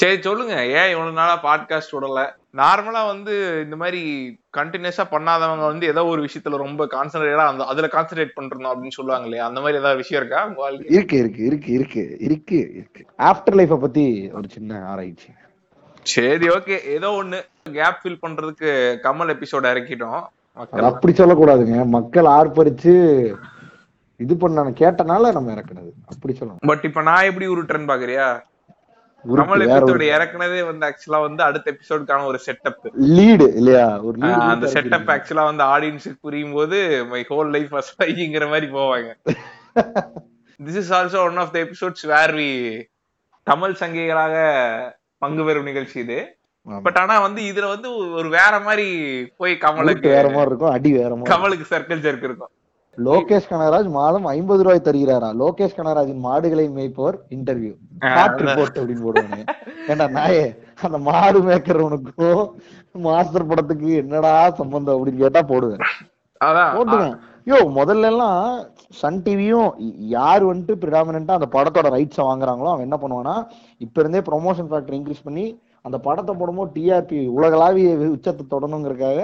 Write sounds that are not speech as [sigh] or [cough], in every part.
சரி சொல்லுங்க. ஏன் இவ்வளவு நாளா பாட்காஸ்ட் விடல? நார்மலா வந்து இந்த மாதிரி கண்டினியூஸா பண்ணாதவங்க வந்து ஏதோ ஒரு விஷயத்துல ரொம்ப கான்சென்ட்ரேட்டா அந்த அதுல கான்சென்ட்ரேட் பண்றோம் அப்படின்னு சொல்லுவாங்க இல்லையா? அந்த மாதிரி ஏதாவது விஷயம் இருக்கா? இருக்கு இருக்கு இருக்கு இருக்கு இருக்கு இருக்கு. ஆஃப்டர் லைஃப பத்தி ஒரு சின்ன ஆராய்ச்சி. சரி ஓகே ஏதோ ஒண்ணு. கேப் ஃபில் பண்றதுக்கு கமல் எபிசோட் இறக்கிட்டோம். அப்படி சொல்லக்கூடாதுங்க. மக்கள் ஆர்ப்பரிச்சு இது பண்ண கேட்டனால நம்ம இறக்குனது. அப்படி சொல்லணும். பட் இப்ப நான் எப்படி உருட்டுறேன்னு பாக்குறியா? உருட்டு, கமல் எபிசோட் இறக்குனதே வந்து ஆக்சுவலா வந்து அடுத்த எபிசோடுக்கான ஒரு செட்டப் லீடு இல்லையா? ஒரு அந்த செட்டப் ஆக்சுவலா வந்து ஆடியன்ஸுக்கு புரியும் போது மை ஹோல் லைஃப் ஃபர்ஸ்ட் மாதிரி போவாங்க. This is also one of the episodes where we Kamal சங்கிகளாக பங்கு பெறும் நிகழ்ச்சி இது. பட் ஆனா வந்து இதுல வந்து ஒரு வேற மாதிரி போய் கமலுக்கு வேற மாதிரி இருக்கும் அடி வேற மாதிரி கமலுக்கு சர்க்கிள் ஜர்க் இருக்கும். லோகேஷ் கனகராஜ் மாதம் ஐம்பது ரூபாய் தருகிறாரா? லோகேஷ் கனகராஜின் மாடுகளை மேய்ப்பவர் இன்டர்வியூ ஹாட் ரிப்போர்ட் அப்படின்னு போடுவானு. ஏண்டா நாயே அந்த மாடு மேய்க்கிறவனுக்கும் மாஸ்டர் படத்துக்கு என்னடா சம்பந்தம் அப்படின்னு கேட்டா போடுவேன். போட்டுவேன் யோ முதல்ல எல்லாம் சன் டிவியும் யார் வந்துட்டு பிரிடாமினா அந்த படத்தோட ரைட்ஸை வாங்குறாங்களோ அவன் என்ன பண்ணுவானா இப்ப இருந்தே ப்ரொமோஷன் ஃபேக்டர் இன்க்ரீஸ் பண்ணி அந்த படத்தை போடும்போது டிஆர்பி உலகளாவிய உச்சத்தை தொடணுங்கிறதுக்காக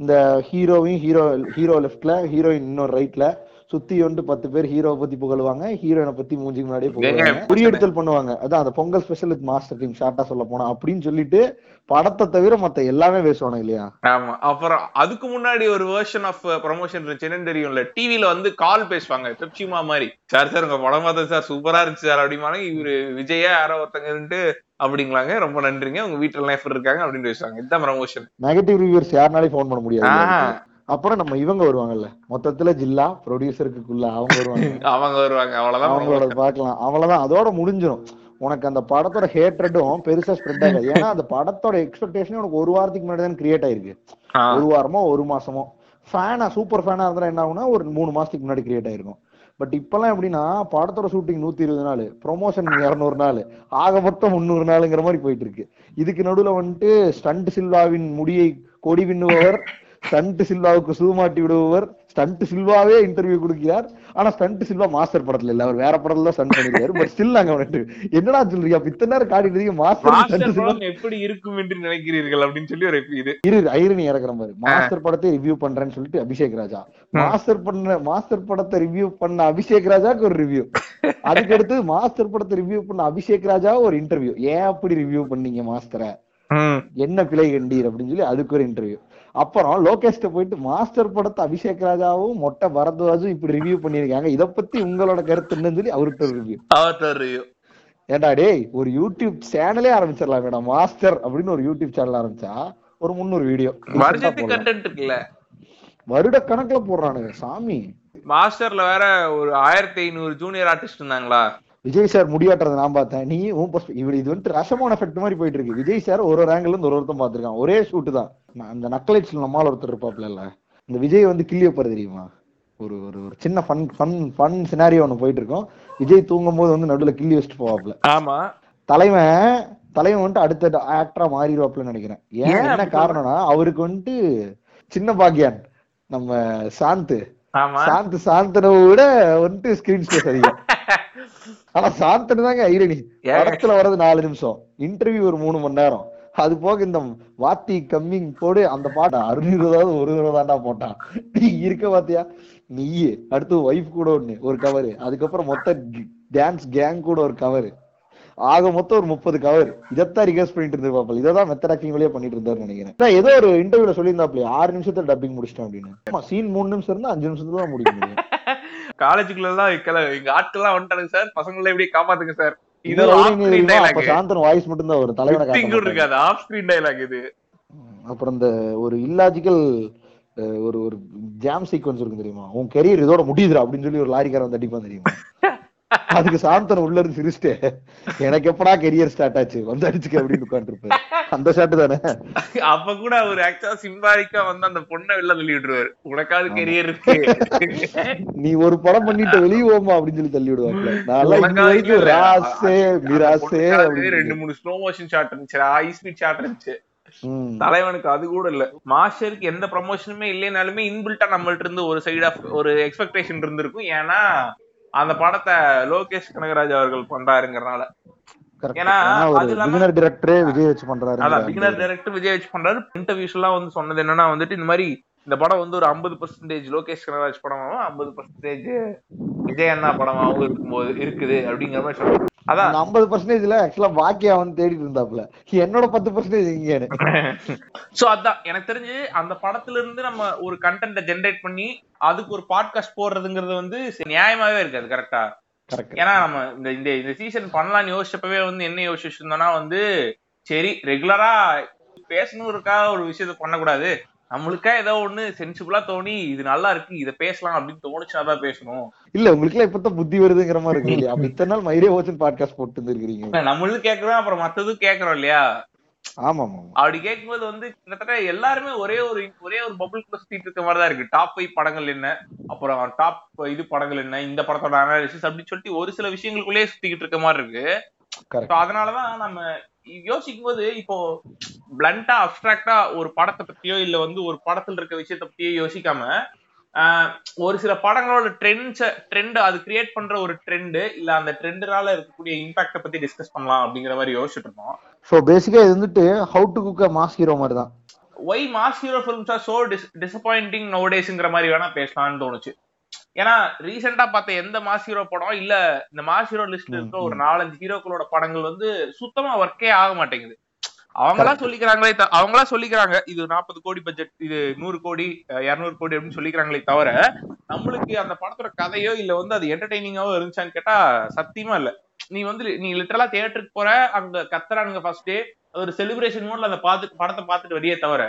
இந்த ஹீரோவையும் ஹீரோ ஹீரோ லெஃப்ட்ல ஹீரோயின் இன்னொரு ரைட்ல சுத்தி வந்து பத்து பேர் ஹீரோவை பத்தி புகழுவாங்க ஹீரோயினை பத்தி மூஞ்சிக்கு முன்னாடியே புகழுவாங்க. குறியெடுத்தல் பண்ணுவாங்க. அதான் அந்த Pongal special with master team ஷார்ட்டா சொல்ல போனா. அப்படின்னு சொல்லிட்டு படத்தை தவிர மத்த எல்லாமே பேசுவானு இல்லையா? ஆமா. அப்புறம் அதுக்கு முன்னாடி ஒரு வெர்ஷன் ஆஃப் ப்ரமோஷன் இருந்துச்சு. தெரியும்ல? டிவில வந்து கால் பேசுவாங்க. பெப்சிமா மாதிரி. சார் சார் உங்க படம் பார்த்தது சார் சூப்பரா இருந்துச்சு சார் அப்படிமாங்க இவரு விஜயா யாரோ ஒருத்தங்க இருந்து அப்படிங்களாங்க. ரொம்ப நன்றிங்க. உங்க வீட்டுல எப்படி இருக்காங்க அப்படின்னு பேசுவாங்க இதுதான் ப்ரமோஷன் நெகட்டிவ் ரிவ்யூவர்ஸ் யாருனாலையும் ஃபோன் பண்ண முடியாது. அப்புறம் நம்ம இவங்க வருவாங்கல்ல. மொத்தத்துல ஜில்லா ப்ரொடியூசருக்குள்ள அவங்க வருவாங்க. [laughs] அவங்க வருவாங்க. அவ்வளவுதான் அவங்களோட. பார்க்கலாம் அவ்வளவுதான். அதோட முடிஞ்சிரும். உனக்கு அந்த படத்தோட ஹேட்ரடும் பெருசா ஸ்ப்ரெட் ஆகாது. ஏன்னா அந்த படத்தோட எக்ஸ்பெக்டேஷன் உனக்கு ஒரு வாரத்துக்கு முன்னாடி தான் கிரியேட் ஆயிருக்கு. ஒரு வாரமோ ஒரு மாசமோ. ஃபேனா சூப்பர் ஃபேனா இருந்தா என்ன ஆகும்னா ஒரு மூணு மாசத்துக்கு முன்னாடி கிரியேட் ஆயிருக்கும். பட் இப்பெல்லாம் எப்படின்னா படத்தோட ஷூட்டிங் நூத்தி இருபது நாள் ப்ரொமோஷன் இரநூறு நாள் ஆக மொத்தம் முந்நூறு நாளுங்கிற மாதிரி போயிட்டு இருக்கு இதுக்கு நடுவுல வந்துட்டு ஸ்டண்ட் சில்வாவின் முடியை கொடி விண்ணுபவர் ஸ்டண்ட் சில்வாவுக்கு சூமாட்டி விடுபவர் ஸ்டண்ட் சில்வாவே இன்டர்வியூ கொடுக்கிறார். ஆனா ஸ்டண்ட் சில்வா மாஸ்டர் படத்துல இல்ல. அவர் வேற படத்துல தான் ஸ்டண்ட் பண்ணிருக்காரு. பட் ஸ்டில் அங்க வந்துட்டு என்னடா சொல்றீங்க? அப்ப இத்தனை நேரம் காட்டிட்டு மாஸ்டர் எப்படி இருக்கும் என்று நினைக்கிறீர்கள் அப்படின்னு சொல்லி ஒரு இது. இரு ஐரணி இறக்குற மாதிரி. மாஸ்டர் படத்தை ரிவ்யூ பண்றேன்னு சொல்லிட்டு அபிஷேக் ராஜா. மாஸ்டர் பண்ண மாஸ்டர் படத்தை ரிவ்யூ பண்ண அபிஷேக் ராஜாக்கு ஒரு ரிவ்யூ அதுக்கு அடுத்து மாஸ்டர் படத்தை ரிவ்யூ பண்ண அபிஷேக் ராஜா ஒரு இன்டர்வியூ ஏன் அப்படி ரிவ்யூ பண்ணீங்க மாஸ்டரை. என்ன பிழை கண்டீர் அப்படின்னு சொல்லி அதுக்கு ஒரு இன்டர்வியூ அப்புறம் லோகேஷ்ட போயிட்டு மாஸ்டர் படத்தை அபிஷேக் ராஜாவும் மொட்டை பரத்வாஜும் இப்படி ரிவ்யூ பண்ணிருக்காங்க இத பத்தி உங்களோட கருத்து என்னன்னு சொல்லி அவர்கிட்ட ரிவ்யூ. ஏன்டா டேய் ஒரு யூடியூப் சேனலே ஆரம்பிச்சிடலாம் மேடம் மாஸ்டர் அப்படின்னு ஒரு யூடியூப் சேனல் ஆரம்பிச்சா ஒரு முந்நூறு வீடியோ வருட கணக்குல போடுறானுங்க சாமி. மாஸ்டர்ல வேற ஒரு ஆயிரத்தி ஐநூறு ஜூனியர் ஆர்டிஸ்ட் இருந்தாங்களா? விஜய் சார் முடியாட்டுறத நான் பார்த்தேன். நீ உன் இது வந்துட்டு ரசமான எஃபெக்ட் மாதிரி போயிட்டு இருக்கு விஜய் சார் ஒரு ஒரு ஆங்கிள் இருந்து ஒரு ஒருத்தன் பாத்துருக்கான் ஒரே ஷூட் தான். அந்த நக்கலைட்ஸ்ல நம்மால ஒருத்தர் இருப்பாப்ல இல்ல இந்த விஜய் வந்து கிள்ளி வைப்பாரு தெரியுமா? ஒரு ஒரு ஒரு சின்ன ஃபன் ஃபன் ஃபன் சினாரியோ ஒன்று போயிட்டு இருக்கோம் விஜய் தூங்கும் போது வந்து நடுவுல கிள்ளி வச்சுட்டு போவாப்ல. ஆமா. தலைவன் தலைவன் வந்துட்டு அடுத்த ஆக்டரா மாறிடுவாப்லன்னு நினைக்கிறேன். ஏன்? என்ன காரணம்னா அவருக்கு வந்துட்டு சின்ன பாக்கியான் நம்ம சாந்து. சாந்த் சாந்தனை விட வந்துட்டு ஸ்கிரீன் ஸ்பேஸ் அதிகம். ஆனா சாந்தனு தாங்க ஐரணி? படத்துல வர்றது நாலு நிமிஷம். இன்டர்வியூ ஒரு மூணு மணி நேரம். அது போக இந்த வாத்தி கம்மிங் போடு அந்த பாட்டு அறுநூறுதாவது ஒரு தாண்டா போட்டான். நீ இருக்க பாத்தியா? நீ அடுத்து ஒய்ஃப் கூட ஒண்ணு ஒரு கவர் அதுக்கப்புறம் மொத்த டான்ஸ் கேங் கூட ஒரு கவர் ஆக மொத்தம் ஒரு முப்பது கவர் இதைத்தான் ரிகர்ஸ் பண்ணிட்டு இருந்திருப்பாப்ல இதான் மெத்தட் ஆக்டிங் வழியா பண்ணிட்டு இருந்தாருன்னு நினைக்கிறேன். ஏதோ ஒரு இன்டர்வியூல சொல்லியிருந்தாப்ல ஆறு நிமிஷத்துல டப்பிங் முடிச்சிட்டேன் அப்படின்னு. சீன் மூணு நிமிஷம் இருந்தா அஞ்சு நிமிஷத்துல தான் முடிக்க முடியும் [laughs] காலேஜுக்குள்ள எல்லாம் வைக்கல. எங்க ஆட்கள் எல்லாம் வந்துட்டானுங்க சார். பசங்களை எப்படி காப்பாத்துங்க சார். இது சாந்தன் வாய்ஸ் மட்டும் தான் வரும். தலைவனை. இருக்காது. ஆஃப் ஸ்கிரீன் டைலாக் இது. அப்புறம் இந்த ஒரு இல்லாஜிக்கல் ஒரு ஒரு ஜாம் சீக்வன்ஸ் இருக்கும் தெரியுமா? உன் கெரியர் இதோட முடியுதுடா அப்படின்னு சொல்லி ஒரு லாரிக்காரன் தட்டிப்பான் தெரியுமா? [laughs] அதுக்கு சாந்தன் உள்ள இருந்து சிரிச்சிட்டு எனக்கு எப்படா கெரியர் ஸ்டார்ட் ஆச்சு? வந்து அடிச்சுக்க அப்படின்னு உட்காந்துருப்பாரு அந்த ஷாட் தானே? அப்ப கூட அவர் ஆக்சுவலா சிம்பாலிக்கா வந்து அந்த பொண்ணை வெளில தள்ளி விட்டுருவாரு உனக்காவது கெரியர் இருக்கு. நீ ஒரு படம் பண்ணிட்டு வெளியே அப்படின்னு சொல்லி தள்ளி விடுவாப்ல நான். ராசே மிராசே ரெண்டு மூணு ஸ்லோ மோஷன் ஷாட் இருந்துச்சு ஹை ஸ்பீட் ஷாட் இருந்துச்சு. தலைவனுக்கு அது கூட இல்ல. மாஸ்டருக்கு எந்த ப்ரமோஷனுமே இல்லைனாலுமே இன்பில்ட்டா நம்மள்ட்ட இருந்து ஒரு சைடு ஆஃப் ஒரு எக்ஸ்பெக்டேஷன் இருந்திருக்கும். ஏன்னா அந்த படத்தை லோகேஷ் கனகராஜ் அவர்கள் பண்றாருங்கிறனால. ஏன்னா, பிகினர் டிரெக்டரே விஜய் வச்சு பண்றாரு அதான் பிகினர் டைரக்டர் விஜய் வச்சு பண்றாரு. இன்டர்வியூஸ் எல்லாம் வந்து சொன்னது என்னன்னா வந்துட்டு இந்த மாதிரி இந்த படம் வந்து ஒரு ஐம்பது பர்சன்டேஜ் லோகேஷ் கனராஜ் படமாவும் ஐம்பது பர்சன்டேஜ் விஜய் அண்ணா படமாவும் இருக்கும்போது இருக்குது அப்படிங்கிற மாதிரி சொல்றாங்க. அதான். ஐம்பது பர்சன்டேஜ்ல ஆக்சுவலா பாக்கியா வந்து தேடிட்டு இருந்தாப்ல என்னோட பத்து பர்சன்டேஜ் இங்கேன்னு சோ அதான். எனக்கு தெரிஞ்சு அந்த படத்துல இருந்து நம்ம ஒரு கண்டென்ட்டை ஜெனரேட் பண்ணி அதுக்கு ஒரு பாட்காஸ்ட் போடுறதுங்கிறது வந்து நியாயமாவே இருக்காது கரெக்டா ஏன்னா நம்ம இந்த இந்த இந்த சீசன் பண்ணலாம்னு யோசிச்சப்பவே வந்து என்ன யோசிச்சுட்டு இருந்தோம்னா வந்து சரி ரெகுலரா பேசணுங்கிறதுக்காக ஒரு விஷயத்த பண்ணக்கூடாது. நம்மளுக்கா ஏதோ ஒண்ணு சென்சிபிளா தோணி இது நல்லா இருக்கு இத பேசலாம் அப்படின்னு தோணுச்சுனா தான் பேசணும். இல்ல உங்களுக்கு எல்லாம் இப்பதான் புத்தி வருதுங்கிற மாதிரி இருக்கு இல்லையா? இத்தனை நாள் மைரே ஓச்சன் பாட்காஸ்ட் போட்டு இருந்திருக்கீங்க நம்மளும் கேக்குறோம் அப்புறம் மத்ததும் கேக்குறோம் இல்லையா? ஆமா. அப்படி கேட்கும்போது வந்து கிட்டத்தட்ட எல்லாருமே ஒரே ஒரு ஒரே ஒரு பபுள் சுத்திட்டு இருக்க மாதிரி தான் இருக்கு. டாப் ஃபைவ் படங்கள் என்ன? அப்புறம் டாப் இது படங்கள் என்ன? இந்த படத்தோட அனாலிசிஸ் அப்படின்னு சொல்லிட்டு ஒரு சில விஷயங்களுக்குள்ளேயே சுத்திக்கிட்டு இருக்க மாதிரி இருக்கு. அதனாலதான் நம்ம யோசிக்கும் போது இப்போ பிளண்டா அப்டிராக்டா ஒரு படத்தை பத்தியோ இல்ல வந்து ஒரு படத்துல இருக்க விஷயத்த பத்தியோ யோசிக்காம ஒரு சில படங்களோட ட்ரெண்ட்ஸ் ட்ரெண்ட் அது கிரியேட் பண்ற ஒரு ட்ரெண்ட் இல்ல அந்த ட்ரெண்டுனால இருக்கக்கூடிய இம்பாக்ட பத்தி டிஸ்கஸ் பண்ணலாம் அப்படிங்கிற மாதிரி யோசிச்சுட்டு இருந்தோம். சோ பேசிக்கா இது வந்துட்டு how to cook mass hero மாதிரி தான் why mass hero films are so disappointing நோடேஸ்ங்கிற மாதிரி வேணா பேசலாம்னு தோணுச்சு. ஏன்னா ரீசெண்டா பார்த்த எந்த மாஸ் ஹீரோ படம் இல்ல. இந்த மாஸ் ஹீரோ லிஸ்ட்ல இருக்கிற ஒரு நாலஞ்சு ஹீரோக்களோட படங்கள் வந்து சுத்தமா ஒர்க்கே ஆக மாட்டேங்குது. அவங்களா சொல்லிக்கிறாங்களே அவங்களா சொல்லிக்கிறாங்க இது நாற்பது கோடி பட்ஜெட் இது நூறு கோடி இருநூறு கோடி அப்படின்னு சொல்லிக்கிறாங்களே தவிர நம்மளுக்கு அந்த படத்தோட கதையோ இல்ல வந்து அது என்டர்டைனிங்காவோ இருந்துச்சான்னு கேட்டா சத்தியமா இல்ல. நீ வந்து நீ லிட்டரலா தியேட்டருக்கு போற அங்க கத்துறானுங்க ஃபர்ஸ்ட் டே ஒரு செலிப்ரேஷன் மூட்ல அந்த பாத்து படத்தை பார்த்துட்டு வெளியே தவிர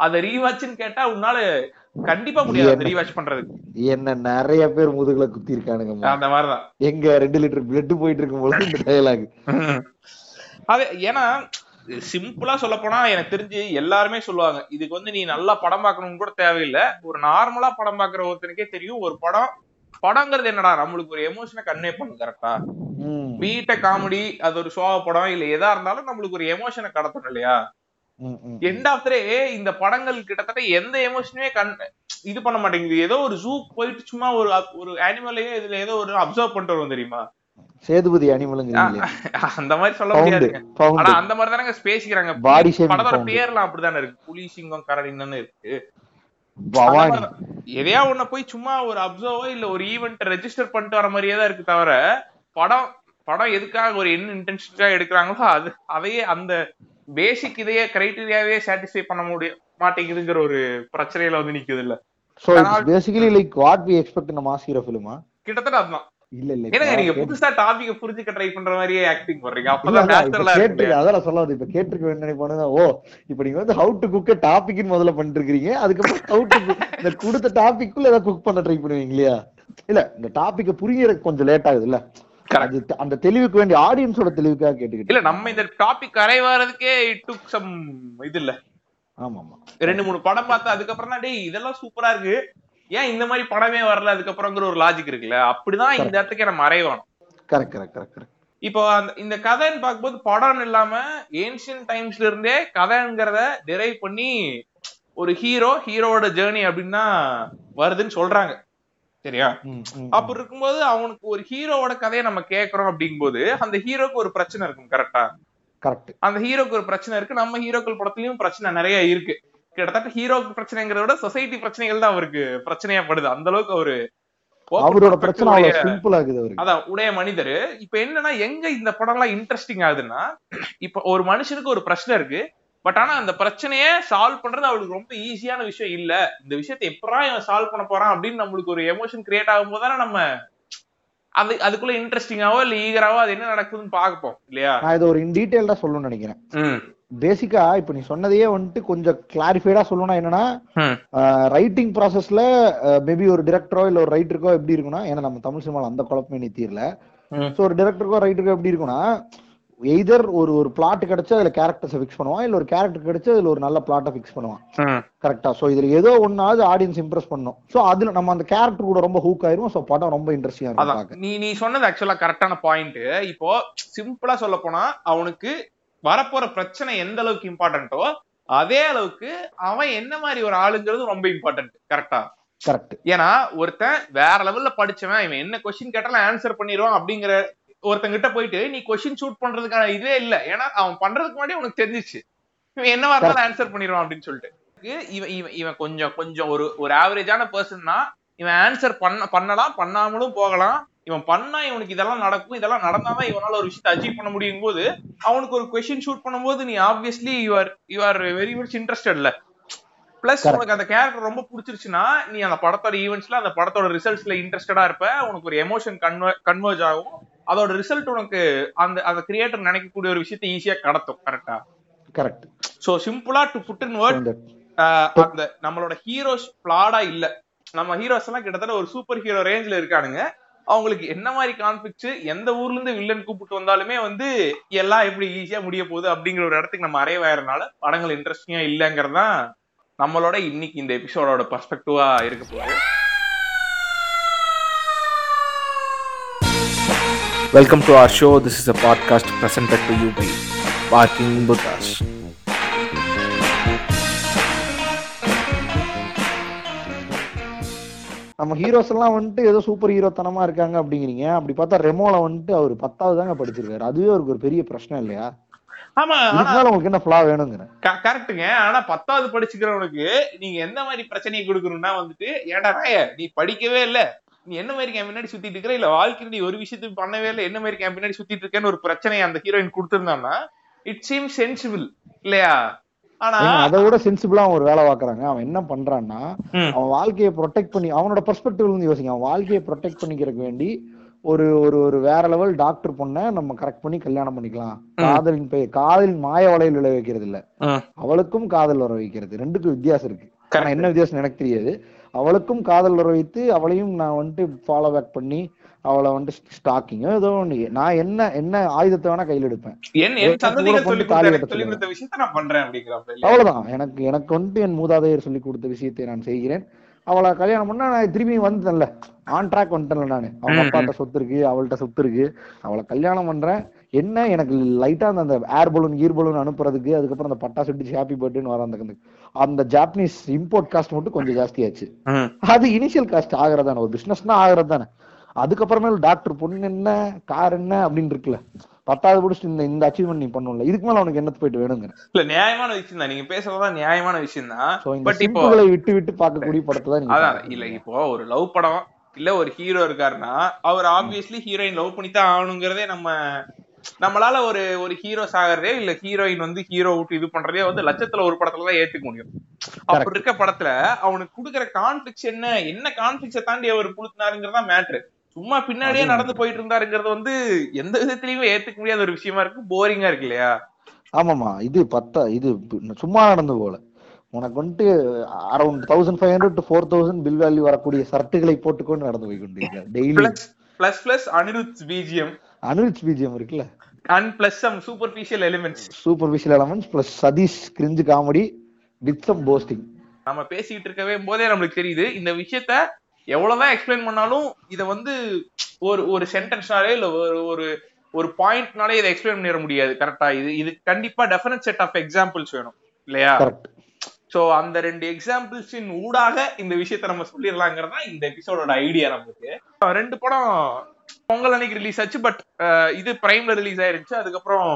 அதை ரீவாட்ச்னு கேட்டா உன்னால கண்டிப்பா முடியாது என்ன? ரீவாட்ச் பண்றதுக்கு. என்ன நிறைய பேர் முதுகுல குத்தி இருக்கானுங்க அந்த மாதிரிதான். எங்க ரெண்டு லிட்டர் பிளட் போயிட்டு இருக்கும் போது இந்த டயலாக் அது ஏன்னா சிம்பிளா சொல்ல போனா எனக்கு தெரிஞ்சு எல்லாருமே சொல்லுவாங்க இதுக்கு வந்து நீ நல்லா படம் பார்க்கணும்னு கூட தேவையில்லை. ஒரு நார்மலா படம் பார்க்குற ஒருத்தனுக்கே தெரியும் ஒரு படம் படங்கிறது என்னடா நம்மளுக்கு ஒரு எமோஷனை கன்வே பண்ணும் கரெக்டா வீட்ட காமெடி அது ஒரு சோக படம் இல்ல எதா இருந்தாலும் நம்மளுக்கு ஒரு எமோஷனை கடத்தணும் இல்லையா? எண்ட் ஆஃப் டே இந்த படங்கள் கிட்டத்தட்ட எந்த எமோஷனுமே கண் இது பண்ண மாட்டேங்குது. ஏதோ ஒரு ஜூ போயிட்டு சும்மா ஒரு ஒரு அனிமலையே இதுல ஏதோ ஒரு அப்சர்வ் பண்ணிட்டு வரும் தெரியுமா? சேதுபதி அனிமலுங்கிறீங்களே அந்த மாதிரி சொல்ல முடியாதுங்க. ஆனா அந்த மாதிரி தானங்க பேசிக்கிறாங்க. பாடி படத்தோட பேர்லாம் அப்படிதானே இருக்கு. புலி சிங்கம் கரடின்னு இருக்கு? எதையா ஒண்ண போய் சும்மா ஒரு அப்சர்வோ இல்ல ஒரு ஈவெண்ட் ரெஜிஸ்டர் பண்ணிட்டு வர மாதிரியே தான் இருக்கு தவிர படம் படம் எதுக்காக ஒரு என்ன இன்டென்சிட்டா எடுக்கிறாங்களோ அது அதையே அந்த பேசிக் இதையே கிரைட்டீரியாவே சாட்டிஸ்ஃபை பண்ண முடிய மாட்டேங்குதுங்கிற ஒரு பிரச்சனையில வந்து நிக்குது இல்ல so basically like what we expect mass hero ஃபிலிமா கிட்டத்தட்ட அதுதான். இல்ல இல்ல ஏன்னா நீங்க புதுசா டாபிக்க புரிஞ்சுக்க ட்ரை பண்ற மாதிரியே ஆக்டிங் பண்றீங்க. அப்பதான் நேச்சுரலா இருக்கு அதான் சொல்ல வந்தேன். இப்ப கேட்டிருக்க நினைப்பானுங்க, ஓ இப்ப நீங்க வந்து ஹவு டு குக் டாபிக்னு முதல்ல பண்ணிட்டு இருக்கீங்க அதுக்கப்புறம் ஹவு டு [laughs] இந்த கொடுத்த டாபிக்குள்ள ஏதாவது குக் பண்ண ட்ரை பண்ணுவீங்க இல்லையா? இல்ல இந்த டாபிக்க புரியறதுக்கு கொஞ்சம் லேட் ஆகுது இல்ல அந்த தெளிவுக்கு வேண்டிய ஆடியன்ஸோட தெளிவுக்காக கேட்டுக்கிட்டு இல்ல நம்ம இந்த டாபிக் கரை வர்றதுக்கே இட் டுக் சம் இது இல்ல ஆமா ஆமா ரெண்டு மூணு படம் பார்த்து அதுக்கப்புறம் தான் டேய் இதெல்லாம் சூப்பரா இருக்கு. ஏன் இந்த மாதிரி படமே வரல? அதுக்கப்புறங்கிற ஒரு லாஜிக் இருக்குல்ல. அப்படிதான் இந்த இடத்துக்கு நம்ம அரைவானோம். கரெக்ட் கரெக்ட் கரெக்ட் கரெக்ட் இப்போ அந்த இந்த கதைன்னு பார்க்கும்போது படம் இல்லாம ஏன்ஷியன் டைம்ஸ்ல இருந்தே கதைங்கிறத டிரைவ் பண்ணி ஒரு ஹீரோ ஹீரோவோட ஜேர்னி அப்படின்னா வருதுன்னு சொல்றாங்க. சரியா? அப்படி இருக்கும்போது அவனுக்கு ஒரு ஹீரோவோட கதையை நம்ம கேட்கறோம் அப்படிங்கும்போது அந்த ஹீரோக்கு ஒரு பிரச்சனை இருக்கும் கரெக்டா கரெக்ட் அந்த ஹீரோக்கு ஒரு பிரச்சனை இருக்கு. நம்ம ஹீரோக்கள் படத்துலயும் பிரச்சனை நிறைய இருக்கு. கிட்டத்தட்ட ஹீரோக்கு பிரச்சனைங்கிறத விட சொசைட்டி பிரச்சனைகள் தான் அவருக்கு பிரச்சனையா படுது. அந்த அளவுக்கு அவரு அவரோட பிரச்சனை சிம்பிள் ஆகுது அதான் உடைய மனிதர். இப்ப என்னன்னா எங்க இந்த படம் எல்லாம் இன்ட்ரெஸ்டிங் ஆகுதுன்னா இப்ப ஒரு மனுஷனுக்கு ஒரு பிரச்சனை இருக்கு. பட் ஆனா அந்த பிரச்சனைய சால்வ் பண்றது அவளுக்கு ரொம்ப ஈஸியான விஷயம் இல்ல. இந்த விஷயத்தை எப்படா இவன் சால்வ் பண்ண போறான் அப்படின்னு நம்மளுக்கு ஒரு எமோஷன் கிரியேட் ஆகும் போது நம்ம அது அதுக்குள்ள இன்ட்ரெஸ்டிங்காவோ இல்ல ஈகராவோ அது என்ன நடக்குதுன்னு பார்ப்போம் இல்லையா? நான் இதை ஒரு இன் டீடைல்டா சொல்லணும்னு நினைக்கிறேன். பேசிக்கா இப்ப நீ சொன்னதையே வந்துட்டு கொஞ்சம் கிளாரிஃபைடா சொல்லணும்னா என்னன்னா ரைட்டிங் ப்ராசஸ்ல மேபி ஒரு டிரெக்டரோ இல்ல ஒரு ரைட்டருக்கோ எப்படி இருக்கும்னா ஏன்னா நம்ம தமிழ் சினிமால அந்த குழப்பமே நீ தீரல. ஸோ ஒரு டிரெக்டருக்கோ ரைட்டருக்கோ எப்படி இருக்கும்னா எய்தர் ஒரு ஒரு பிளாட் கிடைச்சா அதுல கேரக்டர்ஸை ஃபிக்ஸ் பண்ணுவான் இல்ல ஒரு கேரக்டர் கிடைச்சா அதுல ஒரு நல்ல பிளாட்டை ஃபிக்ஸ் பண்ணுவான். கரெக்டா சோ இதுல ஏதோ ஒன்னாவது ஆடியன்ஸ் இம்ப்ரெஸ் பண்ணும். சோ அதுல நம்ம அந்த கேரக்டர் கூட ரொம்ப ஹூக் ஆயிருவோம். சோ படம் ரொம்ப இன்ட்ரெஸ்டிங்கா இருக்கும் நீ நீ சொன்னது ஆக்சுவலா கரெக்டான பாயிண்ட் இப்போ சிம்பிளா சொல்ல போனா அவனுக்கு வரப்போற பிரச்சனை எந்த அளவுக்கு இம்பார்ட்டன்ட்டோ அதே அளவுக்கு அவன் என்ன மாதிரி ஒரு ஆளுங்கிறது ரொம்ப இம்பார்ட்டன்ட் கரெக்டா கரெக்ட் ஏன்னா ஒருத்தன் வேற லெவல்ல படிச்சவன் இவன் என்ன கொஸ்டின் கேட்டாலும் ஆன்சர் பண்ணிடுவான் அப்படிங்கிற ஒருத்தங்கிட்ட போயிட்டு நீ கொஸ்டின் ஷூட் பண்றதுக்கான இதே இல்ல. ஏன்னா அவன் பண்றதுக்கு முன்னாடி உனக்கு தெரிஞ்சிச்சு இவன் என்னவா இருந்தாலும் ஆன்சர் பண்ணிடுவான் அப்படின்னு சொல்லிட்டு. இவன் இவன் இவன் கொஞ்சம் கொஞ்சம் ஒரு ஒரு ஆவரேஜான பர்சன்னா இவன் ஆன்சர் பண்ண பண்ணலாம் பண்ணாமலும் போகலாம். இவன் பண்ணா இவனுக்கு இதெல்லாம் நடக்கும். இதெல்லாம் நடந்தாதான் இவனால ஒரு விஷயத்தை அச்சீவ் பண்ண முடியும் போது அவனுக்கு ஒரு கொஸ்டின் ஷூட் பண்ணும்போது நீ obviously you are you are very much இன்ட்ரெஸ்டட்ல plus. உனக்கு அந்த கேரக்டர் ரொம்ப பிடிச்சிருச்சுன்னா நீ அந்த படத்தோட ஈவெண்ட்ஸ்ல அந்த படத்தோட ரிசல்ட்ஸ்ல இன்ட்ரெஸ்டடா இருப்ப. உனக்கு ஒரு எமோஷன் கன்வெ கன்வெர்ஜ் ஆகும். அதோட ரிசல்ட் உனக்கு அந்த அந்த கிரியேட்டர் நினைக்கக்கூடிய ஒரு விஷயத்தை ஈஸியா கடத்தும் கரெக்டா கரெக்ட் சோ சிம்பிளா டு புட் இன் வேர்ட் அந்த நம்மளோட ஹீரோஸ் பிளாடா இல்ல. நம்ம ஹீரோஸ் எல்லாம் கிட்டத்தட்ட ஒரு சூப்பர் ஹீரோ ரேஞ்ச்ல இருக்கானுங்க. அவங்களுக்கு என்ன மாதிரி கான்ஃபிளிக்ஸ் எந்த ஊர்ல இருந்து வில்லன் கூப்பிட்டு வந்தாலுமே வந்து எல்லாம் எப்படி ஈஸியா முடிய போகுது அப்படிங்கிற ஒரு இடத்துக்கு நம்ம அரைவாயறனால படங்கள் இன்ட்ரெஸ்டிங்கா இல்லங்கிறது தான் நம்மளோட இன்னைக்கு இந்த எபிசோடோட பர்ஸ்பெக்டிவா இருக்க போகுது Welcome to our show. This is a podcast presented to you by Barking Buddhas. நம்ம ஹீரோஸ் எல்லாம் வந்துட்டு ஏதோ சூப்பர் ஹீரோ தனமா இருக்காங்க அப்படிங்கிறீங்க அப்படி பார்த்தா ரெமோல வந்துட்டு அவர் பத்தாவது தாங்க படிச்சிருக்காரு அதுவே அவருக்கு ஒரு பெரிய பிரச்சனை இல்லையா ஆமா உங்களுக்கு என்ன ஃபிளா வேணுங்கிறேன் ஆனா பத்தாவது படிச்சுக்கிறவனுக்கு நீங்க எந்த மாதிரி பிரச்சனையை கொடுக்கணும்னா வந்துட்டு ஏடா ராய நீ படிக்கவே இல்ல. நீ என்ன மாதிரி என் பின்னாடி சுத்திட்டு இருக்கிற இல்ல வாழ்க்கையில நீ ஒரு விஷயத்துக்கு பண்ணவே இல்லை. என்ன மாதிரி என் பின்னாடி சுத்திட்டு இருக்கேன்னு ஒரு பிரச்சனையை அந்த ஹீரோயின் கொடுத்திருந்தான்னா இட் சீம் சென்சிபிள் இல்லையா? அதை விட சென்சிபிளா அவன் ஒரு வேலை பாக்குறாங்க அவன் என்ன பண்றான்னா அவன் வாழ்க்கையை ப்ரொடெக்ட் பண்ணி அவனோட பெர்ஸ்பெக்டிவ்ல இருந்து யோசிங்க. அவன் வாழ்க்கையை ப்ரொடெக்ட் பண்ணிக்கிறதுக்கு வேண்டி ஒரு ஒரு ஒரு வேற லெவல் டாக்டர் பொண்ணை நம்ம கரெக்ட் பண்ணி கல்யாணம் பண்ணிக்கலாம். காதலின் பெயர் காதலின் மாய வலையில் விளை வைக்கிறது இல்ல. அவளுக்கும் காதல் வர வைக்கிறது. ரெண்டுக்கும் வித்தியாசம் இருக்கு. ஆனா. என்ன வித்தியாசம் எனக்கு தெரியாது. அவளுக்கும் காதல் வர வைத்து அவளையும் நான் வந்துட்டு ஃபாலோ பேக் பண்ணி அவளை வந்துட்டு ஸ்டாக்கிங் ஏதோ ஒண்ணு. நான் என்ன என்ன ஆயுதத்தை வேணா கையில் எடுப்பேன். அவ்வளவுதான். எனக்கு எனக்கு வந்துட்டு என் மூதாதையர் சொல்லி கொடுத்த விஷயத்தை நான் செய்கிறேன். அவளை கல்யாணம் பண்ணா நான் திரும்பி வந்துட்டேன்ல. ஆன் ட்ராக் வந்துட்டேன்ல நானு. அவங்க அப்பாட்ட சொத்து இருக்கு அவள்கிட்ட சொத்து இருக்கு அவளை கல்யாணம் பண்றேன். என்ன எனக்கு லைட்டா அந்த ஏர் பலூன் கீர் பலூன் அனுப்புறதுக்கு அதுக்கப்புறம் அந்த பட்டாசு வெடிச்சு ஹாப்பி பர்த்டேன்னு வர அந்த அந்த ஜாப்பனீஸ் இம்போர்ட் காஸ்ட் மட்டும் கொஞ்சம் ஜாஸ்தியாச்சு. அது இனிஷியல் காஸ்ட் ஆகுறதானே ஒரு பிசினஸ்னா ஆகுறது தானே அதுக்கப்புறமேல் டாக்டர் பொண்ணு என்ன கார் என்ன அப்படின்னு இருக்குல்ல. பத்தாவது முடிச்சுட்டு இந்த இந்த அச்சீவ்மெண்ட் நீ பண்ணும்ல இதுக்கு மேல உனக்கு என்னத்து போயிட்டு வேணுங்கிற. இல்ல நியாயமான விஷயம் தான். நீங்க பேசுறதுதான் நியாயமான விஷயம் தான். பட் இப்போ விட்டு விட்டு பார்க்கக்கூடிய படத்தை தான் அதான். இல்ல இப்போ ஒரு லவ் படம் இல்ல ஒரு ஹீரோ இருக்காருன்னா அவர் ஆப்வியஸ்லி ஹீரோயின் லவ் பண்ணி தான் ஆகணுங்கிறதே நம்ம நம்மளால ஒரு ஒரு ஹீரோ சாகிறதே இல்ல. ஹீரோயின் வந்து ஹீரோ விட்டு இது பண்றதே வந்து லட்சத்துல ஒரு படத்துல தான் ஏத்துக்க முடியும். அப்படி இருக்க படத்துல அவனுக்கு கொடுக்குற கான்ஃபிளிக்ஸ் என்ன என்ன கான்ஃபிளிக்ஸை தாண்டி அவர் புளுத்தினாருங்கிறதா மேட்ரு சும்மா பின்னாடியே நடந்து போயிட்டு இருந்தாருங்கிறது வந்து எந்த விதத்திலயுமே ஏத்துக்க முடியாத ஒரு விஷயமா இருக்கு. போரிங்கா இருக்கு இல்லையா? ஆமாமா இது பத்தா இது சும்மா நடந்து போல. உனக்கு வந்துட்டு around thousand five hundred to four thousand bill value வரக்கூடிய சர்ட்டுகளை போட்டுக்கொண்டு நடந்து போய் கொண்டிருக்காரு daily plus plus Anirudh BGM Anirudh BGM இருக்குல்ல? And plus some superficial elements super visual elements plus Sathish cringe comedy with some posting நம்ம பேசிட்டு இருக்கவே போதே நம்மளுக்கு தெரியுது. இந்த விஷயத்த எவ்வளவுதான் எக்ஸ்பிளைன் பண்ணாலும் இத வந்து ஒரு ஒரு சென்டென்ஸ்னாலே இல்ல ஒரு ஒரு ஒரு பாயிண்ட்னாலே இதை எக்ஸ்பிளைன் பண்ணிட முடியாது. கரெக்டா இது இது கண்டிப்பா டெஃபினட் செட் ஆஃப் எக்ஸாம்பிள்ஸ் வேணும். இல்லையா? ஸோ அந்த ரெண்டு எக்ஸாம்பிள்ஸின் ஊடாக இந்த விஷயத்த நம்ம சொல்லிடலாங்கிறது தான் இந்த எபிசோடோட ஐடியா நமக்கு. ரெண்டு படம் பொங்கல் அன்னைக்கு ரிலீஸ் ஆச்சு பட் இது பிரைம்ல ரிலீஸ் ஆயிருச்சு. அதுக்கப்புறம்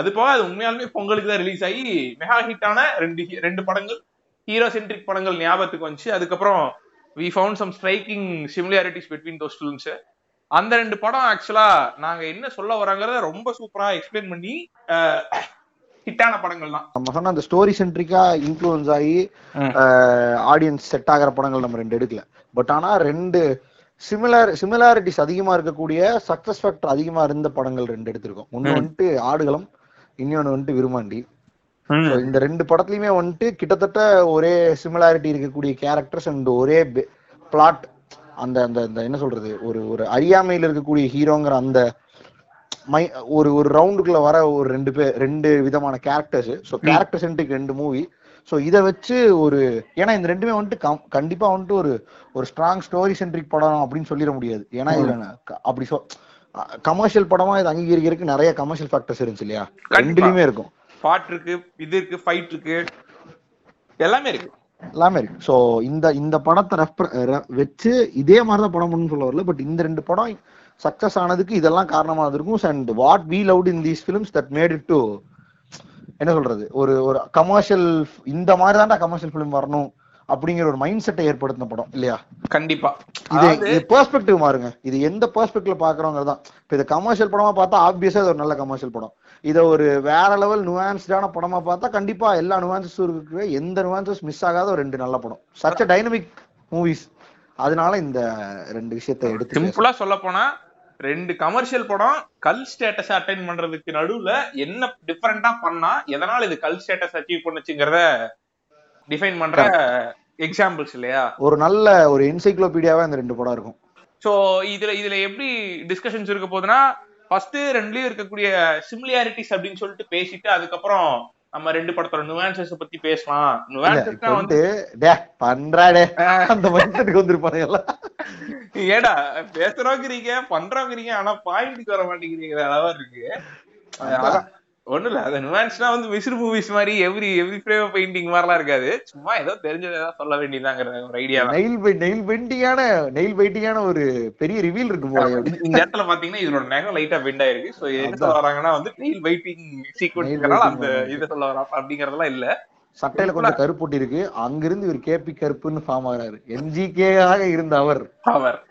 அது போக அது உண்மையாலுமே பொங்கலுக்கு தான் ரிலீஸ் ஆகி மெகா ஹிட்டான ரெண்டு ரெண்டு படங்கள் ஹீரோ சென்ட்ரிக் படங்கள் ஞாபகத்துக்கு வந்துச்சு. அதுக்கப்புறம் we found some striking similarities between those films அந்த ரெண்டு படம் ஆக்சுவலா நாங்க என்ன சொல்ல வரோங்கிறத ரொம்ப சூப்பரா எக்ஸ்பிளைன் பண்ணி ஹிட்டான படங்கள் தான் நம்ம சொன்ன அந்த ஸ்டோரி சென்ட்ரிக்கா இன்ஃப்ளூயன்ஸ் ஆகி. ஆடியன்ஸ் செட் ஆகிற படங்கள் நம்ம ரெண்டு எடுக்கல. பட் ஆனா ரெண்டு சிமிலார் சிமிலாரிட்டிஸ் அதிகமா இருக்கக்கூடிய சக்சஸ் ஃபேக்டர் அதிகமா இருந்த படங்கள் ரெண்டு எடுத்திருக்கோம். ஒன்னு. வந்துட்டு ஆடுகளம் இன்னொன்னு வந்துட்டு விருமாண்டி இந்த ரெண்டு படத்துலயுமே வந்துட்டு கிட்டத்தட்ட ஒரே சிமிலாரிட்டி இருக்கக்கூடிய கேரக்டர்ஸ் அண்ட் ஒரே பிளாட் அந்த அந்த அந்த என்ன சொல்றது? ஒரு ஒரு அறியாமையில இருக்கக்கூடிய ஹீரோங்கிற அந்த மை ஒரு ஒரு ரவுண்டுக்குள்ள வர ஒரு ரெண்டு பேர் ரெண்டு விதமான கேரக்டர்ஸ் ஸோ கேரக்டர் சென்ட்ரிக் ரெண்டு மூவி ஸோ இதை வச்சு ஒரு ஏன்னா இந்த ரெண்டுமே வந்துட்டு கண்டிப்பா வந்துட்டு ஒரு ஒரு ஸ்ட்ராங் ஸ்டோரி சென்ட்ரிக் படம் அப்படின்னு சொல்லிட முடியாது. ஏன்னா இதுல அப்படி சொ கமர்ஷியல் படமா இது அங்கீகரிக்கிறதுக்கு நிறைய கமர்ஷியல் ஃபேக்டர்ஸ் இருந்துச்சு இல்லையா. ரெண்டுலயுமே இருக்கும். பாட் இருக்கு இது இருக்கு ஃபைட் இருக்கு. எல்லாமே இருக்கு. எல்லாமே இருக்கு. ஸோ இந்த இந்த படத்தை ரெஃபர் வச்சு இதே மாதிரி தான் படம் பண்ணணும்னு சொல்ல வரல. பட் இந்த ரெண்டு படம் சக்சஸ் ஆனதுக்கு இதெல்லாம் காரணமா இருந்திருக்கும். And what we loved in these films that made it to என்ன சொல்றது? ஒரு ஒரு கமர்ஷியல் இந்த மாதிரி தான்டா கமர்ஷியல் ஃபிலிம் வரணும் அப்படிங்கிற ஒரு மைண்ட் செட்டை ஏற்படுத்தின படம் இல்லையா? கண்டிப்பா. இது இது பெர்ஸ்பெக்டிவ் மாறுங்க. இது எந்த பெர்ஸ்பெக்டிவ்ல பாக்குறோங்கிறது தான். இப்ப இது கமர்ஷியல் படமா பார்த்தா ஆப்வியஸா இது ஒரு நல்ல கமர்ஷியல் படம். இத ஒரு வேற லெவல் நுவான்ஸ்டான படமா பார்த்தா கண்டிப்பா எல்லா நுவான்சஸும் இருக்கு எந்த நுவான்சஸ் மிஸ் ஆகாத ஒரு ரெண்டு நல்ல படம். சச்ச டைனமிக் மூவிஸ் அதனால இந்த ரெண்டு விஷயத்தை எடுத்து. சிம்பிளா சொல்ல போனா ரெண்டு கமர்ஷியல் படம் கல் ஸ்டேட்டஸ் அட்டைன் பண்றதுக்கு நடுவுல என்ன டிஃபரெண்டா பண்ணா எதனால இது கல் ஸ்டேட்டஸ் அச்சீவ் பண்ணுச்சுங்கிறத டிஃபைன் பண்ற எக்ஸாம்பிள்ஸ் இல்லையா? ஒரு நல்ல ஒரு என்சைக்ளோபீடியாவா இந்த ரெண்டு படம் இருக்கும். சோ இதுல இதுல எப்படி டிஸ்கஷன்ஸ் இருக்க போகுதுன்னா ஃபர்ஸ்ட் ரெண்டுலயும் இருக்கக்கூடிய சிமிலியாரிட்டிஸ் அப்படின்னு சொல்லிட்டு பேசிட்டு அதுக்கப்புறம் நம்ம ரெண்டு படத்தோட நுவான்சஸ் பத்தி பேசலாம். இல்ல, இப்ப நுவான்சஸ் வந்து டே பண்றாடே. அந்த மைண்ட் செட்டுக்கு வந்திருப்பாங்க எல்லாம். ஏடா பேசுறோங்கிறீங்க பண்றோங்கிறீங்க ஆனா பாயிண்ட்க்கு வர மாட்டேங்கிறீங்க அளவா இருக்கு. ஒண்ணும் இல்ல அந்த நுவான்ஸ்னா வந்து மிஸ்ரு மூவிஸ் மாதிரி எவ்ரி எவ்ரி ஃப்ரேம் பெயிண்டிங் மாதிரிலாம் இருக்காது. சும்மா ஏதோ தெரிஞ்சதை ஏதாவது சொல்ல வேண்டியதாங்கிற ஒரு ஐடியா நெயில் நெயில் பெயிண்டிங்கான நெயில் பெயிண்டிங்கான ஒரு பெரிய ரிவீல் இருக்கு போல. இந்த- இடத்துல பாத்தீங்கன்னா இதோட நகம் லைட்டா பெண்ட் ஆயிருக்கு. சோ என்ன வராங்கன்னா வந்து நெயில் வெயிட்டிங் சீக்வன்ஸ்னால அந்த இதை சொல்ல வரா அப்படிங்கறதெல்லாம் இல்ல. சட்டையில கொஞ்சம் கருப்பொட்டி இருக்கு. அங்கிருந்து இவர் கேபி கருப்புன்னு ஃபார்ம் ஆகுறாரு. எம்ஜிகே ஆக இருந்த அவர். அவர்.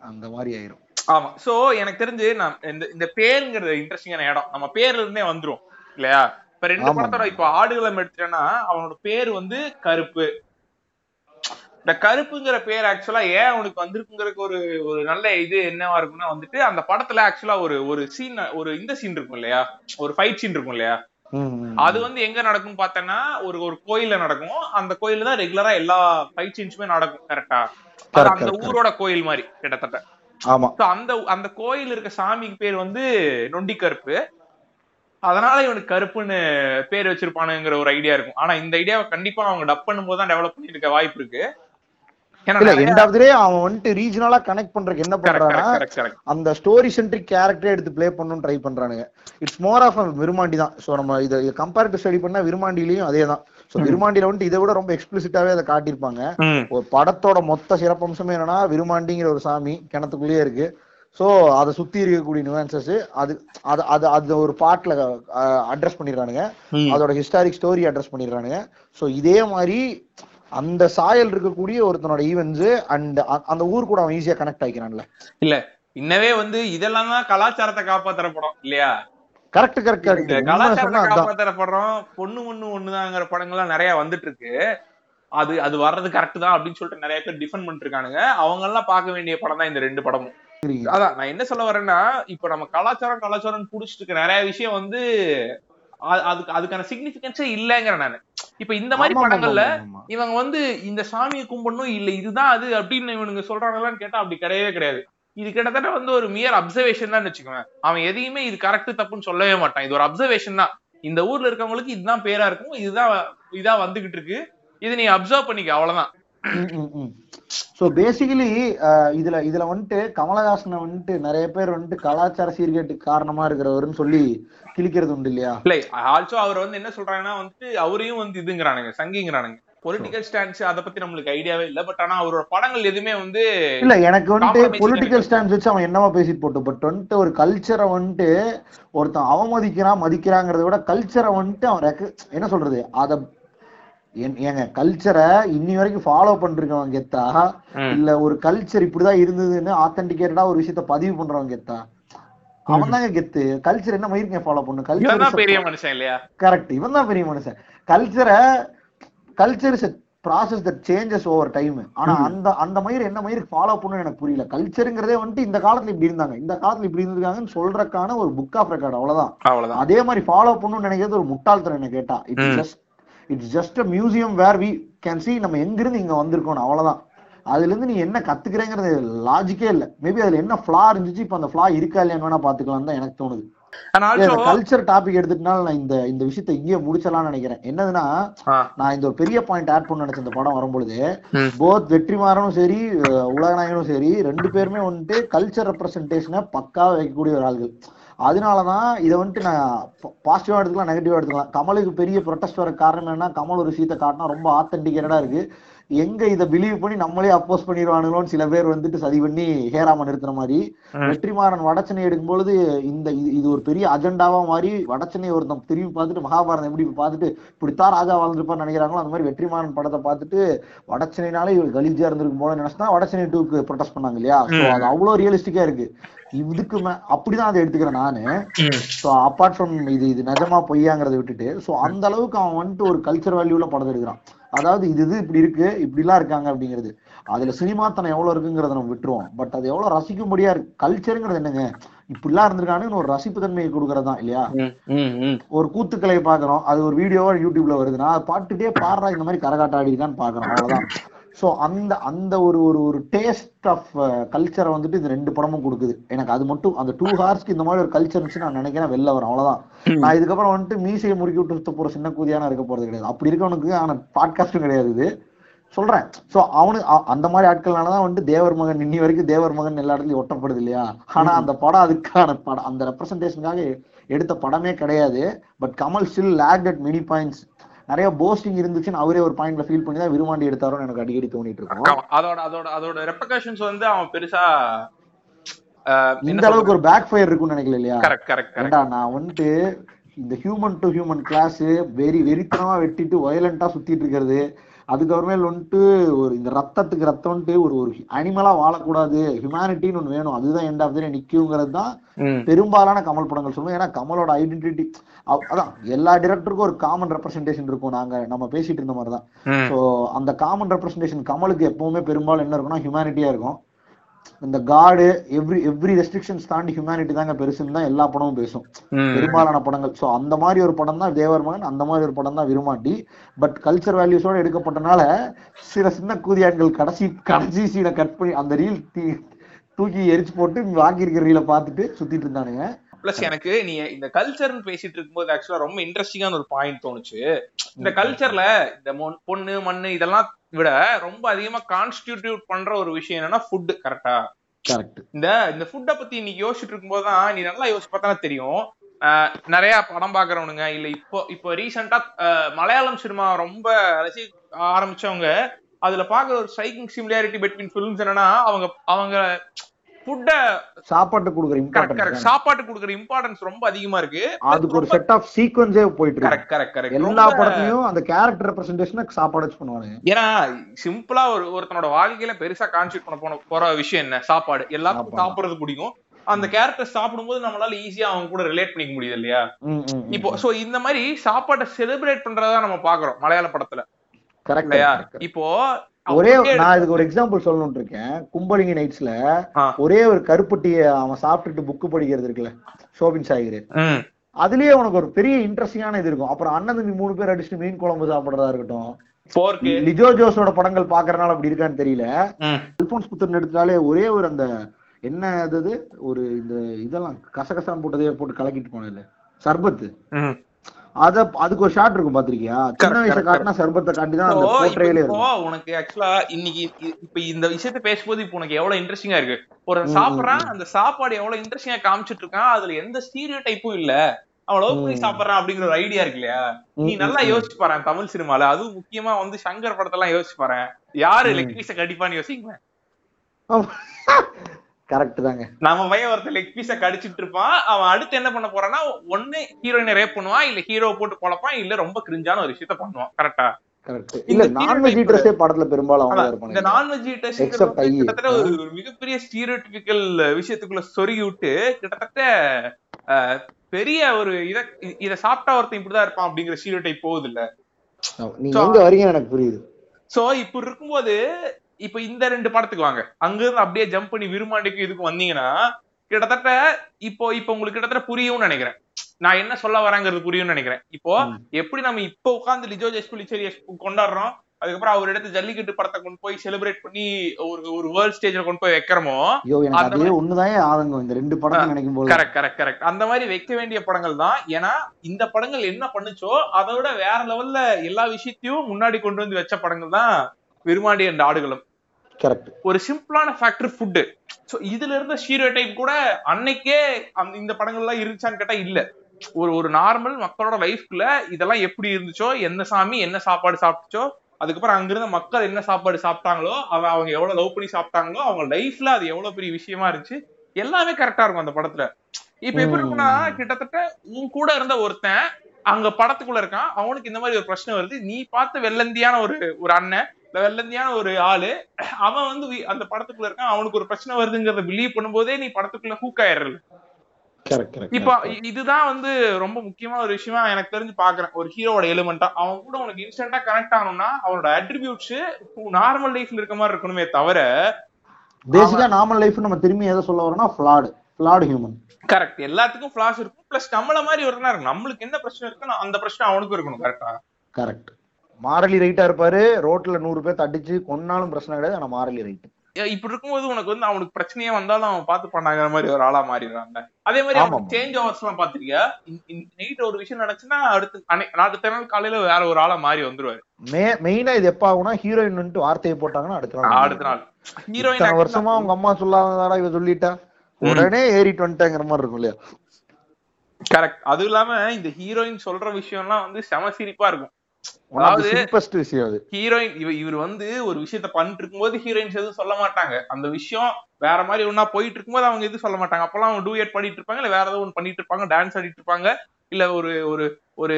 அந்த மாதிரி ஆயிரும். ஆமா. சோ எனக்கு தெரிஞ்சு நான் இந்த இந்த பேருங்கிறது இன்ட்ரெஸ்டிங்கான இடம். நம்ம பேர்ல இருந்தே வந்துரும் இல்லையா? இப்ப ரெண்டு. படத்தோட இப்ப ஆடுகளம் எடுத்துட்டேன்னா அவனோட பேர் வந்து கருப்பு. இந்த கருப்புங்கிற பேர் ஆக்சுவலா ஏன் அவனுக்கு வந்திருக்குங்கிறதுக்கு ஒரு ஒரு நல்ல இது என்னவா இருக்கும்னா வந்துட்டு அந்த படத்துல ஆக்சுவலா ஒரு ஒரு சீன் ஒரு இந்த சீன் இருக்கும் இல்லையா? ஒரு ஃபைட் சீன் இருக்கும் இல்லையா. அது வந்து எங்க நடக்கும் பார்த்தேன்னா ஒரு ஒரு கோயில்ல நடக்கும். அந்த கோயில்ல தான் ரெகுலரா எல்லா ஃபைட் சீன்ஸுமே நடக்கும் கரெக்டா அந்த ஊரோட கோயில் மாதிரி கிட்டத்தட்ட. அந்த அந்த கோயில் இருக்க சாமிக்கு பேர் வந்து நொண்டி கருப்பு அதனால இவனுக்கு கருப்புன்னு பேர் வச்சிருப்பானுங்கிற ஒரு ஐடியா இருக்கும். ஆனா இந்த ஐடியாவை கண்டிப்பா அவங்க டப் பண்ணும்போது தான் டெவலப் பண்ணிருக்க வாய்ப்பு இருக்கு. அவன் வந்துட்டு ரீஜனலா கனெக்ட் பண்றதுக்கு என்ன correct. அந்த ஸ்டோரி சென்ட்ரிக் கேரக்டரே எடுத்து ப்ளே பண்ணணும்னு ட்ரை பண்றானுங்க. இட்ஸ் மோர் ஆஃப் விருமாண்டி தான். சோ நம்ம இதை கம்பேர் ஸ்டடி பண்ணா விருமாண்டிலையும் அதே தான். சோ விருமாண்டியில வந்துட்டு இதை விட ரொம்ப எக்ஸ்பிளிசிட்டாவே அதை காட்டியிருப்பாங்க. ஒரு படத்தோட மொத்த சிறப்பம்சமே என்னன்னா விருமாண்டிங்கிற ஒரு சாமி கிணத்துக்குள்ளேயே இருக்கு. சோ அதை சுத்தி இருக்கக்கூடிய நியூவான்சஸ் அது அது அது அது ஒரு பாட்டுல அட்ரஸ் பண்ணிடுறானுங்க. அதோட ஹிஸ்டாரிக் ஸ்டோரி அட்ரஸ் பண்ணிடுறானுங்க. சோ இதே மாதிரி அந்த சாயல் இருக்கக்கூடிய ஒருத்தனோட ஈவென்ட்ஸ் அண்ட் அந்த ஊர் கூட அவன் ஈஸியா கனெக்ட் ஆகிக்கிறான்ல இல்ல இன்னவே வந்து இதெல்லாம் தான் கலாச்சாரத்தை காப்பாத்துற படம் இல்லையா? கரெக்ட் கரெக்ட் கலாச்சாரத்தை படம் பொண்ணு ஒண்ணு ஒண்ணுதாங்கிற படங்கள்லாம் நிறைய வந்துட்டு இருக்கு அது அது வர்றது கரெக்ட் தான் அப்படின்னு சொல்லிட்டு நிறைய பேர் டிஃபெண்ட் பண்ணிட்டு இருக்கானுங்க அவங்க எல்லாம் பார்க்க வேண்டிய படம் தான் இந்த ரெண்டு படமும். அதான் நான் என்ன சொல்ல வரேன்னா இப்ப நம்ம கலாச்சாரம் கலாச்சாரம் புடிச்சிட்டு இருக்க நிறைய விஷயம் வந்து அதுக்கு அதுக்கான சிக்னிபிகன்ஸே இல்லைங்கிறேன் நானு. இப்ப இந்த மாதிரி படங்கள்ல. இவங்க வந்து இந்த சாமியை கும்பிடணும் இல்ல இதுதான் அது அப்படின்னு இவனுங்க சொல்றாங்களான்னு கேட்டா அப்படி கிடையவே கிடையாது. இது கிட்டத்தட்ட வந்து ஒரு மியர் அப்சர்வேஷன் தான் வச்சுக்கோங்க. அவன் எதையுமே இது கரெக்ட் தப்புன்னு சொல்லவே மாட்டான். இது ஒரு அப்சர்வேஷன் தான். இந்த ஊர்ல இருக்கவங்களுக்கு இதுதான் பேரா இருக்கும். இதுதான் இதா வந்துகிட்டு இருக்கு. இது நீ அப்சர்வ் பண்ணிக்க. அவ்வளவுதான். சோ பேசிக்கலி இதுல இதுல வந்துட்டு கமலஹாசனை வந்துட்டு நிறைய பேர் வந்துட்டு கலாச்சார சீர்கேட்டுக்கு காரணமா இருக்கிறவருன்னு சொல்லி கிழிக்கிறது உண்டு இல்லையா? இல்ல ஆல்சோ அவர் வந்து என்ன சொல்றாங்கன்னா வந்துட்டு அவரையும் வந்து இதுங்கிறானுங்க சங்கிங்கிறானுங்க. பொலிட்டிக்கல் ஸ்டாண்ட்ஸ் அத பத்தி நம்மளுக்கு ஐடியாவே இல்ல. பட் ஆனா அவரோட படங்கள் எதுவுமே வந்து இல்ல எனக்கு வந்துட்டு பொலிட்டிக்கல் ஸ்டாண்ட்ஸ் வச்சு அவன் என்னவா பேசிட்டு போட்டு பட் வந்துட்டு ஒரு கல்ச்சரை வந்துட்டு ஒருத்தன் அவமதிக்கிறான் மதிக்கிறாங்கிறத விட கல்ச்சரை வந்துட்டு அவன் என்ன சொல்றது? அத ஏங்க கல்ச்சரை இன்னி வரைக்கும் ஃபாலோ பண்ணிருக்கவன் கெத்தா. இல்ல ஒரு கல்ச்சர் இப்படிதான் இருந்ததுன்னு ஆத்தென்டிகேட்டடா ஒரு விஷயத்த பதிவு பண்றவன் கெத்தா? அவன் தாங்க கெத்து. கல்ச்சர் என்ன மயிருக்கேன் ஃபாலோ பண்ணு? தான் பெரிய கல்ச்சர் மனுஷன் இல்லையா? கரெக்ட் இவன் தான் பெரிய மனுஷன். கல்ச்சரை culture is process that changes over time ஆனா அந்த அந்த மயிர் என்ன மயிர் ஃபாலோ பண்ணணும் எனக்கு புரியல. கல்ச்சருங்கிறதே வந்துட்டு இந்த காலத்துல இப்படி இருந்தாங்க. இந்த காலத்துல இப்படி இருந்திருக்காங்கன்னு சொல்றதுக்கான ஒரு புக் ஆஃப் ரெக்கார்ட் அவ்வளவுதான். அதே மாதிரி ஃபாலோ பண்ணணும்னு நினைக்கிறது ஒரு முட்டாள்தனம் என்ன கேட்டா. It's. Just it's just a museum where we can see நம்ம எங்கிருந்து இங்க வந்திருக்கோம் அவ்வளவுதான். அதுல இருந்து நீ என்ன கத்துக்கிறேங்கிறது லாஜிக்கே இல்ல. மேபி அதுல என்ன ஃபிளா இருந்துச்சு இப்ப அந்த ஃபிளா இருக்கா இல்லையான்னு வேணா பாத்துக்கலாம் தான் எனக்கு தோணுது. கல்ச்சர் டாபிக் எடுத்துட்டனால நான் இந்த இந்த விஷயத்தை இங்கேயே முடிச்சலாம்னு நினைக்கிறேன். என்னதுன்னா நான் இந்த ஒரு பெரிய பாயிண்ட் ஆட் பண்ண நினைச்சேன் இந்த படம் வரும்பொழுது. போத் வெற்றிமாறனும் சரி உலகநாயகனும் சரி ரெண்டு பேருமே வந்துட்டு கல்ச்சர் ரெப்ரசன்டேஷனை பக்காவா வைக்கக்கூடிய ஒரு ஆள்கள். அதனாலதான் இதை வந்துட்டு நான் பாசிட்டிவா எடுத்துக்கலாம் நெகட்டிவா எடுத்துக்கலாம். கமலுக்கு பெரிய ப்ரொட்டஸ்ட் வர காரணம் என்னன்னா கமல் ஒரு விஷயத்தை காட்டினா ரொம்ப ஆத்தென்டிகேட்டடா இருக்கு. எங்க இத பிலீவ் பண்ணி நம்மளே அப்போஸ் பண்ணிடுவானுங்களோன்னு சில பேர் வந்துட்டு சதி பண்ணி ஹேராம நிறுத்துற மாதிரி. வெற்றிமாறன் வடச்சென்னை எடுக்கும்பொழுது இந்த இது- ஒரு பெரிய அஜெண்டாவா மாதிரி வடச்சென்னை ஒருத்தன் திரும்பி பார்த்துட்டு மகாபாரதம் எப்படி பார்த்துட்டு இப்படித்தான் ராஜா வாழ்ந்துருப்பான்னு நினைக்கிறாங்களோ அந்த மாதிரி வெற்றிமாறன் படத்தை பார்த்துட்டு வடச்சென்னைனாலே இவர் கலீஜா இருந்திருக்கும் போல நினைச்சுதான் வடச்சென்னை டூக்கு ப்ரொடெஸ்ட் பண்ணாங்க இல்லையா. அது அவ்வளவு ரியலிஸ்டிக்கா இருக்கு. இதுக்கு அப்படிதான் அதை எடுத்துக்கிறேன் நானு. ஸோ அப்பார்ட் ஃப்ரம் இது இது நிஜமா பொய்யாங்கிறத விட்டுட்டு ஸோ அந்த அளவுக்கு அவன் வந்துட்டு ஒரு கல்ச்சர் வேல்யூல படத்தை எடுக்கிறான். அதாவது இது இது இப்படி இருக்கு இப்படிலாம் இருக்காங்க அப்படிங்கிறது. அதுல சினிமாத்தனம் எவ்வளவு இருக்குங்கிறத நம்ம விட்டுருவோம். பட் அது எவ்வளவு ரசிக்கும்படியா இருக்கு? கல்ச்சருங்கிறது என்னங்க? இப்படிலாம் இருந்திருக்கானுன்னு ஒரு ரசிப்பு தன்மையை கொடுக்கறது இல்லையா ஒரு கூத்துக்கலை பாக்குறோம் அது ஒரு வீடியோவா யூடியூப்ல வருதுன்னா அதை பார்த்துட்டே பாடுறா இந்த மாதிரி கரகாட்ட ஆடிருக்கான்னு பாக்குறோம் அவ்வளவுதான். சோ அந்த அந்த ஒரு ஒரு ஒரு டேஸ்ட் ஆஃப் கல்ச்சரை வந்துட்டு இந்த ரெண்டு படமும் கொடுக்குது. எனக்கு அது மட்டும் அந்த டூ ஹார்ஸ்க்கு இந்த மாதிரி ஒரு கல்ச்சர் இருந்துச்சு நான் நினைக்கிறேன் வெளில வரும் அவ்வளவுதான். நான் இதுக்கப்புறம் வந்துட்டு மீசையை முறுக்கி விட்டு சுத்த போற சின்ன கூதியான இருக்க போறது கிடையாது. அப்படி இருக்கவனுக்கு ஆன பாட்காஸ்டும் கிடையாது இது. சொல்றேன். சோ அவனு அ- அந்த மாதிரி ஆட்கள்னாலதான் வந்துட்டு தேவர் மகன் இன்னி வரைக்கும் தேவர் மகன் எல்லா இடத்துலயும் ஒட்டப்படுது இல்லையா? ஆனா அந்த படம் அதுக்கான படம் அந்த ரெப்ரசன்டேஷனுக்காக எடுத்த படமே கிடையாது. But Kamal still lag at many points நிறைய போஸ்டிங் இருந்துச்சுன்னு அவரே ஒரு பாயிண்ட்ல ஃபீல் பண்ணி தான் விரும்பாண்டி எடுத்தாரோன்னு எனக்கு அடிக்கடி தோணிட்டு இருக்கும். அதோட அதோட அதோட ரெப்ரகஷன்ஸ் வந்து அவன் பெருசா இந்த அளவுக்கு ஒரு பேக் ஃபயர் இருக்கும்னு நினைக்கல இல்லையா? கரெக்ட் கரெக்ட் நான் வந்துட்டு இந்த human to human clash very வெறித்தனமா வெட்டிட்டு வயலண்டா சுத்திட்டு இருக்கிறது. அதுக்கப்புறமேல் வந்துட்டு ஒரு இந்த ரத்தத்துக்கு ரத்தம்ட்டு ஒரு ஒரு அனிமலா வாழக்கூடாது. ஹியூமனிட்டின்னு ஒண்ணு வேணும். அதுதான் எண்ட் ஆஃப் நிக்குங்கிறது தான் பெரும்பாலான கமல் படங்கள் சொல்லுவோம். ஏன்னா கமலோட ஐடென்டிட்டி அதான் எல்லா டிரெக்டருக்கும் ஒரு காமன் ரெப்ரசன்டேஷன் இருக்கும். நாங்க நம்ம பேசிட்டு இருந்த மாதிரி தான் ஸோ அந்த காமன் ரெப்ரசன்டேஷன் கமலுக்கு எப்பவுமே பெரும்பாலும் என்ன இருக்கும்னா ஹியூமனிட்டியா இருக்கும். இந்த காடு எவ்ரி எவ்ரி ரெஸ்ட்ரிக்ஷன்ஸ் தாண்டி ஹியூமனிட்டி தாங்க பெருசுன்னு தான் எல்லா படமும் பேசும். பெரும்பாலான படங்கள். சோ அந்த மாதிரி ஒரு படம் தான் தேவர் மகன் அந்த மாதிரி ஒரு படம் தான் விரும்மாட்டி பட் கல்ச்சர் வேல்யூஸோட எடுக்கப்பட்டனால சில சின்ன கூதியான்கள் கடைசி கடைசி சீனை கட் பண்ணி அந்த ரீல் தூக்கி எரிச்சு போட்டு வாங்கி இருக்கிற ரீலை பார்த்துட்டு சுத்திட்டு இருந்தானுங்க. பிளஸ் எனக்கு நீ இந்த கல்ச்சர்னு பேசிட்டு இருக்கும்போது ஆக்சுவலா ரொம்ப இன்ட்ரெஸ்டிங்கான ஒரு பாயிண்ட் தோணுச்சு. இந்த கல்ச்சர்ல இந்த பொண்ணு மண்ணு இதெல்லாம் விட ரொம்ப அதிகமா கான்ஸ்டிடியூட் பண்ற ஒரு விஷயம் என்னன்னா ஃபுட் கரெக்டா இந்த இந்த ஃபுட்டை பத்தி இன்னைக்கு யோசிச்சுட்டு இருக்கும்போது தான் நீ நல்லா யோசிச்சு பார்த்தா தெரியும். நிறைய படம் பாக்குறவனுங்க இல்ல இப்போ இப்போ ரீசெண்டா மலையாளம் சினிமா ரொம்ப ரசிக்க ஆரம்பிச்சவங்க அதுல பாக்குற ஒரு ஸ்ட்ரைக்கிங் சிமிலாரிட்டி பிட்வீன் ஃபிலிம்ஸ் என்னன்னா அவங்க அவங்க ஃபுட்டை சாப்பாட்டுக்கு கொடுக்குற கரெக்ட் கரெக்ட் இம்பார்ட்டன்ஸ் சாப்பாட்டுக்கு கொடுக்குற இம்பார்ட்டன்ஸ் ரொம்ப அதிகமா இருக்கு. அதுக்கு ஒரு செட் ஆஃப் சீக்வன்ஸே போயிட்டு இருக்கு. கரெக்ட் கரெக்ட் கரெக்ட் எல்லா படத்துலயும் அந்த கேரக்டர் ரெப்ரசன்டேஷன் சாப்பாடு வச்சு பண்ணுவானுங்க. ஏன்னா சிம்பிளா ஒரு ஒருத்தனோட வாழ்க்கையில பெருசா கான்செப்ட் பண்ண போன போற விஷயம் என்ன? சாப்பாடு. எல்லாத்துக்கும் சாப்பாடு. சாப்பிடுறது பிடிக்கும். அந்த கேரக்டர் சாப்பிடும்போது நம்மளால ஈஸியா அவங்க கூட ரிலேட் பண்ணிக்க முடியுது இல்லையா. இப்போ சோ இந்த மாதிரி சாப்பாட்டை செலிப்ரேட் பண்றதா நம்ம பாக்குறோம் மலையாள படத்துல. Correct. இப்போ ஒரே நான் இதுக்கு ஒரு எக்ஸாம்பிள் சொல்லணும்னு இருக்கேன் கும்பலிங்கி நைட்ஸ்ல. ஒரே ஒரு கருப்பட்டிய அவன் சாப்பிட்டுட்டு புக்கு படிக்கிறது இருக்குல்ல ஷோபின் சாகிர். ம், அதுலயே உனக்கு ஒரு பெரிய இன்ட்ரெஸ்டிங்கான இது இருக்கும். அப்புறம் அண்ணன் தம்பி மூணு பேர் அடிச்சுட்டு மீன் குழம்பு சாப்பிடுறதா இருக்கட்டும். 4K. லிஜோ ஜோஸோட படங்கள் பாக்குறதுனால அப்படி இருக்கான்னு தெரியல. அல்போன்ஸ் புத்தர் எடுத்தாலே ஒரே ஒரு அந்த என்ன அது? ஒரு இந்த இதெல்லாம் கசகசான் போட்டதே போட்டு கலக்கிட்டு போனதுல சர்பத்து. அத அதுக்கு ஒரு ஷாட் இருக்கும் பாத்திருக்கியா சின்ன வயசை காட்டினா சர்பத்தை காட்டி தான் அந்த போர்ட்ரேலே இருக்கும். உனக்கு ஆக்சுவலா இன்னைக்கு இப்ப இந்த விஷயத்த பேசும்போது இப்போ உனக்கு எவ்வளவு இன்ட்ரெஸ்டிங்கா இருக்கு. ஒரு சாப்பிடுறான் அந்த சாப்பாடு எவ்வளவு இன்ட்ரெஸ்டிங்கா காமிச்சிட்டு இருக்கான் அதுல எந்த ஸ்டீரியோ டைப்பும் இல்ல. அவன் லவ் பண்ணி ம். சாப்பிடுறான் அப்படிங்கிற ஒரு ஐடியா இருக்கு இல்லையா? நீ நல்லா. யோசிச்சு பாரு தமிழ் சினிமால. அதுவும் முக்கியமா வந்து சங்கர் படத்தெல்லாம் யோசிச்சு பாரு. யாரு. லெக் பீஸ கடிப்பான்னு யோசிங்க. கரெக்ட் தாங்க. நம்ம பையன் ஒருத்தர் லெக் பீஸ கடிச்சிட்டு இருப்பான். அவன் அடுத்து என்ன பண்ண போறான்னா ஒண்ணு ஹீரோயினை ரேப் பண்ணுவான் இல்ல ஹீரோ போட்டு பொழப்பான் இல்ல ரொம்ப கிரிஞ்சான ஒரு விஷயத்த பண்ணுவான். கரெக்டா இல்ல நான்வெஜ் ஈட்டர்ஸே படத்துல பெரும்பாலும் இந்த நான்வெஜ் ஐ. கிட்டத்தட்ட ஒரு மிகப்பெரிய ஸ்டீரியோடிபிக்கல் விஷயத்துக்குள்ள சொருகி விட்டு கிட்டத்தட்ட பெரிய ஒரு இத இத சாப்பிட்டா ஒருத்தன் இப்படிதான் இருப்பான் அப்படிங்கிற ஸ்டீரியோடைப் போகுது இல்ல நீங்க வரீங்கன்னு எனக்கு புரியுது. சோ இப்ப இருக்கும்போது இப்ப இந்த ரெண்டு படத்துக்கு வாங்க. அங்க இருந்து அப்படியே ஜம்ப் பண்ணி விரும்மாண்டிக்கு இதுக்கு வந்தீங்கன்னா கிட்டத்தட்ட இப்போ இப்போ உங்களுக்கு கிட்டத்தட்ட புரியும்னு நினைக்கிறேன். நான் என்ன சொல்ல வரேங்கிறது புரியும்னு நினைக்கிறேன். இப்போ. எப்படி நம்ம இப்போ உட்காந்து லிஜோ ஜெஸ்புலிச்சேரி கொண்டாடுறோம் அதுக்கப்புறம் அவர் எடுத்து ஜல்லிக்கட்டு படத்தை கொண்டு போய் செலிப்ரேட் பண்ணி ஒரு ஒரு வேர்ல்ட் ஸ்டேஜ்ல கொண்டு போய் வைக்கிறோமோ அதே ஒண்ணுதான் ஆதங்கம் இந்த ரெண்டு படத்தை நினைக்கும் போது. கரெக்ட் கரெக்ட் கரெக்ட் அந்த மாதிரி வைக்க வேண்டிய படங்கள் தான். ஏன்னா இந்த படங்கள் என்ன பண்ணுச்சோ அதை விட வேற லெவல்ல எல்லா விஷயத்தையும் முன்னாடி கொண்டு வந்து வச்ச படங்கள் தான் விருமாண்டி என்ற ஆடுகளும். ஒரு சிம்பிளான ஃபேக்டர் ஃபுட்டு சோ இதுல இருந்த ஸ்டீரியோ டைப் கூட அன்னைக்கே அந்த இந்த படங்கள்லாம் இருந்துச்சான்னு கேட்டா இல்ல. ஒரு ஒரு நார்மல் மக்களோட லைஃப்குள்ள இதெல்லாம் எப்படி இருந்துச்சோ என்ன சாமி என்ன சாப்பாடு சாப்பிட்டுச்சோ அதுக்கப்புறம் அங்கிருந்த மக்கள் என்ன சாப்பாடு சாப்பிட்டாங்களோ அவ அவங்க எவ்வளவு லவ் பண்ணி சாப்பிட்டாங்களோ அவங்க லைஃப்ல அது எவ்வளவு பெரிய விஷயமா இருந்துச்சு. எல்லாமே கரெக்டா இருக்கும் அந்த படத்துல. இப்ப எப்படி இருக்கும்னா கிட்டத்தட்ட உன் கூட இருந்த ஒருத்தன் அங்க படத்துக்குள்ள இருக்கான். அவனுக்கு இந்த மாதிரி ஒரு பிரச்சனை வருது. நீ பார்த்த வெள்ளந்தியான ஒரு ஒரு அண்ணன் வெள்ளந்தியான ஒரு ஆளு. அவன் வந்து அந்த படத்துக்குள்ள இருக்கான். அவனுக்கு ஒரு பிரச்சனை வருதுங்கிறத பிலீவ் பண்ணும்போதே நீ படத்துக்குள்ள ஹூக் கரெக்ட் இப்போ இதுதான் வந்து ரொம்ப முக்கியமான ஒரு விஷயமா எனக்கு தெரிஞ்சு பாக்குறேன். ஒரு ஹீரோட எலிமெண்டா அவன் கூட உனக்கு இன்ஸ்டன்டா கனெக்ட் ஆகணும்னா அவனோட அட்ரிபியூட்ஸ் நார்மல் லைஃப்ல இருக்க மாதிரி இருக்கணுமே தவிர பேசிக்கா நார்மல் லைஃப் நம்ம திரும்பி எதை சொல்ல வரோம்னா ஃபிளாட் ஃபிளாட் ஹியூமன் கரெக்ட் எல்லாத்துக்கும் ஃபிளாஸ் இருக்கும். பிளஸ் நம்மள மாதிரி ஒருத்தனா இருக்கும் நம்மளுக்கு என்ன பிரச்சனை இருக்குன்னு அந்த பிரச்சனை அவனுக்கும் இருக்கணும் கரெக்டா கரெக்ட் மாரலி ரைட்டா இருப்பாரு. ரோட்ல நூறு பேர் அடிச்சு கொன்னாலும் பிரச்சனை கிடையாது. ஆனா மாரலி ரைட் இப்படி இருக்கும்போது உனக்கு வந்து அவனுக்கு பிரச்சனையே வந்தாலும் அவன் பார்த்து பண்ணாங்கிற மாதிரி ஒரு ஆளா மாறிடுறாங்க அதே மாதிரி ஆமா. சேஞ்ச் ஓவர்ஸ் எல்லாம் பாத்திருக்கியா நைட் ஒரு விஷயம் நடந்துச்சுன்னா அடுத்து அடுத்த நாள் காலையில வேற ஒரு ஆளா மாறி வந்துருவாரு. மெயினா இது எப்ப ஆகும்னா ஹீரோயின் வார்த்தையை போட்டாங்கன்னா அடுத்த நாள் அடுத்த நாள். ஹீரோயின் வருஷமா அவங்க அம்மா சொல்லாததாடா இவ சொல்லிட்டா? உடனே ஏறிட்டு வந்துட்டேங்கிற மாதிரி இருக்கும் இல்லையா? கரெக்ட் அதுவும் இல்லாம இந்த ஹீரோயின் சொல்ற விஷயம்லாம் வந்து செம சிரிப்பா இருக்கும். ஹீரோயின் இவ இவர் வந்து ஒரு விஷயத்த பண்ணிட்டு இருக்கும்போது ஹீரோயின்ஸ் எதுவும் சொல்ல மாட்டாங்க. அந்த விஷயம் வேற மாதிரி ஒன்னா போயிட்டு இருக்கும்போது அவங்க எதுவும் சொல்ல மாட்டாங்க. அப்பெல்லாம் அவங்க டூயட் பண்ணிட்டு இருப்பாங்க இல்ல வேற ஏதோ ஒன்று பண்ணிட்டு இருப்பாங்க டான்ஸ் ஆடிட்டு இருப்பாங்க இல்ல ஒரு ஒரு ஒரு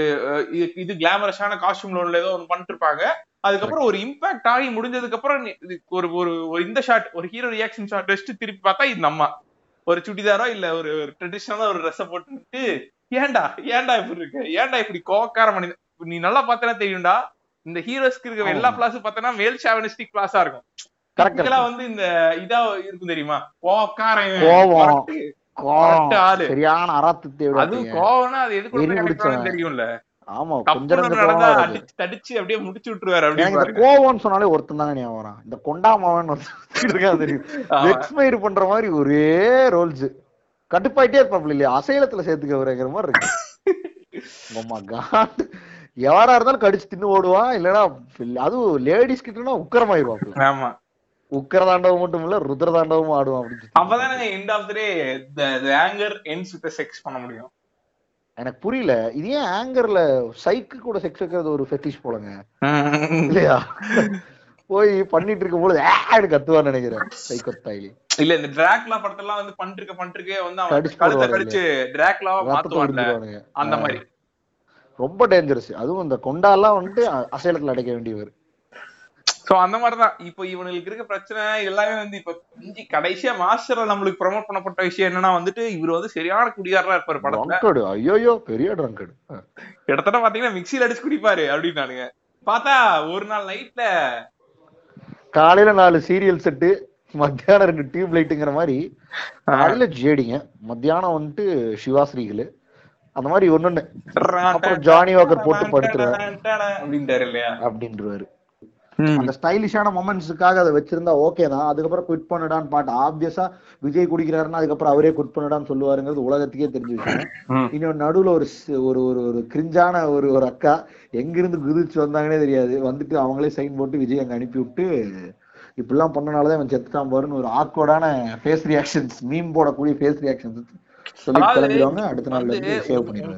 இது கிளாமரஸான காஸ்டியூம்ல உள்ள ஏதோ ஒன்று பண்ணிட்டு இருப்பாங்க அதுக்கப்புறம் ஒரு இம்பாக்ட் ஆகி முடிஞ்சதுக்கு அப்புறம் ஒரு ஒரு இந்த ஷாட் ஒரு ஹீரோ ரியாக்ஷன் ஷாட் வச்சுட்டு திருப்பி பார்த்தா இது நம்ம. ஒரு சுடிதாரோ இல்ல ஒரு ட்ரெடிஷனலா ஒரு ட்ரெஸ்ஸை போட்டுட்டு ஏன்டா ஏன்டா இப்படி இருக்கு? ஏன்டா இப்படி கோவக்கார மனிதன்? நீ நல்லா பார்த்தனா தெரியும்டா. இந்த ஹீரோஸ்க்கு இருக்க எல்லா கிளாஸும் பார்த்தனா மேல் ஷாவனிஸ்டிக் கிளாஸா இருக்கும். கரெக்ட் வந்து இந்த இதா இருக்கும் தெரியுமா? கோவக்காரன். கோவம். ஆளு. சரியான அராத்து தேவை அதுவும் கோவம்னா அது எதுக்கு. தெரியும்ல. ஆமா கொஞ்ச தப்பு நேரம் நடந்தா கோவம் வராது. அடிச்சு தடிச்சு அப்படியே முடிச்சு விட்டுருவாரு அப்படின்னு கோவம்னு சொன்னாலே ஒருத்தன் தாங்க ஞாபகம் வரான். இந்த கொண்டாமாவன் இருக்கா தெரியும். எக்ஸ்மைர் பண்ற மாதிரி ஒரே ரோல்ஸ் கட்டுப்பாயிட்டே இருப்பாப்ல இல்லையா? அசைலத்துல சேர்த்துக்க மாதிரி இருக்கு. எவரா இருந்தாலும் கடிச்சு தின்னு ஓடுவான் இல்லனா அதுவும் லேடிஸ் கிட்டனா உக்கரமாயிருவாப்ல ஆமா. உக்கர தாண்டவம் மட்டும் இல்ல ருத்ர தாண்டவமும் ஆடுவான் அப்படின்னு. அப்பதானே end of the day anger ends with sex பண்ண முடியும். எனக்கு புரியல இது ஏன் ஆங்கர்ல சைக்கு கூட செக்ஸ் வைக்கிறது ஒரு ஃபெட்டிஷ் போலங்க? இல்லையா? போய் பண்ணிட்டு இருக்கும் பொழுது ஆடு கத்துவான்னு நினைக்கிறேன் சைக்கோத்தாயிலி இல்ல இந்த டிராக்லா படத்தெல்லாம் வந்து பண்ணிருக்க பண்ணிருக்கே வந்து அவன் கடிச்சு கழுத்தை போடுவாரு கடிச்சு டிராக்லாவா உறிஞ்சிருவானுங்க அந்த மாதிரி. ரொம்ப டேஞ்சரஸ் அதுவும் இந்த கொண்டாலாம் வந்துட்டு அசைலத்துல அடைக்க வேண்டியவர். சோ அந்த மாதிரிதான். இப்போ இவனுக்கு இருக்க பிரச்சனை எல்லாமே வந்து இப்ப இஞ்சி கடைசியா மாஸ்டர்ல நம்மளுக்கு ப்ரோமோட் பண்ணப்பட்ட விஷயம் என்னன்னா வந்துட்டு இவர் வந்து சரியான குடிகாரா இருப்பாரு படத்துல. ஐயோயோ பெரிய ட்ரங்கடு கிட்டத்தட்ட பாத்தீங்கன்னா மிக்சில அடிச்சு குடிப்பாரு அப்படின்னானுங்க. பார்த்தா ஒரு நாள் நைட்ல காலையில நாலு சீரியல் செட்டு மத்தியானம் ரெண்டு டியூப் லைட்டுங்கிற மாதிரி காலையில ஜேடிங்க மத்தியானம் வந்துட்டு சிவாஸ்ரீகள் அந்த மாதிரி ஒன்னொன்னு அப்புறம் ஜானி வாக்கர் போட்டு படுத்துருவேன். அப்படின்ட்டாரு இல்லையா? அப்படின்றவாரு. அந்த ஸ்டைலிஷான மொமெண்ட்ஸுக்காக அதை வச்சிருந்தா ஓகே தான். அதுக்கப்புறம் குவிட் பண்ணுடான்னு பாட்டு. ஆப்வியஸா விஜய் குடிக்கிறாருன்னா அதுக்கப்புறம் அவரே குவிட் பண்ணுடான்னு சொல்லுவாருங்கிறது உலகத்துக்கே தெரிஞ்ச விஷயம். ம். இன்னும் நடுவுல ஒரு ஒரு ஒரு கிரிஞ்சான ஒரு ஒரு அக்கா எங்கிருந்து குதிச்சு வந்தாங்கன்னே தெரியாது. வந்துட்டு அவங்களே சைன் போட்டு விஜய் அங்க அனுப்பி விட்டு இப்படிலாம் பண்ணனாலதான் இவன் செத்துட்டான் பாருன்னு ஒரு ஆக்வர்டான ஃபேஸ் ரியாக்ஷன்ஸ் மீம் போடக்கூடிய ஃபேஸ் ரியாக்ஷன்ஸ்